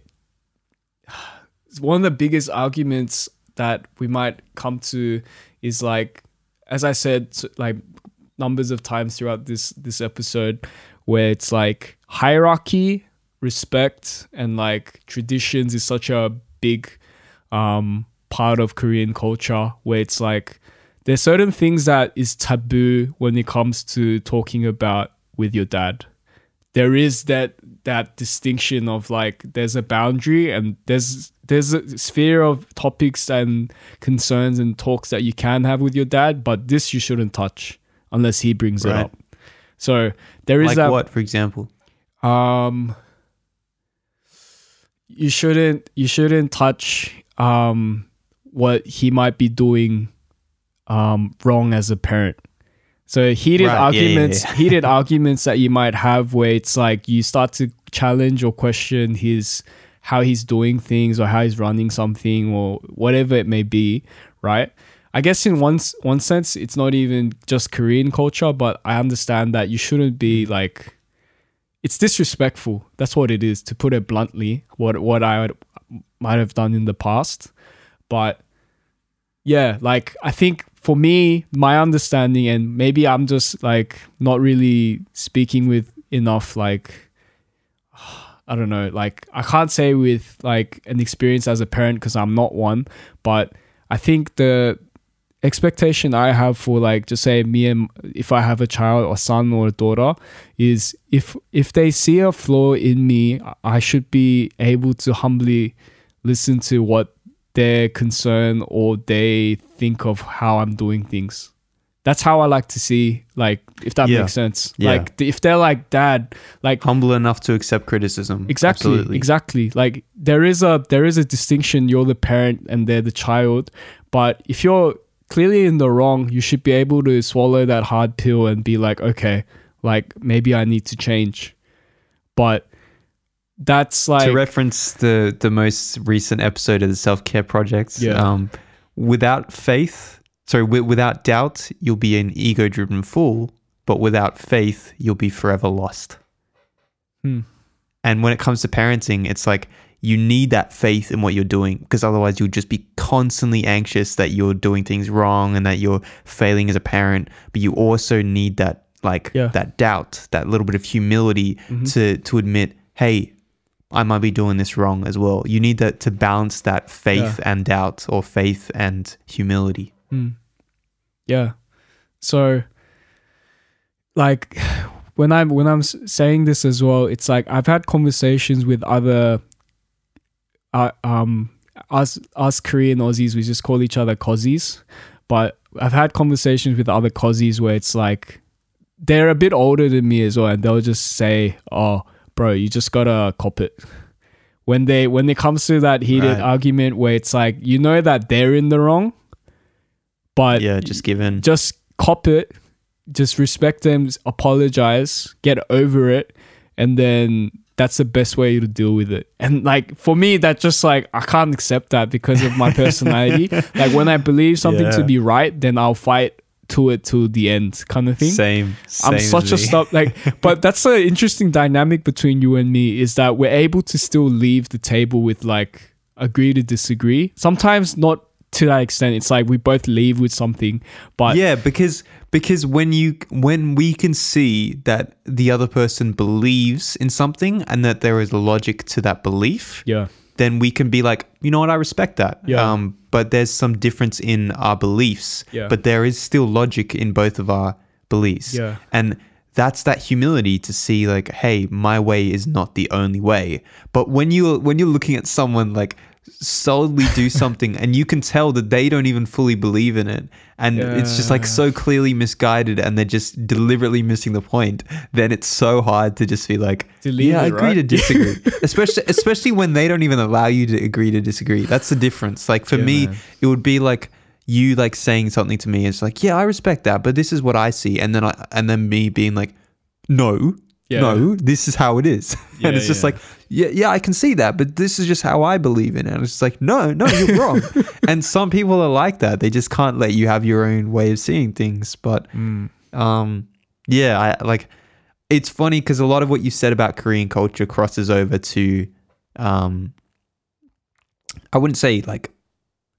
one of the biggest arguments that we might come to is like as I said like numbers of times throughout this this episode where it's like hierarchy, respect and like traditions is such a big um part of Korean culture where it's like there's certain things that is taboo when it comes to talking about with your dad. There is that that distinction of like there's a boundary and there's there's a sphere of topics and concerns and talks that you can have with your dad but this you shouldn't touch unless he brings it up. So there is Like that what, for example? um you shouldn't you shouldn't touch um what he might be doing um wrong as a parent so heated Right, yeah, yeah, arguments yeah. heated arguments that you might have where it's like you start to challenge or question his how he's doing things or how he's running something or whatever it may be right i guess in one one sense it's not even just korean culture but i understand that you shouldn't be like it's disrespectful. That's what it is, to put it bluntly. What what I would, might have done in the past, but yeah, like I think for me, my understanding, and maybe I'm just like not really speaking with enough like I don't know, like I can't say with like an experience as a parent because I'm not one, but I think the expectation I have for like just say me and if I have a child or son or a daughter is if if they see a flaw in me, I should be able to humbly listen to what their concern or they think of how I'm doing things. That's how I like to see, like, if that Yeah. makes sense. Yeah. Like, if they're like, Dad, like, Humble enough to accept criticism. exactly, Absolutely. exactly. Like, there is a there is a distinction. You're the parent and they're the child. But if you're clearly in the wrong, you should be able to swallow that hard pill and be like, okay, like maybe I need to change. But that's like to reference the the most recent episode of the self care project. Yeah. Um, without faith, sorry, wi- without doubt, you'll be an ego driven fool. But without faith, you'll be forever lost. Hmm. And when it comes to parenting, it's like you need that faith in what you're doing because otherwise you'll just be constantly anxious that you're doing things wrong and that you're failing as a parent. But you also need that like Yeah. that doubt, that little bit of humility Mhm. to to admit, hey, I might be doing this wrong as well. You need that to balance that faith and doubt or faith and humility. Mm. Yeah. So like when I'm when I'm saying this as well, it's like I've had conversations with other uh, um us us Korean Aussies, we just call each other Aussies, but I've had conversations with other Aussies where it's like they're a bit older than me as well, and they'll just say, "Oh, bro, you just gotta cop it." When they when it comes to that heated Right. argument where it's like you know that they're in the wrong, but yeah, just given. just cop it, just respect them, apologize, get over it, and then that's the best way to deal with it. And like for me, that just like I can't accept that because of my personality. like when I believe something Yeah. to be right, then I'll fight to it to the end, kind of thing. Same. I'm such a stop like but that's an interesting dynamic between you and me is that we're able to still leave the table with like agree to disagree. Sometimes not to that extent. It's like we both leave with something, but yeah, because because when you when we can see that the other person believes in something and that there is logic to that belief, yeah. Then we can be like, you know what, I respect that. Yeah. Um, but there's some difference in our beliefs. Yeah. But there is still logic in both of our beliefs. Yeah. And that's that humility to see like, hey, my way is not the only way. But when you when you're looking at someone like solidly do something and you can tell that they don't even fully believe in it. And it's just like so clearly misguided and they're just deliberately missing the point. Then it's so hard to just be like yeah i agree right? to disagree. Especially especially when they don't even allow you to agree to disagree. That's the difference. Like for Yeah, me man. it would be like you like saying something to me it's like yeah i respect that but this is what i see. And then i and then me being like no Yeah. no this is how it is Yeah, and it's just yeah. like yeah yeah i can see that but this is just how i believe in it and it's just like no no you're wrong and some people are like that they just can't let you have your own way of seeing things but Mm. um yeah i like it's funny because a lot of what you said about korean culture crosses over to um i wouldn't say like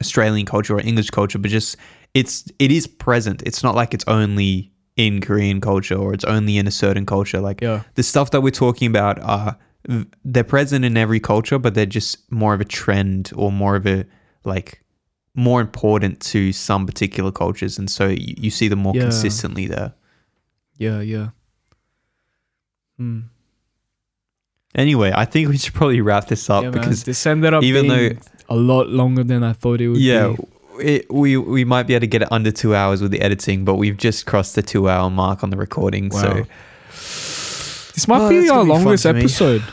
australian culture or english culture but just it's it is present it's not like it's only in korean culture or it's only in a certain culture like Yeah. the stuff that we're talking about are they're present in every culture but they're just more of a trend or more of a like more important to some particular cultures and so you, you see them more Yeah. consistently there Yeah, yeah. Hmm. anyway i think we should probably wrap this up yeah, man. because this ended up even being a lot longer than I thought it would yeah be. It, we we might be able to get it under two hours with the editing but we've just crossed the two hour mark on the recording Wow. so This might Oh, be our be longest episode.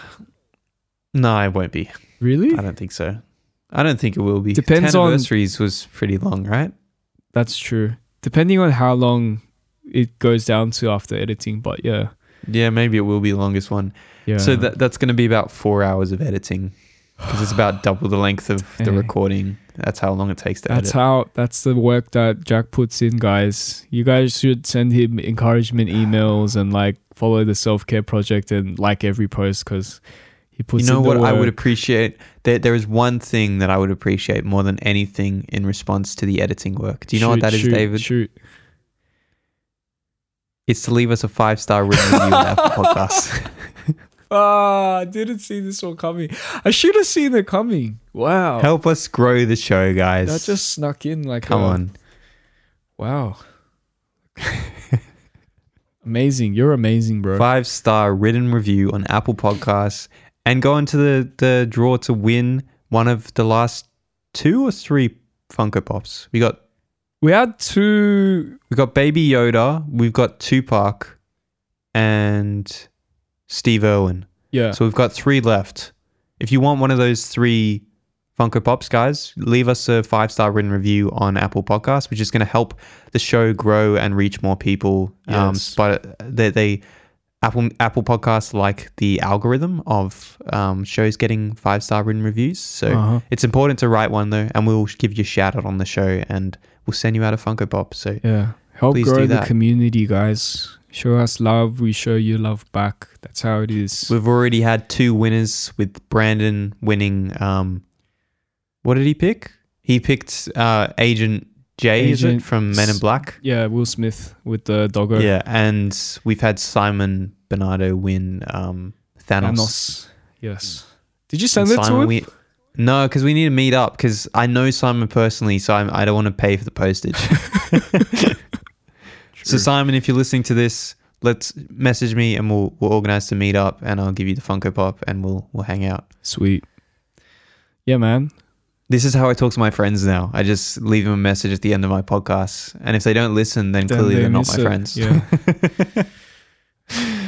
no it won't be Really? i don't think so i don't think it will be Depends 10 on- anniversaries was pretty long right That's true. Depending on how long it goes down to after editing, but yeah. yeah maybe it will be the longest one Yeah. So that that's going to be about four hours of editing because it's about double the length of the Hey. recording. That's how long it takes to edit. That's edit. how that's the work that Jak puts in, guys. You guys should send him encouragement emails and like follow the self care project and like every post because he puts. you know what I would appreciate? There, there is one thing that I would appreciate more than anything in response to the editing work. Do you know what Shoot, that is, David? Shoot. It's to leave us a five star review on Apple Podcasts. Ah, I didn't see this one coming. I should have seen it coming. Wow. Help us grow the show, guys. That just snuck in like come a- on. Wow. amazing. You're amazing, bro. Five star written review on Apple Podcasts and go into the, the draw to win one of the last two or three Funko Pops. We got We had two. we got Baby Yoda, we've got Tupac, and Steve Irwin. Yeah. So we've got three left. If you want one of those three Funko Pops, guys, leave us a five star written review on Apple Podcasts, which is going to help the show grow and reach more people. Um, Yes. but they, they Apple Apple Podcasts like the algorithm of um, shows getting five star written reviews. So Uh-huh. it's important to write one though, and we'll give you a shout out on the show, and we'll send you out a Funko Pop. So Yeah. Help grow the community, guys. Show us love. We show you love back. That's how it is. We've already had two winners with Brandon winning. Um, what did he pick? He picked uh, Agent J, is it from Men in Black? yeah, Will Smith with the doggo. Yeah, and we've had Simon Bernardo win um, Thanos. Thanos. Yes. Did you send And it to Simon, him? we- no, because we need to meet up. Because I know Simon personally, so I'm, I don't want to pay for the postage. so Simon, if you're listening to this, let's message me and we'll we'll organize to meet up, and I'll give you the Funko Pop, and we'll we'll hang out. Sweet. Yeah, man. This is how I talk to my friends now. I just leave them a message at the end of my podcast, and if they don't listen, then, Then clearly they they're not my it. friends. Yeah.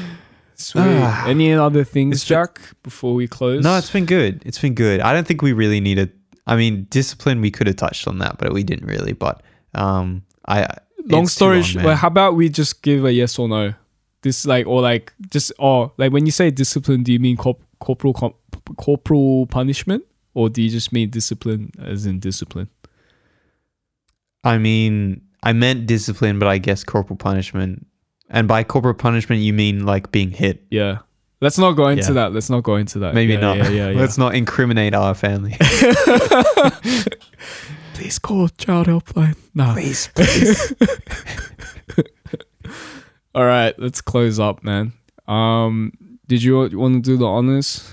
Sweet. Ah. Any other things, been- Jak, before we close? no, it's been good. It's been good. I don't think we really needed. I mean, discipline. We could have touched on that, but we didn't really. But um, I long it's story long. Like, how about we just give a yes or no? This like or like just or like when you say discipline, do you mean corp- corporal com- corporal punishment, or do you just mean discipline as in discipline? I mean, I meant discipline, but I guess corporal punishment. And by corporal punishment, you mean like being hit. Yeah. Let's not go into Yeah. that. Let's not go into that. Maybe Yeah, not. Yeah, yeah, yeah. Let's not incriminate our family. Please call child helpline. Nah. please, please. All right, let's close up, man. Um, did you want to do the honors?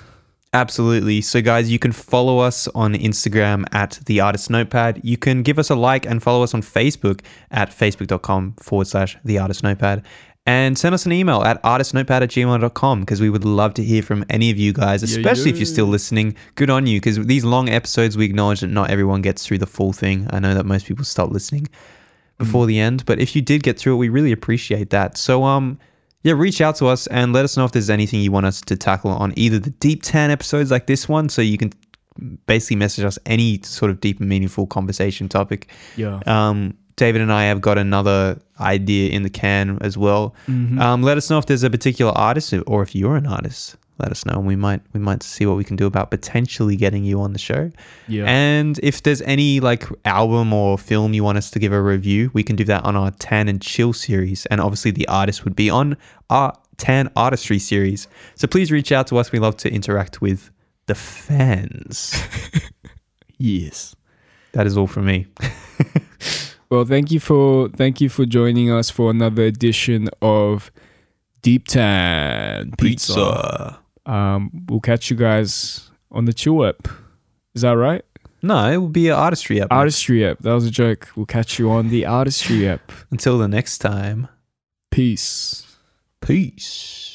Absolutely. So, guys, you can follow us on Instagram at the artist notepad. You can give us a like and follow us on Facebook at facebook.com forward slash the artist notepad. And send us an email at artistnotepad at gmail.com because we would love to hear from any of you guys, Yeah, especially if you're still listening. Good on you because these long episodes, we acknowledge that not everyone gets through the full thing. I know that most people stop listening before the end, but if you did get through it, we really appreciate that. So, um, yeah, reach out to us and let us know if there's anything you want us to tackle on either the Deep TAN episodes like this one. So you can basically message us any sort of deep and meaningful conversation topic. Yeah. Um, David and I have got another idea in the can as well. Mm-hmm. Um, let us know if there's a particular artist or if you're an artist. Let us know, and we might we might see what we can do about potentially getting you on the show. yeah. And if there's any like album or film you want us to give a review, we can do that on our Tan and Chill series. And obviously, the artist would be on our Tan Artistry series. So please reach out to us. We love to interact with the fans. yes. that is all from me. Well, thank you for thank you for joining us for another edition of Deep TAN Pizza. Um, we'll catch you guys on the Chill app. Is that right? No, it will be an artistry app. Artistry app. That was a joke. We'll catch you on the Artistry app. Until the next time, Peace. peace.